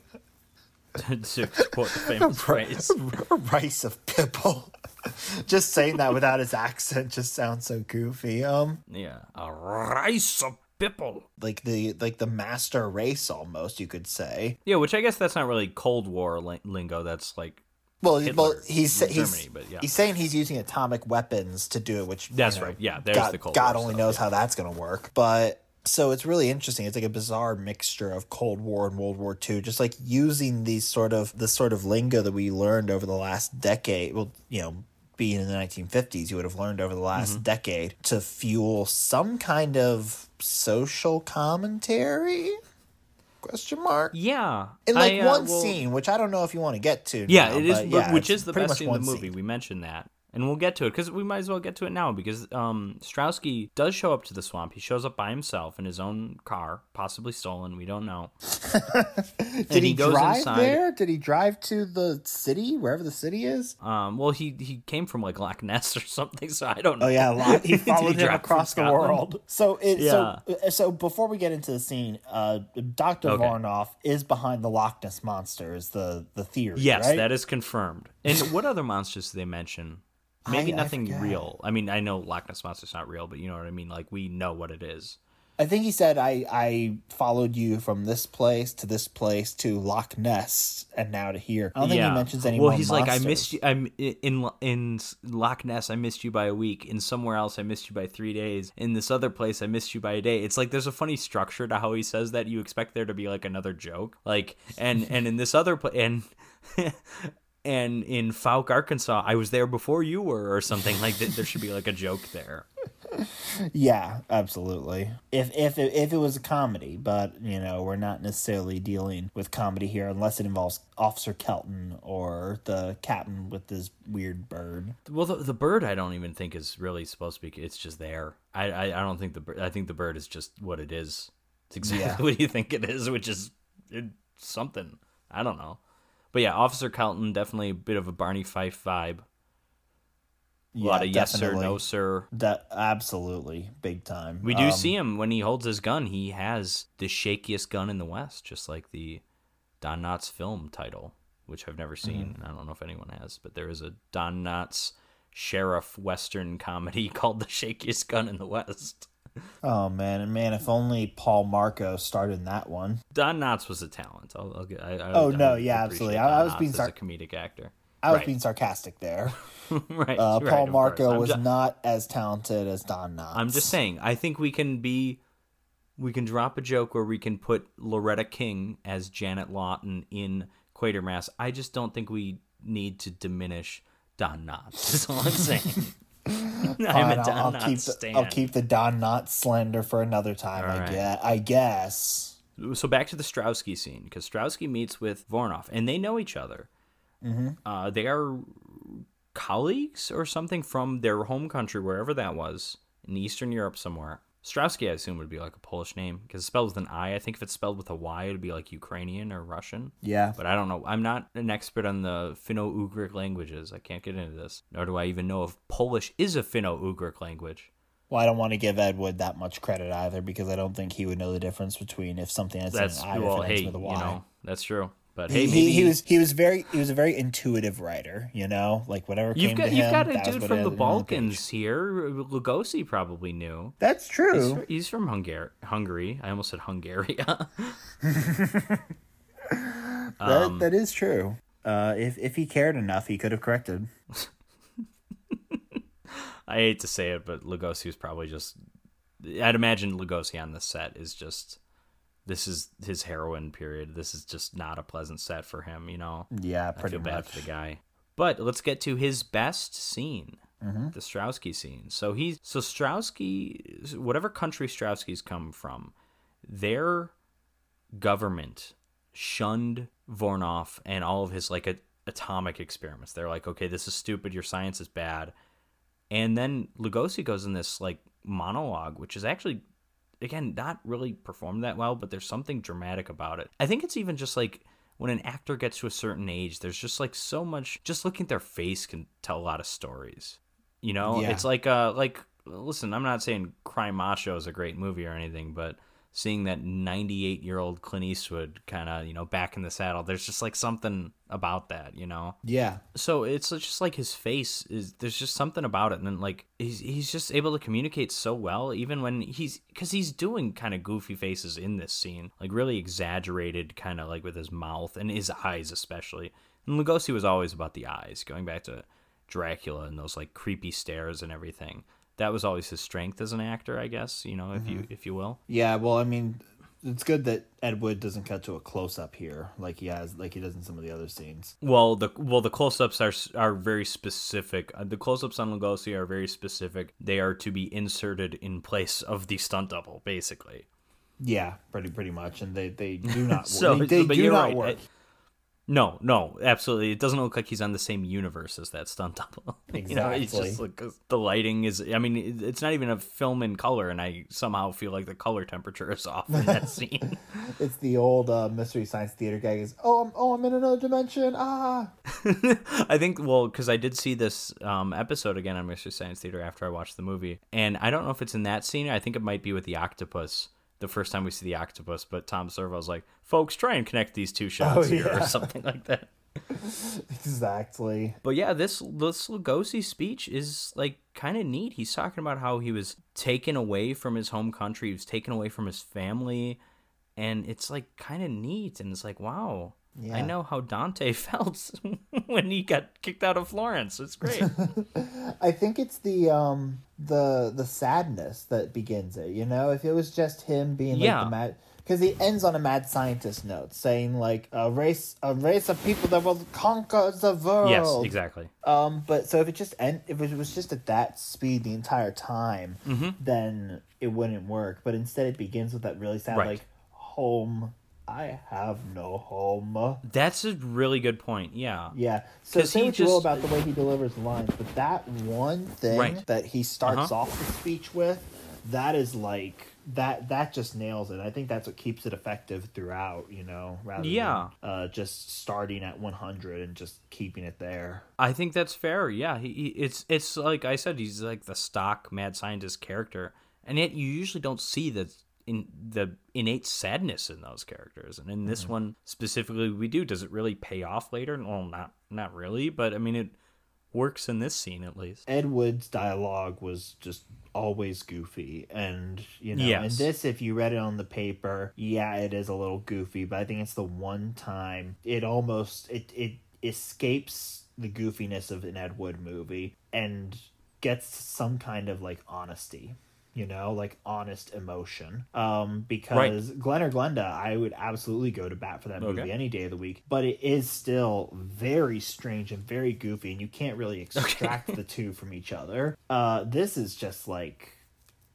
to quote the famous phrase. a rice of pipple. just saying that without his accent just sounds so goofy. Um, Yeah, a rice of pipple. like the like the master race almost you could say. Yeah, which I guess that's not really Cold War li- lingo. That's like Well, Hitler well, he's he's, Germany, but yeah. he's saying he's using atomic weapons to do it, which you That's know, right. Yeah, there's God, the Cold God War only stuff, knows yeah. how that's going to work. But so it's really interesting. It's like a bizarre mixture of Cold War and World War II, just like using these sort of the sort of lingo that we learned over the last decade. Well, you know. Being in the 1950s, you would have learned over the last Mm-hmm. decade to fuel some kind of social commentary? Question mark Yeah, in like I, uh, one well, scene, which I don't know if you want to get to. Yeah, now, it is, but yeah, which is the best scene in the movie. scene. We mentioned that, and we'll get to it because we might as well get to it now because um, Strowski does show up to the swamp. He shows up by himself in his own car, possibly stolen. We don't know. Did he he, drive inside. there? Did he drive to the city, wherever the city is? Um, well, he he came from like Loch Ness or something, so I don't know. Oh yeah, lot. He followed him across the world. So it Yeah. so uh, so before we get into the scene, uh, Doctor Okay. Vornoff is behind the Loch Ness monster. Is the the theory? Yes, right? that is confirmed. And what other monsters do they mention? Maybe I nothing forget. real. I mean, I know Loch Ness monster's not real, but you know what I mean. Like we know what it is. I think he said I I followed you from this place to this place to Loch Ness and now to here. I don't think he mentions any Well, he's like, I missed you. I'm in in Loch Ness. I missed you by a week. In somewhere else, I missed you by three days. In this other place, I missed you by a day. It's like there's a funny structure to how he says that. You expect there to be like another joke, like and and in this other place and. And in Fouke, Arkansas, I was there before you were, or something like that. There should be like a joke there. Yeah, absolutely. If if it, if it was a comedy, but you know, we're not necessarily dealing with comedy here unless it involves Officer Kelton or the captain with this weird bird. Well, the, the bird I don't even think is really supposed to be. It's just there. I I, I don't think the bird. I think the bird is just what it is. It's exactly Yeah. what do you think it is, which is it, something. I don't know. But yeah, Officer Kelton definitely a bit of a Barney Fife vibe. A lot of yes sir, no sir. That absolutely big time. We do Um, see him when he holds his gun. He has the shakiest gun in the West, just like the Don Knotts film title, which I've never seen, Mm-hmm. and I don't know if anyone has. But there is a Don Knotts sheriff western comedy called The Shakiest Gun in the West. Oh man, and man, if only Paul Marco started in that one. Don Knotts was a talent. I'll, I'll get. I, I, Oh, I no, yeah, absolutely. Don I- was Knotts being sar- a comedic actor. I was Right. being sarcastic there. right, Uh, Paul of Marco was not as talented as Don Knotts. I'm just saying. I think we can be, we can drop a joke where we can put Loretta King as Janet Lawton in Quatermass. I just don't think we need to diminish Don Knotts. That's all I'm saying. I'm a I'll, Don I'll keep the. I'll keep the Don Knotts slender for another time. All I right. guess. I guess. So back to the Strowski scene because Strowski meets with Vornoff and they know each other. Mm-hmm. Uh, they are colleagues or something from their home country, wherever that was, in Eastern Europe somewhere. Strowski, I assume, would be like a Polish name because it's spelled with an I. I think if it's spelled with a Y, it'd be like Ukrainian or Russian. Yeah. But I don't know. I'm not an expert on the Finno-Ugric languages. I can't get into this. Nor do I even know if Polish is a Finno-Ugric language. Well, I don't want to give Ed Wood that much credit either because I don't think he would know the difference between if something has That's an I well, or it hey, with a you Y. know, that's true. But He, hey, he, he was he was very he was a very intuitive writer, you know, like whatever You've came got to you've him. got a dude from the. Balkans here. Lugosi probably knew. That's He's, true. fr- he's from Hungary. Hungary. I almost said Hungary. that, Um, that is true. Uh, if if he cared enough, he could have corrected. I hate to say it, but Lugosi was probably just. I'd imagine Lugosi on the set is just. This is his heroin period. This is just not a pleasant set for him. You know. Yeah, I pretty feel bad much. for the guy. But let's get to his best scene, Mm-hmm. the Strowski scene. So he's so Strowski, whatever country Strowski's come from, their government shunned Vornoff and all of his like a, atomic experiments. They're like, okay, this is stupid. Your science is bad. And then Lugosi goes in this like monologue, which is actually again not really performed that well, but there's something dramatic about it. I think it's even just like when an actor gets to a certain age, there's just like so much. Just looking at their face can tell a lot of stories. You know, Yeah. it's like uh like listen, I'm not saying Cry Macho is a great movie or anything, but seeing that 98 year old Clint Eastwood kind of you know back in the saddle, there's just like something about that, you know? Yeah, so it's just like his face is there's just something about it and then like he's he's just able to communicate so well even when he's because he's doing kind of goofy faces in this scene like really exaggerated kind of like with his mouth and his eyes especially. And Lugosi was always about the eyes, going back to Dracula and those like creepy stares and everything. That was always his strength as an actor, I guess. You know, if you if you will. Yeah, well, I mean, it's good that Ed Wood doesn't cut to a close up here, like he has, like he does in some of the other scenes. Well, the well the close-ups are are very specific. Uh, the close-ups on Lugosi are very specific. They are to be inserted in place of the stunt double, basically. Yeah, pretty pretty much, and they they do not. So, they, do not right. work. No, no, absolutely. It doesn't look like he's on the same universe as that stunt double. you know, it's Exactly. just like the lighting is. I mean, it's not even a film in color, and I somehow feel like the color temperature is off in that scene. It's the old uh, mystery science theater gag. Is oh I'm oh I'm in another dimension ah. I think well because I did see this um, episode again on Mystery Science Theater after I watched the movie, and I don't know if it's in that scene. I think it might be with the octopus. The first time we see the octopus, but Tom Servo's like, "Folks, try and connect these two shots Oh, here," yeah. or something like that. Exactly. But yeah, this this Lugosi speech is like kind of neat. He's talking about how he was taken away from his home country, he was taken away from his family, and it's like kind of neat. And it's like, wow, I know how Dante felt when he got kicked out of Florence. It's great. I think it's the um the the sadness that begins it. You know, if it was just him being like Yeah. the mad, because he ends on a mad scientist note, saying like a race a race of people that will conquer the world. yes, exactly. Um, but so if it just end, if it was just at that speed the entire time, Mm-hmm. then it wouldn't work. But instead, it begins with that really sad Right. like home. I have no home. That's a really good point. Yeah. Yeah. So say he what you will about the way he delivers the lines, but that one thing Right. that he starts Uh-huh. off the speech with, that is like that that just nails it. I think that's what keeps it effective throughout, you know, rather Yeah. than uh, just starting at 100 and just keeping it there. I think that's fair. Yeah, he, he it's it's like I said, he's like the stock mad scientist character, and yet you usually don't see the in the innate sadness in those characters. And in this Mm-hmm. one specifically, we do. Does it really pay off later? Well, not not really, but I mean, it works in this scene at least. Ed Wood's dialogue was just always goofy and you know Yes. and this if you read it on the paper yeah it is a little goofy but i think it's the one time it almost it it escapes the goofiness of an ed wood movie and gets some kind of like honesty you know like honest emotion um because Glen or Glenda i would absolutely go to bat for that movie Okay. any day of the week but it is still very strange and very goofy and you can't really extract the two from each other uh this is just like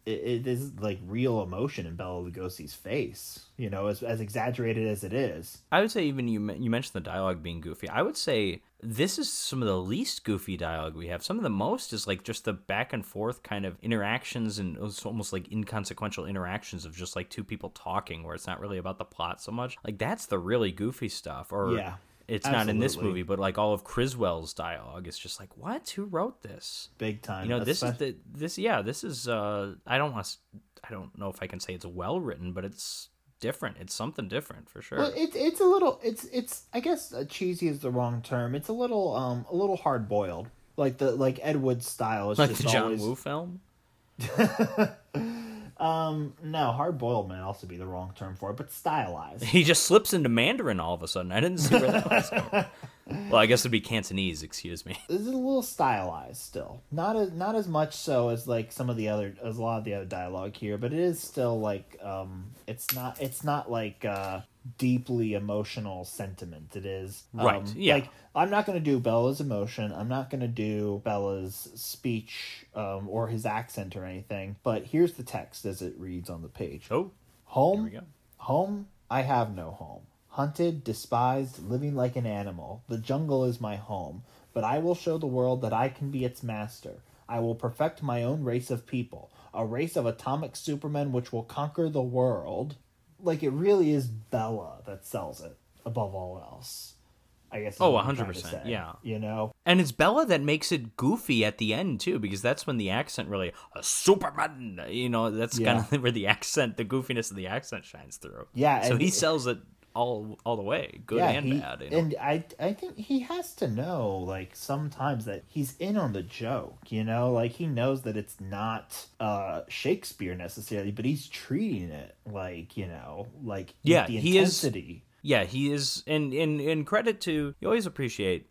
it, it is like real emotion in Bela Lugosi's face, you know, as as exaggerated as it is. I would say even you you mentioned the dialogue being goofy. I would say this is some of the least goofy dialogue we have. Some of the most is like just the back and forth kind of interactions and it's almost like inconsequential interactions of just like two people talking where it's not really about the plot so much. Like that's the really goofy stuff. Or Yeah, it's not in this movie, but like all of Criswell's dialogue is just like what? Who wrote this? Big time. You know, this is the this yeah, this is uh I don't want I don't know if I can say it's well written, but it's different. It's something different for sure. Well, it's it's a little it's it's I guess uh, cheesy is the wrong term. It's a little um a little hard boiled. Like the like Ed Wood's style is like just the John always Woo film. um no hard boiled might also be the wrong term for it, but stylized. He just slips into Mandarin all of a sudden. I didn't see where that was going. Well, I guess it'd be Cantonese. Excuse me. This is a little stylized still. Not as not as much so as like some of the other as a lot of the other dialogue here, but it is still like um it's not it's not like uh deeply emotional sentiment. It is um, Right, yeah. Like I'm not gonna do Bela's emotion. I'm not gonna do Bela's speech um or his accent or anything. But here's the text as it reads on the page. Oh, Home, here we go. home, I have no home. Hunted, despised, living like an animal. The jungle is my home, but I will show the world that I can be its master. I will perfect my own race of people, a race of atomic supermen which will conquer the world. Like it really is Bela that sells it above all else. I guess. Oh, what I'm trying to 100%, yeah. You know, And it's Bela that makes it goofy at the end too, because that's when the accent really a Superman. You know, that's Yeah. kind of where the accent, the goofiness of the accent shines through. Yeah, So he sells it all all the way, good and he- bad. You know? And I I think he has to know like sometimes that he's in on the joke, you know? Like he knows that it's not uh Shakespeare necessarily, but he's treating it like, you know, like Yeah, the he is- Yeah, he is, and in in credit to you always appreciate,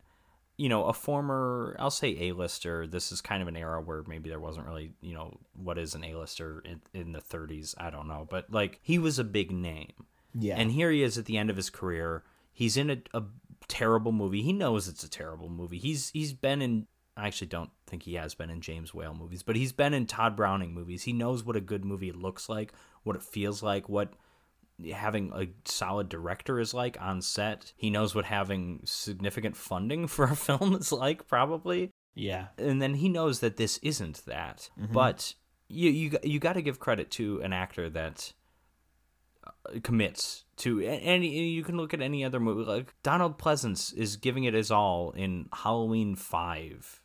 you know, a former I'll say A-lister. This is kind of an era where maybe there wasn't really, you know, what is an A-lister in, in the 30s. I don't know, but like he was a big name. Yeah. And here he is at the end of his career. He's in a, a terrible movie. He knows it's a terrible movie. He's he's been in I actually don't think he has been in James Whale movies, but he's been in Tod Browning movies. He knows what a good movie looks like, what it feels like, what having a solid director is like on set. He knows what having significant funding for a film is like, probably. Yeah. And then he knows that this isn't that. Mm-hmm. But you you you got to give credit to an actor that Uh, commits to a- any you can look at any other movie like Donald Pleasence is giving it his all in Halloween 5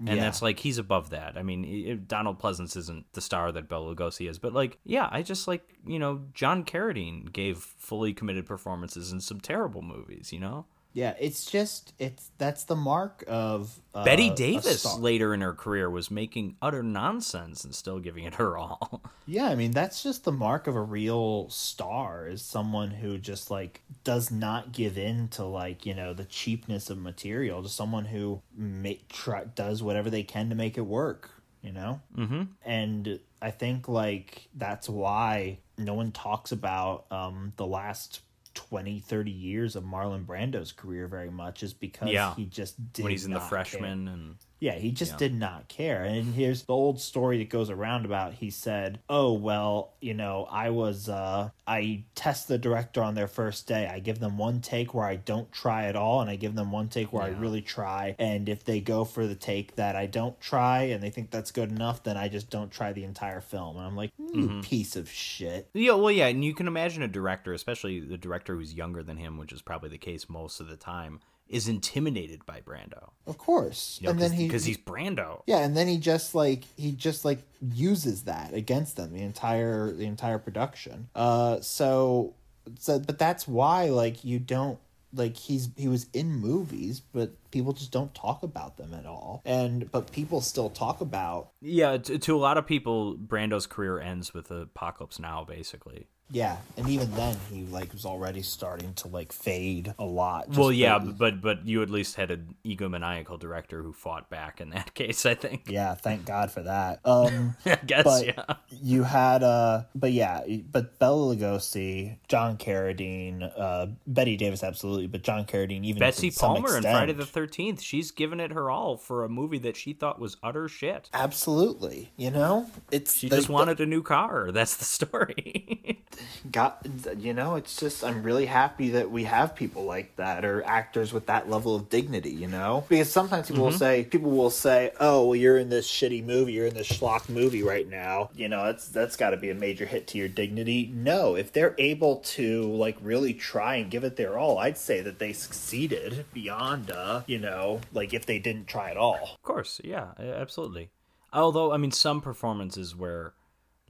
and Yeah. that's like he's above that. I mean, i- Donald Pleasence isn't the star that Bela Lugosi is, but like, yeah, I just like you know John Carradine gave fully committed performances in some terrible movies. You know, Yeah, it's just it's that's the mark of uh, Bette Davis later in her career was making utter nonsense and still giving it her all. Yeah, I mean that's just the mark of a real star is someone who just like does not give in to like you know the cheapness of material, just someone who make try, does whatever they can to make it work. You know, mm-hmm. and I think like that's why no one talks about um the last 20 30 years of Marlon Brando's career very much is because Yeah. he just did when he's in the not care. freshman and Yeah, he just did not care. And here's the old story that goes around about he said, "Oh, well, you know, I was uh I test the director on their first day. I give them one take where I don't try at all and I give them one take where I really try. And if they go for the take that I don't try and they think that's good enough, then I just don't try the entire film." And I'm like, "You piece of shit." Yeah, well, yeah, and you can imagine a director, especially the director who's younger than him, which is probably the case most of the time, is intimidated by Brando. Of course. You know, and then he because he's Brando. Yeah, and then he just like he just like uses that against them the entire the entire production. Uh so so but that's why like you don't like he's he was in movies but people just don't talk about them at all. And but people still talk about Yeah, to, to a lot of people, Brando's career ends with Apocalypse Now, basically. Yeah, and even then he like was already starting to like fade a lot. well, yeah, the- but but you at least had an egomaniacal director who fought back in that case. I think. yeah, thank God for that. Um I guess. but yeah. you had uh but yeah but Bela Lugosi, John Carradine, uh Bette Davis absolutely, but John Carradine even Betsy Palmer in Friday the Thirteenth. She's given it her all for a movie that she thought was utter shit. absolutely you know it's She the- just wanted a new car. That's the story. Got you know it's just i'm really happy that we have people like that or actors with that level of dignity you know because sometimes people Mm-hmm. will say people will say oh well you're in this shitty movie you're in this schlock movie right now you know that's that's got to be a major hit to your dignity no if they're able to like really try and give it their all i'd say that they succeeded beyond uh you know like if they didn't try at all Of course, yeah, absolutely. Although, I mean, some performances where,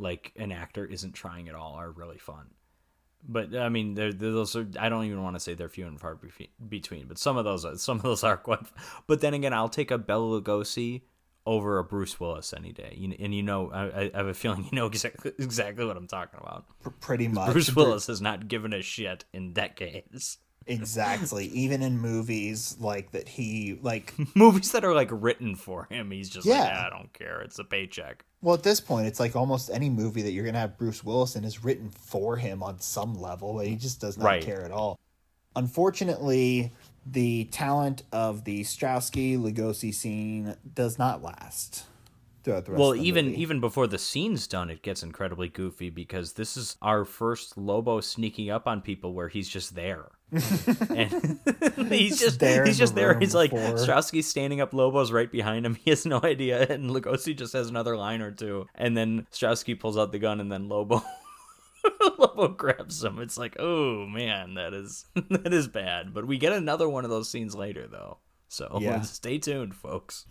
like, an actor isn't trying at all are really fun. But I mean, they're, they're- those are. I don't even want to say they're few and far between. But some of those, are, some of those are quite. But then again, I'll take a Bela Lugosi over a Bruce Willis any day. You, and you know, I, I have a feeling you know exactly exactly what I'm talking about. Pretty much Bruce Willis has not given a shit in decades. exactly even in movies like that he like Movies that are like written for him, he's just Yeah. "Ah, I don't care. It's a paycheck. Well, at this point, it's like almost any movie that you're going to have Bruce Willis in is written for him on some level, but he just does not Right. care at all. Unfortunately, the talent of the Strowski Lugosi scene does not last throughout the rest well of the even movie. even before the scene's done it gets incredibly goofy because this is our first lobo sneaking up on people where he's just there and he's just there he's just the there he's like before. Strowski's standing up lobo's right behind him he has no idea and Lugosi just has another line or two and then Strowski pulls out the gun and then lobo Lobo grabs him. It's like, oh man, that is that is bad. But we get another one of those scenes later, though. So Yeah. stay tuned, folks.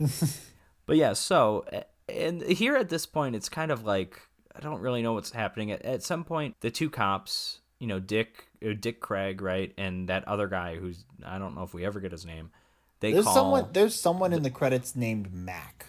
But yeah, so and here at this point, it's kind of like I don't really know what's happening. At, at some point, the two cops, you know, Dick, uh, Dick Craig, right, and that other guy who's I don't know if we ever get his name. They there's call. someone there's someone in the credits named Mac,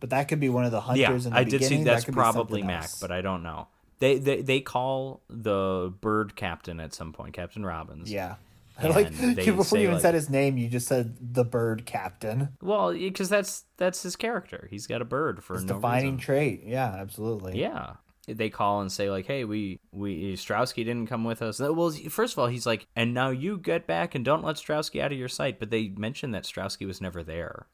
but that could be one of the hunters yeah, in the I did see beginning. That that's could probably Mac, but I don't know. They, they they call the bird captain at some point, Captain Robbins. Yeah. Like before you even like- said his name, you just said the bird captain. Well, because that's that's his character. He's got a bird for It's no defining reason. trait. Yeah, absolutely. Yeah. They call and say like, "Hey, we we Strowski didn't come with us." Well, first of all, he's like, "And now you get back and don't let Strowski out of your sight." But they mentioned that Strowski was never there.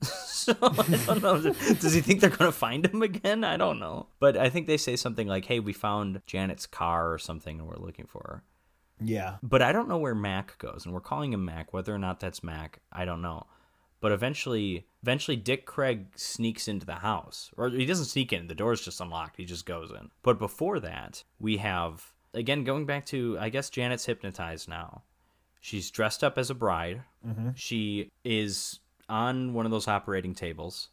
so I don't know. Does he think they're gonna find him again? I don't know. But I think they say something like, "Hey, we found Janet's car or something, and we're looking for her." Yeah. But I don't know where Mac goes, and we're calling him Mac. Whether or not that's Mac, I don't know. But eventually, eventually, Dick Craig sneaks into the house, or he doesn't sneak in. The door's just unlocked. He just goes in. But before that, we have again going back to I guess Janet's hypnotized now. She's dressed up as a bride. She is on one of those operating tables,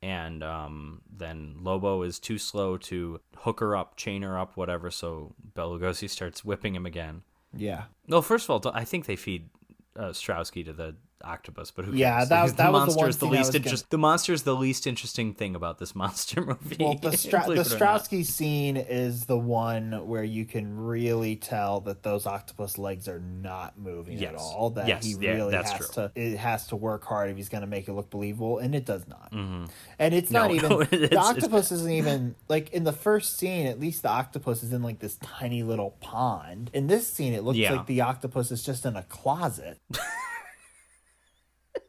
and um, then Lobo is too slow to hook her up, chain her up, whatever. So Bela Lugosi starts whipping him again. Yeah. Well, first of all, I think they feed uh, Strowski to the octopus, but who cares? Yeah, that- Because that was the monster one is the least was. The monster is the least interesting thing about this monster movie. Well, the, Stra- the it or not. Strowski scene is the one where you can really tell that those octopus legs are not moving at all. That Yes, he yeah, really that's has true. to. It has to work hard if he's going to make it look believable, and it does not. Mm-hmm. And it's No, not even no, it's- the it's octopus isn't even like in the first scene. At least the octopus is in like this tiny little pond. In this scene, it looks Yeah. like the octopus is just in a closet.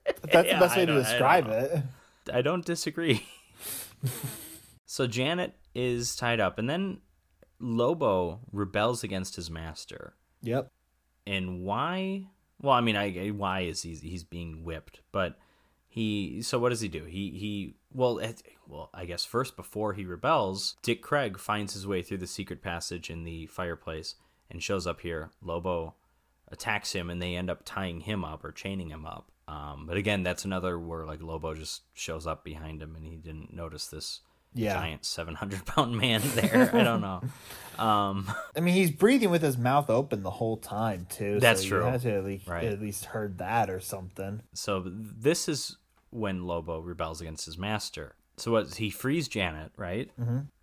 That's Yeah, the best way to don't- I describe it. I don't disagree. so Janet is tied up, and then Lobo rebels against his master. Yep. and why well i mean i why is he he's being whipped but he so what does he do he he well it, well i guess first before he rebels dick craig finds his way through the secret passage in the fireplace and shows up here lobo attacks him and they end up tying him up or chaining him up um, but again that's another where like lobo just shows up behind him and he didn't notice this Yeah. giant 700 pound man there i don't know um I mean, he's breathing with his mouth open the whole time too. That's so true. You had to at least, Right. at least heard that or something. So this is when Lobo rebels against his master. So what he frees Janet, right?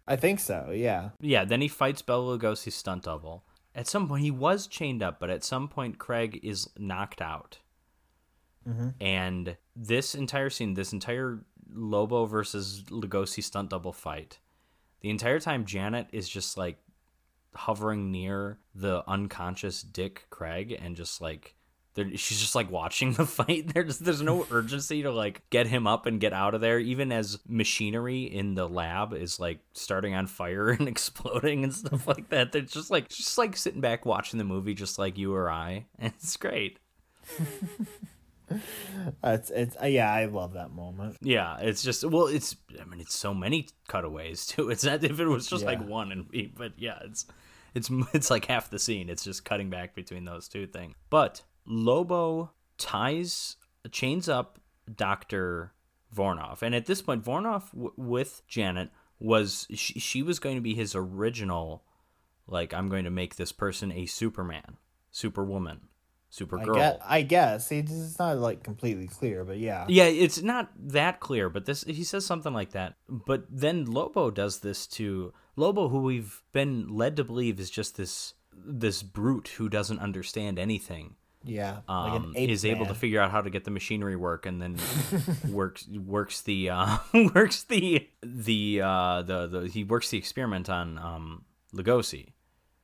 I think so. Yeah. Yeah, then he fights Bela Lugosi's stunt double. At some point he was chained up, but at some point Craig is knocked out. Mm-hmm. And this entire scene, this entire Lobo versus Lugosi stunt double fight, the entire time Janet is just like hovering near the unconscious Dick Craig and just like she's just like watching the fight. There's there's no urgency to like get him up and get out of there. Even as machinery in the lab is like starting on fire and exploding and stuff like that. They're just like just like sitting back watching the movie, just like you or I, and it's great. It's it's uh, yeah. I love that moment. Yeah, it's just well, it's I mean, it's so many cutaways too. It's not if it was just like one and we, but yeah, it's it's it's like half the scene. It's just cutting back between those two things. But Lobo ties chains up Doctor Vornoff, and at this point, Vornoff w- with Janet was she, she was going to be his original, like I'm going to make this person a Superman, Superwoman, I Supergirl. guess. I guess it's not like completely clear, but yeah. Yeah, it's not that clear, but this he says something like that. But then Lobo does this to Lobo, who we've been led to believe is just this this brute who doesn't understand anything. Yeah. like Um, ape is able to figure out how to get the machinery work, and then works works the uh, works the the uh, the the he works the experiment on um, Lugosi.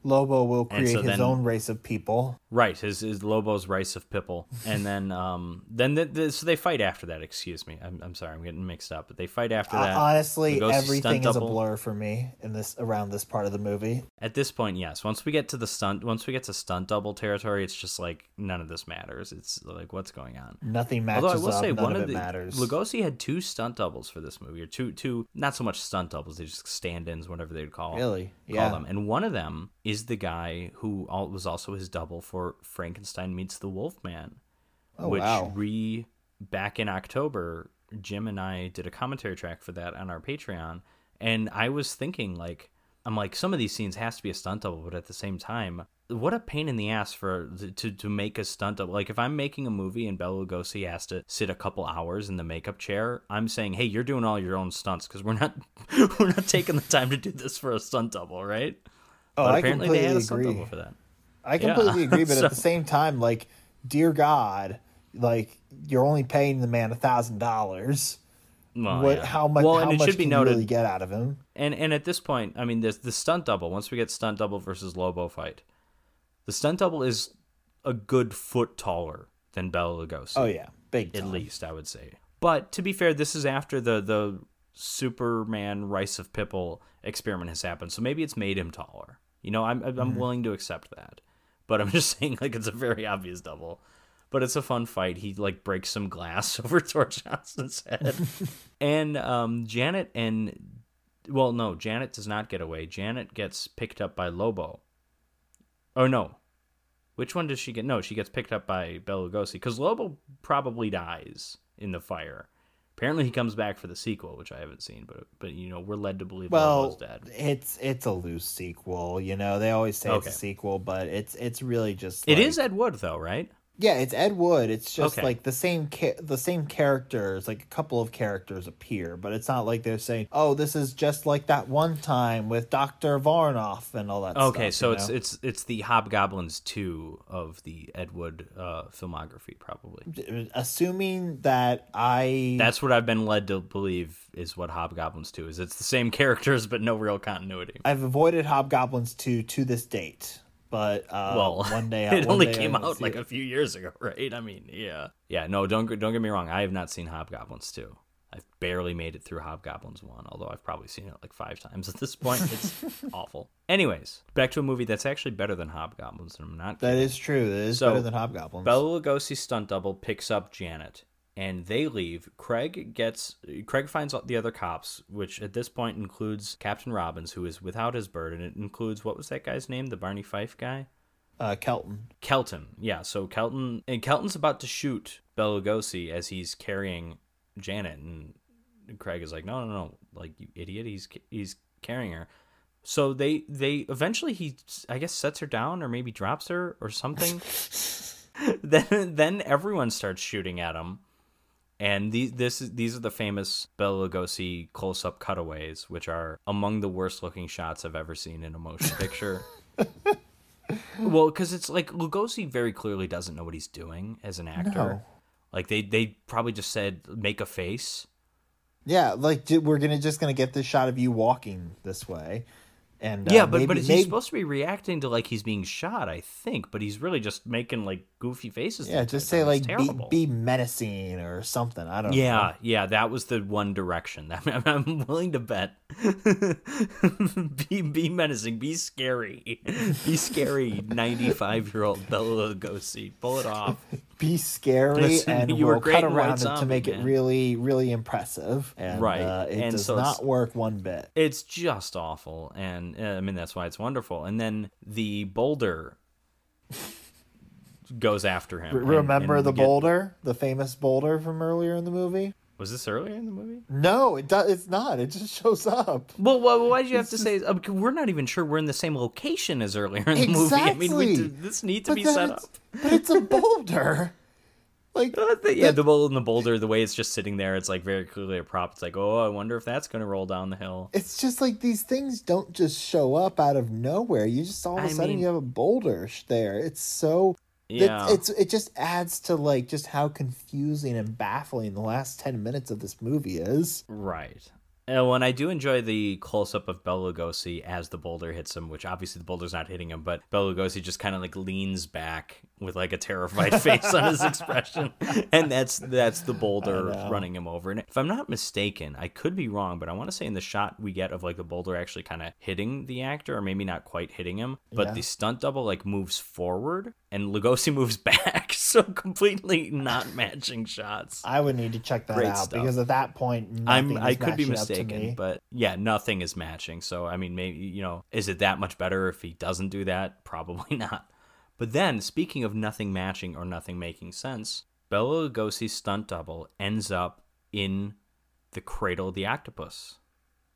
Lobo will create so his then- own race of people. Right, his, his Lobo's race of people, and then um then the, the, so they fight after that. Excuse me, I'm, I'm sorry, I'm getting mixed up. But they fight after Uh, that. honestly, everything is a blur for me in this around this part of the movie. At this point, yes. Once we get to the stunt, once we get to stunt double territory, it's just like none of this matters. It's like what's going on. Nothing matches Although I will up. say one of, of the matters. Lugosi had two stunt doubles for this movie, or two two not so much stunt doubles, they just stand-ins, whatever they'd call Really? call Yeah. them. And one of them is the guy who was also his double for Frankenstein meets the Wolfman, Oh, which wow. we back in October, Jim and I did a commentary track for that on our Patreon, and I was thinking like. I'm like, some of these scenes has to be a stunt double, but at the same time, what a pain in the ass for to to make a stunt double. Like if I'm making a movie and Bela Lugosi has to sit a couple hours in the makeup chair, I'm saying, hey, you're doing all your own stunts because we're not we're not taking the time to do this for a stunt double, right? Oh, but I apparently they had completely a stunt agree. for that. I completely agree, but So- at the same time, like, dear God, like you're only paying the man a thousand dollars. What? yeah. How much? Well, how and it much should be can noted, you really get out of him? and and at this point, I mean, there's the stunt double. Once we get stunt double versus Lobo fight, the stunt double is a good foot taller than Bela Lugosi. Oh yeah, big at least I would say. But to be fair, this is after the the Superman Rice of Pipple experiment has happened, so maybe it's made him taller. You know, I'm I'm Mm-hmm. willing to accept that, but I'm just saying like it's a very obvious double. But it's a fun fight. He like breaks some glass over Tor Johnson's head, and um, Janet and well, no, Janet does not get away. Janet gets picked up by Lobo. Oh no, which one does she get? No, she gets picked up by Bela Lugosi because Lobo probably dies in the fire. Apparently, he comes back for the sequel, which I haven't seen, but but you know we're led to believe Lobo's Well, dead. it's it's a loose sequel. You know, they always say Okay. it's a sequel, but it's it's really just. It like- is Ed Wood though, right? Yeah, it's Ed Wood. It's just Okay. like the same ca- the same characters, like a couple of characters appear, but it's not like they're saying, "Oh, this is just like that one time with Doctor Vornoff and all that." Stuff. Okay, stuff, so you it's know? it's it's the Hobgoblins two of the Ed Wood uh, filmography, probably. assuming that I That's what I've been led to believe is what Hobgoblins two is. It's the same characters, but no real continuity. I've avoided Hobgoblins two to this date, but uh, well, one day I- it one only day came out like it. a few years ago, right? I mean, yeah, yeah. No, don't don't get me wrong. I have not seen Hobgoblins two. I've barely made it through Hobgoblins one, although I've probably seen it like five times at this point. It's awful. Anyways, back to a movie that's actually better than Hobgoblins, and I'm not. That kidding. is true. That is So, better than Hobgoblins. Bela Lugosi's stunt double picks up Janet, and they leave. Craig gets Craig finds the other cops, which at this point includes Captain Robbins, who is without his bird, and it includes what was that guy's name? The Barney Fife guy. uh, Kelton. Kelton, yeah. So Kelton and Kelton's about to shoot Bela Lugosi as he's carrying Janet, and Craig is like, "No, no, no! Like you idiot! He's he's carrying her." So they they eventually he I guess sets her down or maybe drops her or something. then then everyone starts shooting at him. And these this is these are the famous Bela Lugosi close up cutaways, which are among the worst looking shots I've ever seen in a motion picture. well, because it's like Lugosi very clearly doesn't know what he's doing as an actor. No. Like they they probably just said make a face. Yeah, like we're gonna just gonna get this shot of you walking this way, and uh, yeah, but maybe, but he's maybe- supposed to be reacting to like he's being shot, I think. But he's really just making like goofy faces. yeah, just say like be, be menacing or something. I don't know. Yeah, yeah, that was the one direction. I'm, I'm willing to bet. be be menacing, be scary, be scary. Ninety five year old Bela Lugosi, pull it off. Be scary Listen, and we'll cut around it to make it really really impressive. And Right, uh, it and does so not work one bit. It's just awful, and uh, I mean that's why it's wonderful. And then the boulder goes after him. and- remember and the get- boulder? The famous boulder from earlier in the movie Was this earlier in the movie? no it does it's not it just shows up Well, why, why did you have to say? uh, we're not even sure we're in the same location as earlier in the movie. I mean, we, Exactly. this needs to But be set up. but it's a boulder like Uh, the- yeah, the bowl and the boulder, the way it's just sitting there, it's like very clearly a prop. It's like, oh, I wonder if that's going to roll down the hill. it's just like these things don't just show up out of nowhere you just all of a I sudden mean- you have a boulder there it's so Yeah, It's, it's it just adds to like just how confusing and baffling the last ten minutes of this movie is. right. And when I do enjoy the close up of Bela Lugosi as the boulder hits him, which obviously the boulder's not hitting him, but Bela Lugosi just kind of like leans back with like a terrified face on his expression, and that's that's the boulder running him over. And if I'm not mistaken, I could be wrong, but I want to say in the shot we get of like the boulder actually kind of hitting the actor, or maybe not quite hitting him, but Yeah. the stunt double like moves forward and Lugosi moves back, so completely not matching shots. I would need to check that Great out stuff. because at that point, I'm I could be mistaken. Mistaken, but yeah, nothing is matching. So I mean, maybe you know, is it that much better if he doesn't do that? Probably not. But then, speaking of nothing matching or nothing making sense, Bela Lugosi's stunt double ends up in the cradle of the octopus.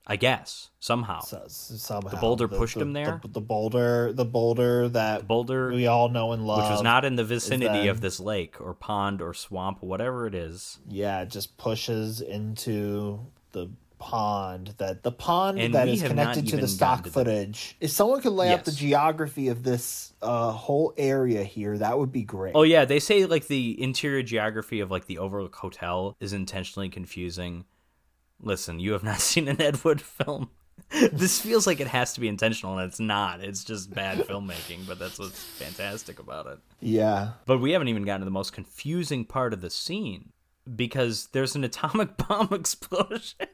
I guess somehow. So, somehow The boulder pushed him there? The, the boulder, the boulder that Boulder, we all know and love, which was not in the vicinity of this lake or pond or swamp, whatever it is. yeah, it just pushes into the pond that the pond And that is connected to the stock to footage. If someone could lay out the geography of this uh, whole area here, that would be great. Oh yeah, they say like the interior geography of like the Overlook Hotel is intentionally confusing. Listen, you have not seen an Ed Wood film. this feels like it has to be intentional, and it's not. It's just bad filmmaking, but that's what's fantastic about it. Yeah, But we haven't even gotten to the most confusing part of the scene because there's an atomic bomb explosion.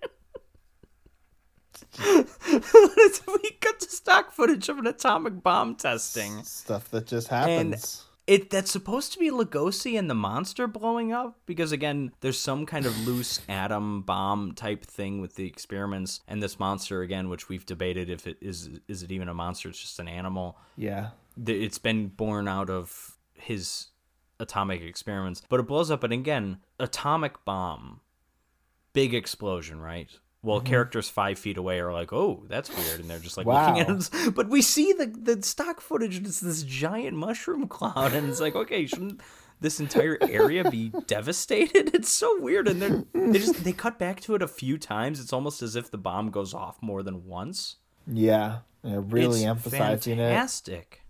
we cut to stock footage of an atomic bomb testing. stuff that just happens. It that's supposed to be Lugosi and the monster blowing up because again, there's some kind of loose atom bomb type thing with the experiments and this monster again, which we've debated if it is is it even a monster? It's just an animal. yeah, it's been born out of his atomic experiments but it blows up and again atomic bomb big explosion right well Mm-hmm. characters five feet away are like oh that's weird and they're just like Wow. looking at us but we see the the stock footage and it's this giant mushroom cloud and it's like okay shouldn't this entire area be devastated it's so weird and they're they just they cut back to it a few times it's almost as if the bomb goes off more than once yeah, yeah really it's emphasizing it. fantastic.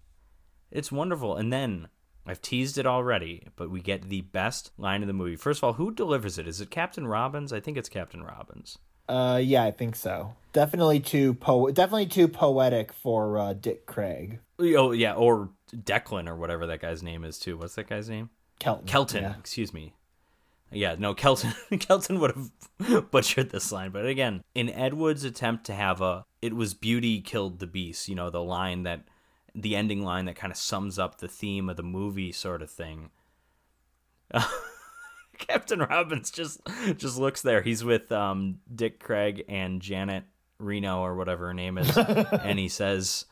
It's wonderful. And then I've teased it already, but we get the best line of the movie. First of all, who delivers it? Is it Captain Robbins? I think it's Captain Robbins. Uh, yeah, I think so. Definitely too po. Definitely too poetic for uh, Dick Craig. Oh yeah, or Declan or whatever that guy's name is too. What's that guy's name? Kelton. Kelton. Yeah. Excuse me. Yeah, no, Kelton. Kelton would have butchered this line, but again, in Ed Wood's attempt to have a "It was beauty killed the beast," you know, the line that, the ending line that kind of sums up the theme of the movie, sort of thing. Captain Robbins just just looks there. He's with um, Dick Craig and Janet Reno or whatever her name is, and he says,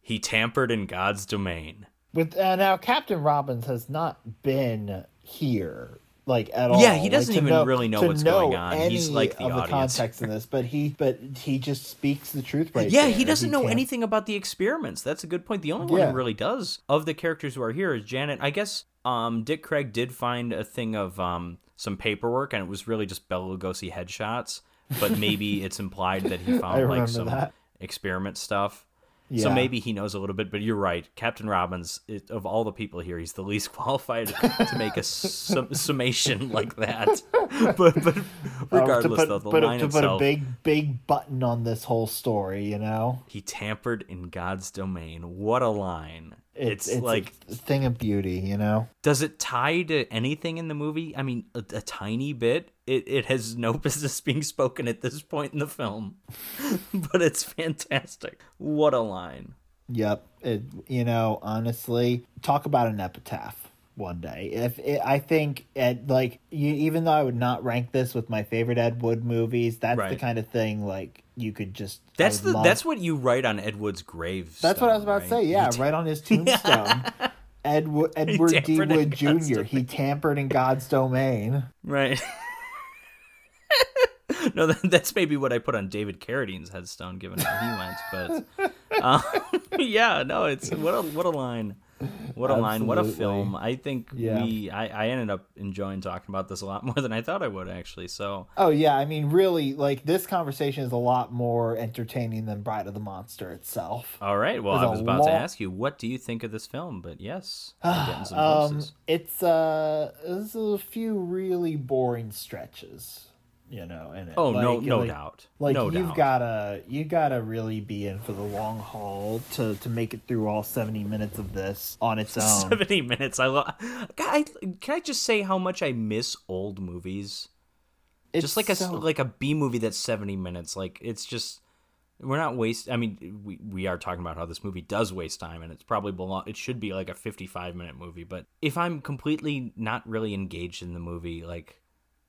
"He tampered in God's domain." With uh, now, Captain Robbins has not been here like at all. Yeah, he doesn't Like, even really know what's know going on. He's like the of audience. context in this, but he but he just speaks the truth right Yeah, there. he doesn't know can't- anything about the experiments. That's a good point. The only one Yeah. who really does of the characters who are here is Janet. I guess um, Dick Craig did find a thing of um, some paperwork, and it was really just Bela Lugosi headshots. But maybe it's implied that he found like some that. experiment stuff. So maybe he knows a little bit, but you're right. Captain Robbins, it, of all the people here, he's the least qualified to make a sum, summation like that. But, but Uh, regardless, to put, though, the put, a- line to put a big big button on this whole story, you know, he tampered in God's domain. What a line! It's, It's, like, a thing of beauty, you know. does it tie to anything in the movie? I mean, a, a tiny bit. It it has no business being spoken at this point in the film, but it's fantastic. What a line! Yep. It, you know, honestly, talk about an epitaph one day. If it, I think Ed, like, you, even though I would not rank this with my favorite Ed Wood movies, that's the kind of thing like you could just that's the love- that's what you write on Ed Wood's grave. That's what I was about to say. Yeah, right on his tombstone. Edward Edward D. Wood Jr. He tampered in God's domain. Right. no, that, that's maybe what I put on David Carradine's headstone, given how he went. But uh, yeah, no, it's what a what a line, what a line, what a film. I think Yeah. we I, I ended up enjoying talking about this a lot more than I thought I would actually. So Oh yeah, I mean, really, like this conversation is a lot more entertaining than Bride of the Monster itself. all right, well I was about to ask you, what do you think of this film? But yes, some Um, it's uh, there's a few really boring stretches, you know. It. Oh no, Like- no like- doubt, Like no you've doubt. gotta, you gotta really be in for the long haul to to make it through all seventy minutes of this on its own. 70 minutes. I love. I, can I just say how much I miss old movies? It's just like a so- like a B movie that's 70 minutes. Like it's just we're not waste. I mean, we we are talking about how this movie does waste time, and it's probably belong. It should be like a 55 minute movie. But if I'm completely not really engaged in the movie, like.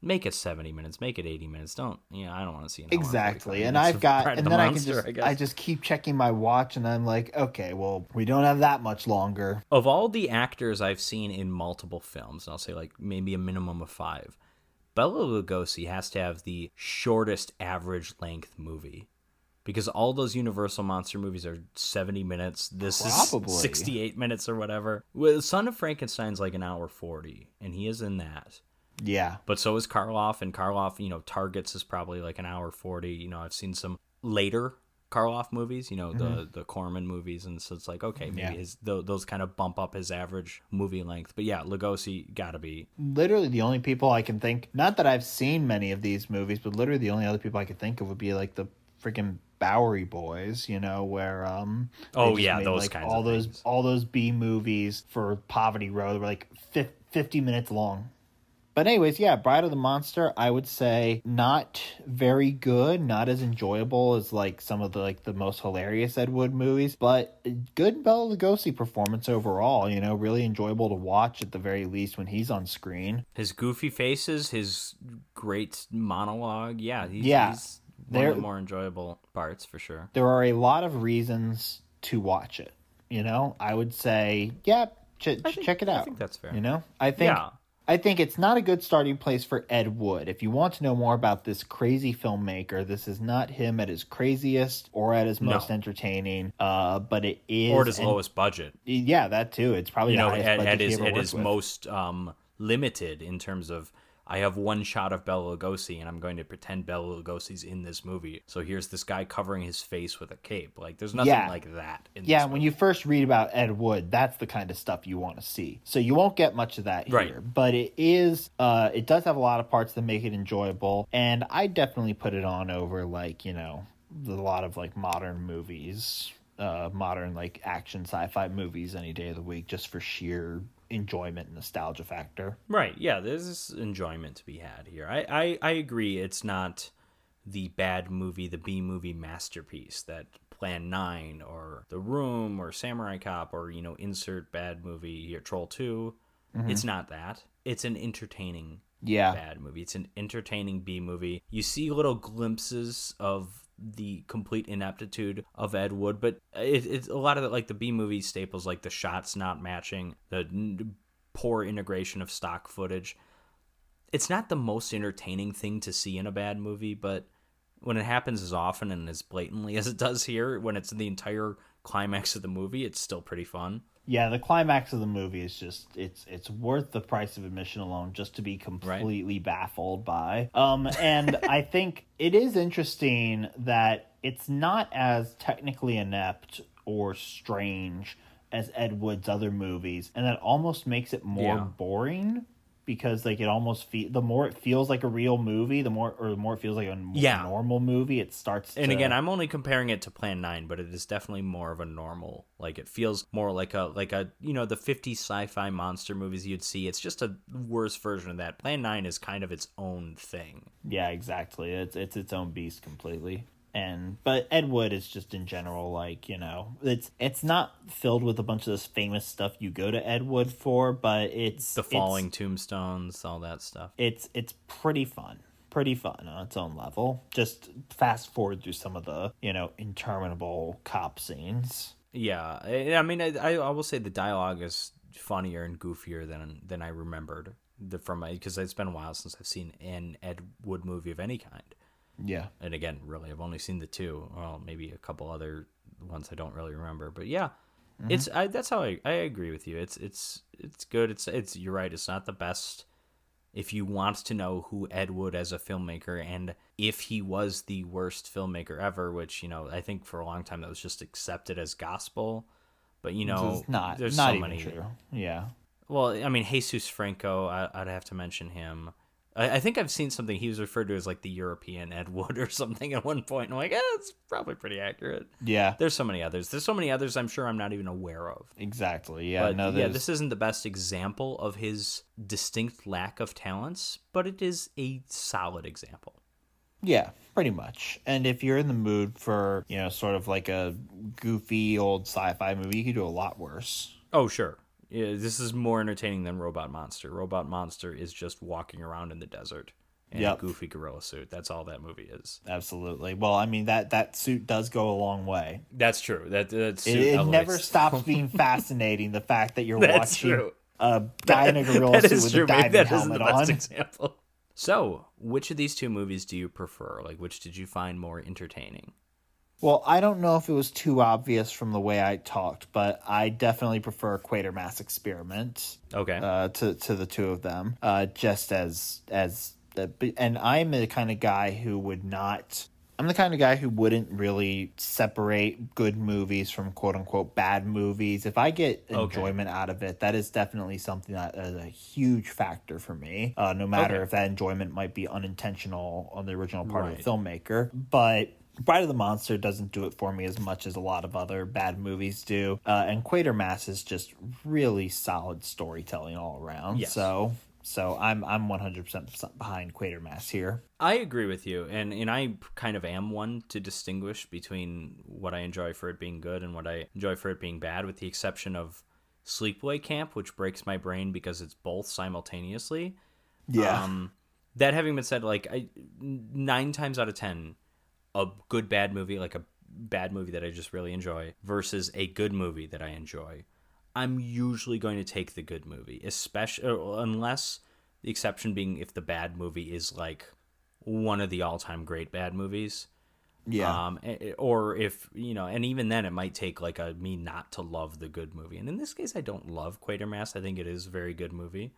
Make it seventy minutes. Make it eighty minutes. Don't. Yeah, I don't want to see an Exactly, and I've got, and the then I can just, I I, just keep checking my watch, and I'm like, okay, well, we don't have that much longer. of all the actors I've seen in multiple films, and I'll say like maybe a minimum of five, Bela Lugosi has to have the shortest average length movie. Because all those Universal monster movies are 70 minutes. This Probably. is 68 minutes or whatever. Well, Son of Frankenstein's like an hour 40, and he is in that. Yeah. But so is Karloff, and Karloff, you know, Targets is probably like an hour 40. You know, I've seen some later Karloff movies, you know, the the Corman movies, and so it's like, okay, maybe Yeah. his th- those kind of bump up his average movie length. But yeah, Lugosi gotta be. literally the only people I can think not that I've seen many of these movies, but literally the only other people I could think of would be like the freaking Bowery Boys, you know, where um Oh, yeah, made, those like, kinds all of those things. all those B movies for Poverty Row they were like 50 minutes long. But anyways, yeah, Bride of the Monster, I would say not very good, not as enjoyable as like some of the like the most hilarious Ed Wood movies, but good Bela Lugosi performance overall, you know, really enjoyable to watch at the very least when he's on screen. His goofy faces, his great monologue. Yeah, he's, Yeah. he's one There- of the more enjoyable parts for sure. there are a lot of reasons to watch it. You know, I would say, yeah, ch- think- check it out. I think that's fair. You know, I think Yeah. I think it's not a good starting place for Ed Wood. If you want to know more about this crazy filmmaker, this is not him at his craziest or at his most No. entertaining. Uh, but it is Or at his and- lowest budget. Yeah, that too. It's probably You the know, highest at, budget at his at his most um, limited in terms of. I have one shot of Bela Lugosi, and I'm going to pretend Bela Lugosi's in this movie. So here's this guy covering his face with a cape. Like, there's nothing Yeah. like that. In this. Yeah, when you first read about Ed Wood, that's the kind of stuff you want to see. So you won't get much of that here, Right. but it is uh it does have a lot of parts that make it enjoyable and I definitely put it on over like, you know, a lot of like modern movies, uh modern like action sci-fi movies any day of the week just for sheer enjoyment nostalgia factor. Right. Yeah, there's this enjoyment to be had here. I, I, I agree it's not the bad movie, the B movie masterpiece that Plan 9 or The Room or Samurai Cop or, you know, insert bad movie here, Troll 2. Mm-hmm. It's not that. It's an entertaining Yeah. bad movie. It's an entertaining B movie. You see little glimpses of the complete ineptitude of Ed Wood, but it, it's a lot of the, like the B movie staples, like the shots not matching, the poor integration of stock footage. It's not the most entertaining thing to see in a bad movie, but when it happens as often and as blatantly as it does here, when it's the entire climax of the movie, it's still pretty fun. Yeah, the climax of the movie is just it's it's worth the price of admission alone just to be completely baffled by. Um and I think it is interesting that it's not as technically inept or strange as Ed Wood's other movies and that almost makes it more Yeah. boring because like it almost fe- the more it feels like a real movie, the more or the more it feels like a n- Yeah. normal movie, it starts And to- again, I'm only comparing it to Plan 9, but it is definitely more of a normal. Like it feels more like a like a, you know, the 50 sci-fi monster movies you'd see. It's just a worse version of that. Plan 9 is kind of its own thing. Yeah, exactly. It's it's its own beast completely. And but Ed Wood is just in general like, you know, it's it's not filled with a bunch of this famous stuff you go to Ed Wood for, but it's The falling it's, tombstones, all that stuff. it's it's pretty fun. Pretty fun on its own level. Just fast forward through some of the, you know, interminable cop scenes. Yeah, I, mean, I, I I will say the dialogue is funnier and goofier than than I remembered the, from my because it's been a while since I've seen an Ed Wood movie of any kind. Yeah. and again, really, I've only seen the two. Well, maybe a couple other ones I don't really remember, but yeah, mm-hmm. it's I, that's how I, I agree with you. It's it's it's good. It's it's you're right. It's not the best. If you want to know who Ed Wood as a filmmaker and if he was the worst filmmaker ever, which you know I think for a long time that was just accepted as gospel, but you know not there's not so many. true. Yeah. Well, I mean, Jesus Franco, I, I'd have to mention him. I, I think I've seen something he was referred to as like the European Ed Wood or something at one point. I'm like, eh, it's probably pretty accurate. Yeah. There's so many others. There's so many others I'm sure I'm not even aware of. Exactly. Yeah. But no, yeah, this isn't the best example of his distinct lack of talents, but it is a solid example. Yeah, pretty much. And if you're in the mood for, you know, sort of like a goofy old sci-fi movie, you could do a lot worse. Oh, sure. Yeah, this is more entertaining than Robot Monster. Robot Monster is just walking around in the desert in Yep. a goofy gorilla suit. That's all that movie is. Absolutely. Well, I mean that that suit does go a long way. That's true. That that's It, it never stops being fascinating. The fact that you're That's watching true. a guy in a gorilla That suit with true. a Maybe diving that isn't the helmet best on. example. So, which of these two movies do you prefer? Like, which did you find more entertaining? Well, I don't know if it was too obvious from the way I talked, but I definitely prefer Quatermass Experiment. Okay. Uh, to to the two of them, uh, just as as and I'm the kind of guy who would not. I'm the kind of guy who wouldn't really separate good movies from quote unquote bad movies. If I get enjoyment okay. out of it, that is definitely something that is a huge factor for me. Uh, no matter okay. if that enjoyment might be unintentional on the original part right. of the filmmaker. But Bride of the Monster doesn't do it for me as much as a lot of other bad movies do. Uh, and Quatermass is just really solid storytelling all around. Yes. So so I'm I'm 100% behind Quatermass here. I agree with you, and and I kind of am one to distinguish between what I enjoy for it being good and what I enjoy for it being bad, with the exception of Sleepaway Camp, which breaks my brain because it's both simultaneously. Yeah. Um, that having been said, like I nine times out of ten, a good bad movie, like a bad movie that I just really enjoy, versus a good movie that I enjoy, I'm usually going to take the good movie, especially uh, unless the exception being if the bad movie is like one of the all-time great bad movies. Yeah. Um, or if you know, and even then, it might take like a me not to love the good movie. And in this case, I don't love Quatermass. I think it is a very good movie.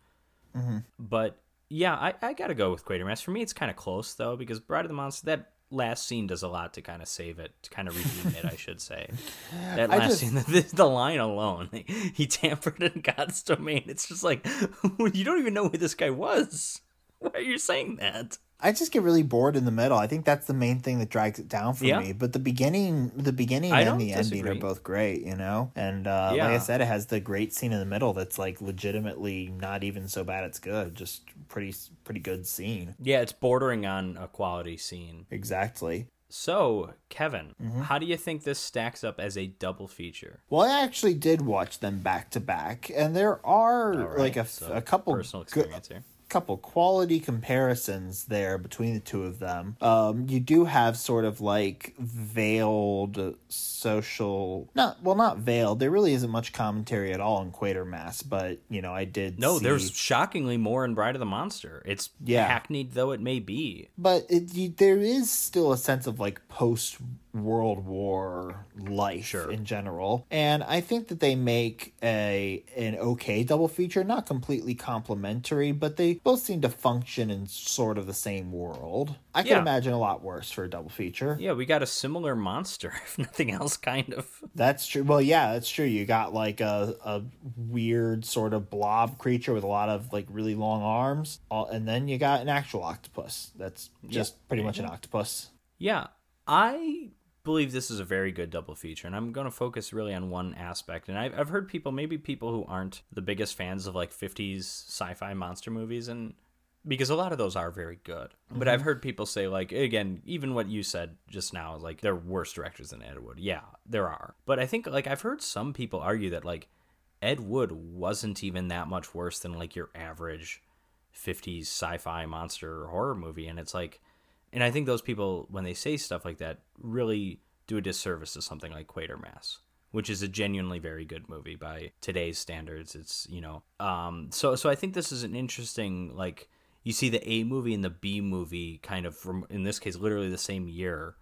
Mm-hmm. But yeah, I, I got to go with Quatermass. For me, it's kind of close though because Bride of the Monster that last scene does a lot to kind of save it, to kind of redeem it, I should say. That last just, scene, the, the, line alone, he tampered in God's domain. It's just like you don't even know who this guy was. Why are you saying that? I just get really bored in the middle. I think that's the main thing that drags it down for yeah. me. But the beginning, the beginning and the disagree. ending are both great, you know. And uh, yeah. like I said, it has the great scene in the middle that's like legitimately not even so bad. It's good, just pretty pretty good scene. Yeah, it's bordering on a quality scene. Exactly. So, Kevin, mm-hmm. how do you think this stacks up as a double feature? Well, I actually did watch them back to back, and there are right, like a, so a couple personal experience good, here couple quality comparisons there between the two of them. Um, you do have sort of like veiled social, not well, not veiled. There really isn't much commentary at all in Quatermass, but you know, I did. No, see... there's shockingly more in Bride of the Monster. It's yeah. hackneyed though it may be, but it, you, there is still a sense of like post World War life sure. in general. And I think that they make a an okay double feature, not completely complementary, but they both seem to function in sort of the same world. I can yeah. imagine a lot worse for a double feature. Yeah, we got a similar monster, if nothing else, kind of. That's true. Well, yeah, that's true. You got like a, a weird sort of blob creature with a lot of like really long arms, and then you got an actual octopus. That's just yeah. pretty much an octopus. Yeah, I believe this is a very good double feature, and I'm going to focus really on one aspect. And I've, I've heard people, maybe people who aren't the biggest fans of like 50s sci fi monster movies, and because a lot of those are very good. Mm-hmm. But I've heard people say, like, again, even what you said just now, like, they're worse directors than Ed Wood. Yeah, there are. But I think, like, I've heard some people argue that, like, Ed Wood wasn't even that much worse than, like, your average 50s sci fi monster horror movie. And it's like, and I think those people, when they say stuff like that, really do a disservice to something like Quatermass, which is a genuinely very good movie by today's standards. It's you know, um, so so I think this is an interesting like you see the A movie and the B movie kind of from in this case literally the same year.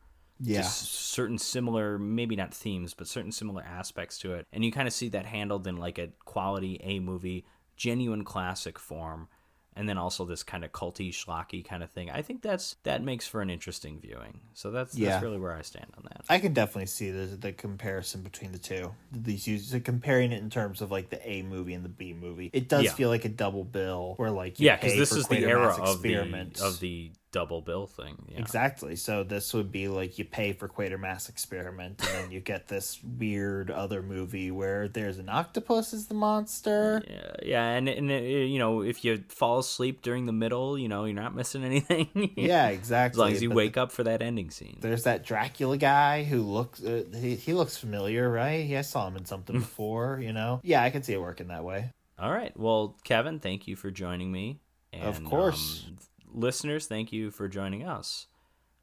Yeah. Just certain similar, maybe not themes, but certain similar aspects to it. And you kind of see that handled in like a quality A movie, genuine classic form and then also this kind of culty schlocky kind of thing. I think that's that makes for an interesting viewing. So that's yeah. that's really where I stand on that. I can definitely see the the comparison between the two. These comparing it in terms of like the A movie and the B movie. It does yeah. feel like a double bill where like yeah, because this is the era of the of the double bill thing. Yeah. Exactly. So this would be like you pay for Quatermass Experiment, and then you get this weird other movie where there's an octopus as the monster. Yeah, yeah, and and uh, you know if you fall asleep during the middle, you know you're not missing anything. yeah, exactly. As long as you but wake up for that ending scene. There's that Dracula guy who looks uh, he he looks familiar, right? Yeah, I saw him in something before. You know. Yeah, I can see it working that way. All right. Well, Kevin, thank you for joining me. And, of course. Um, listeners, thank you for joining us.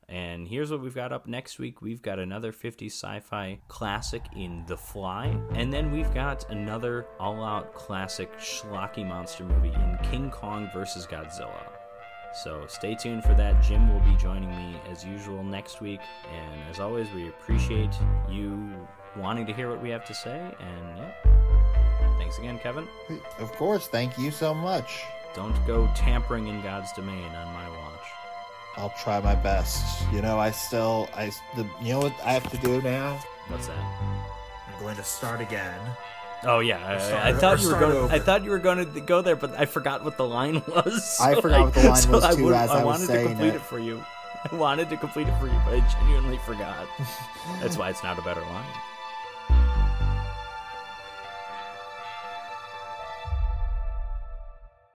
And here's what we've got up next week. We've got another 50 sci fi classic in The Fly. And then we've got another all out classic schlocky monster movie in King Kong vs. Godzilla. So stay tuned for that. Jim will be joining me as usual next week. And as always, we appreciate you wanting to hear what we have to say. And yeah, thanks again, Kevin. Of course, thank you so much. Don't go tampering in God's domain on my watch. I'll try my best. You know, I still, I, the, you know what I have to do now? What's that? I'm going to start again. Oh yeah, I, start- I thought you were going. over. I thought you were going to go there, but I forgot what the line was. I so forgot what the line so was, I too, would- as I was wanted to saying complete it. it. for you. I wanted to complete it for you, but I genuinely forgot. That's why it's not a better line.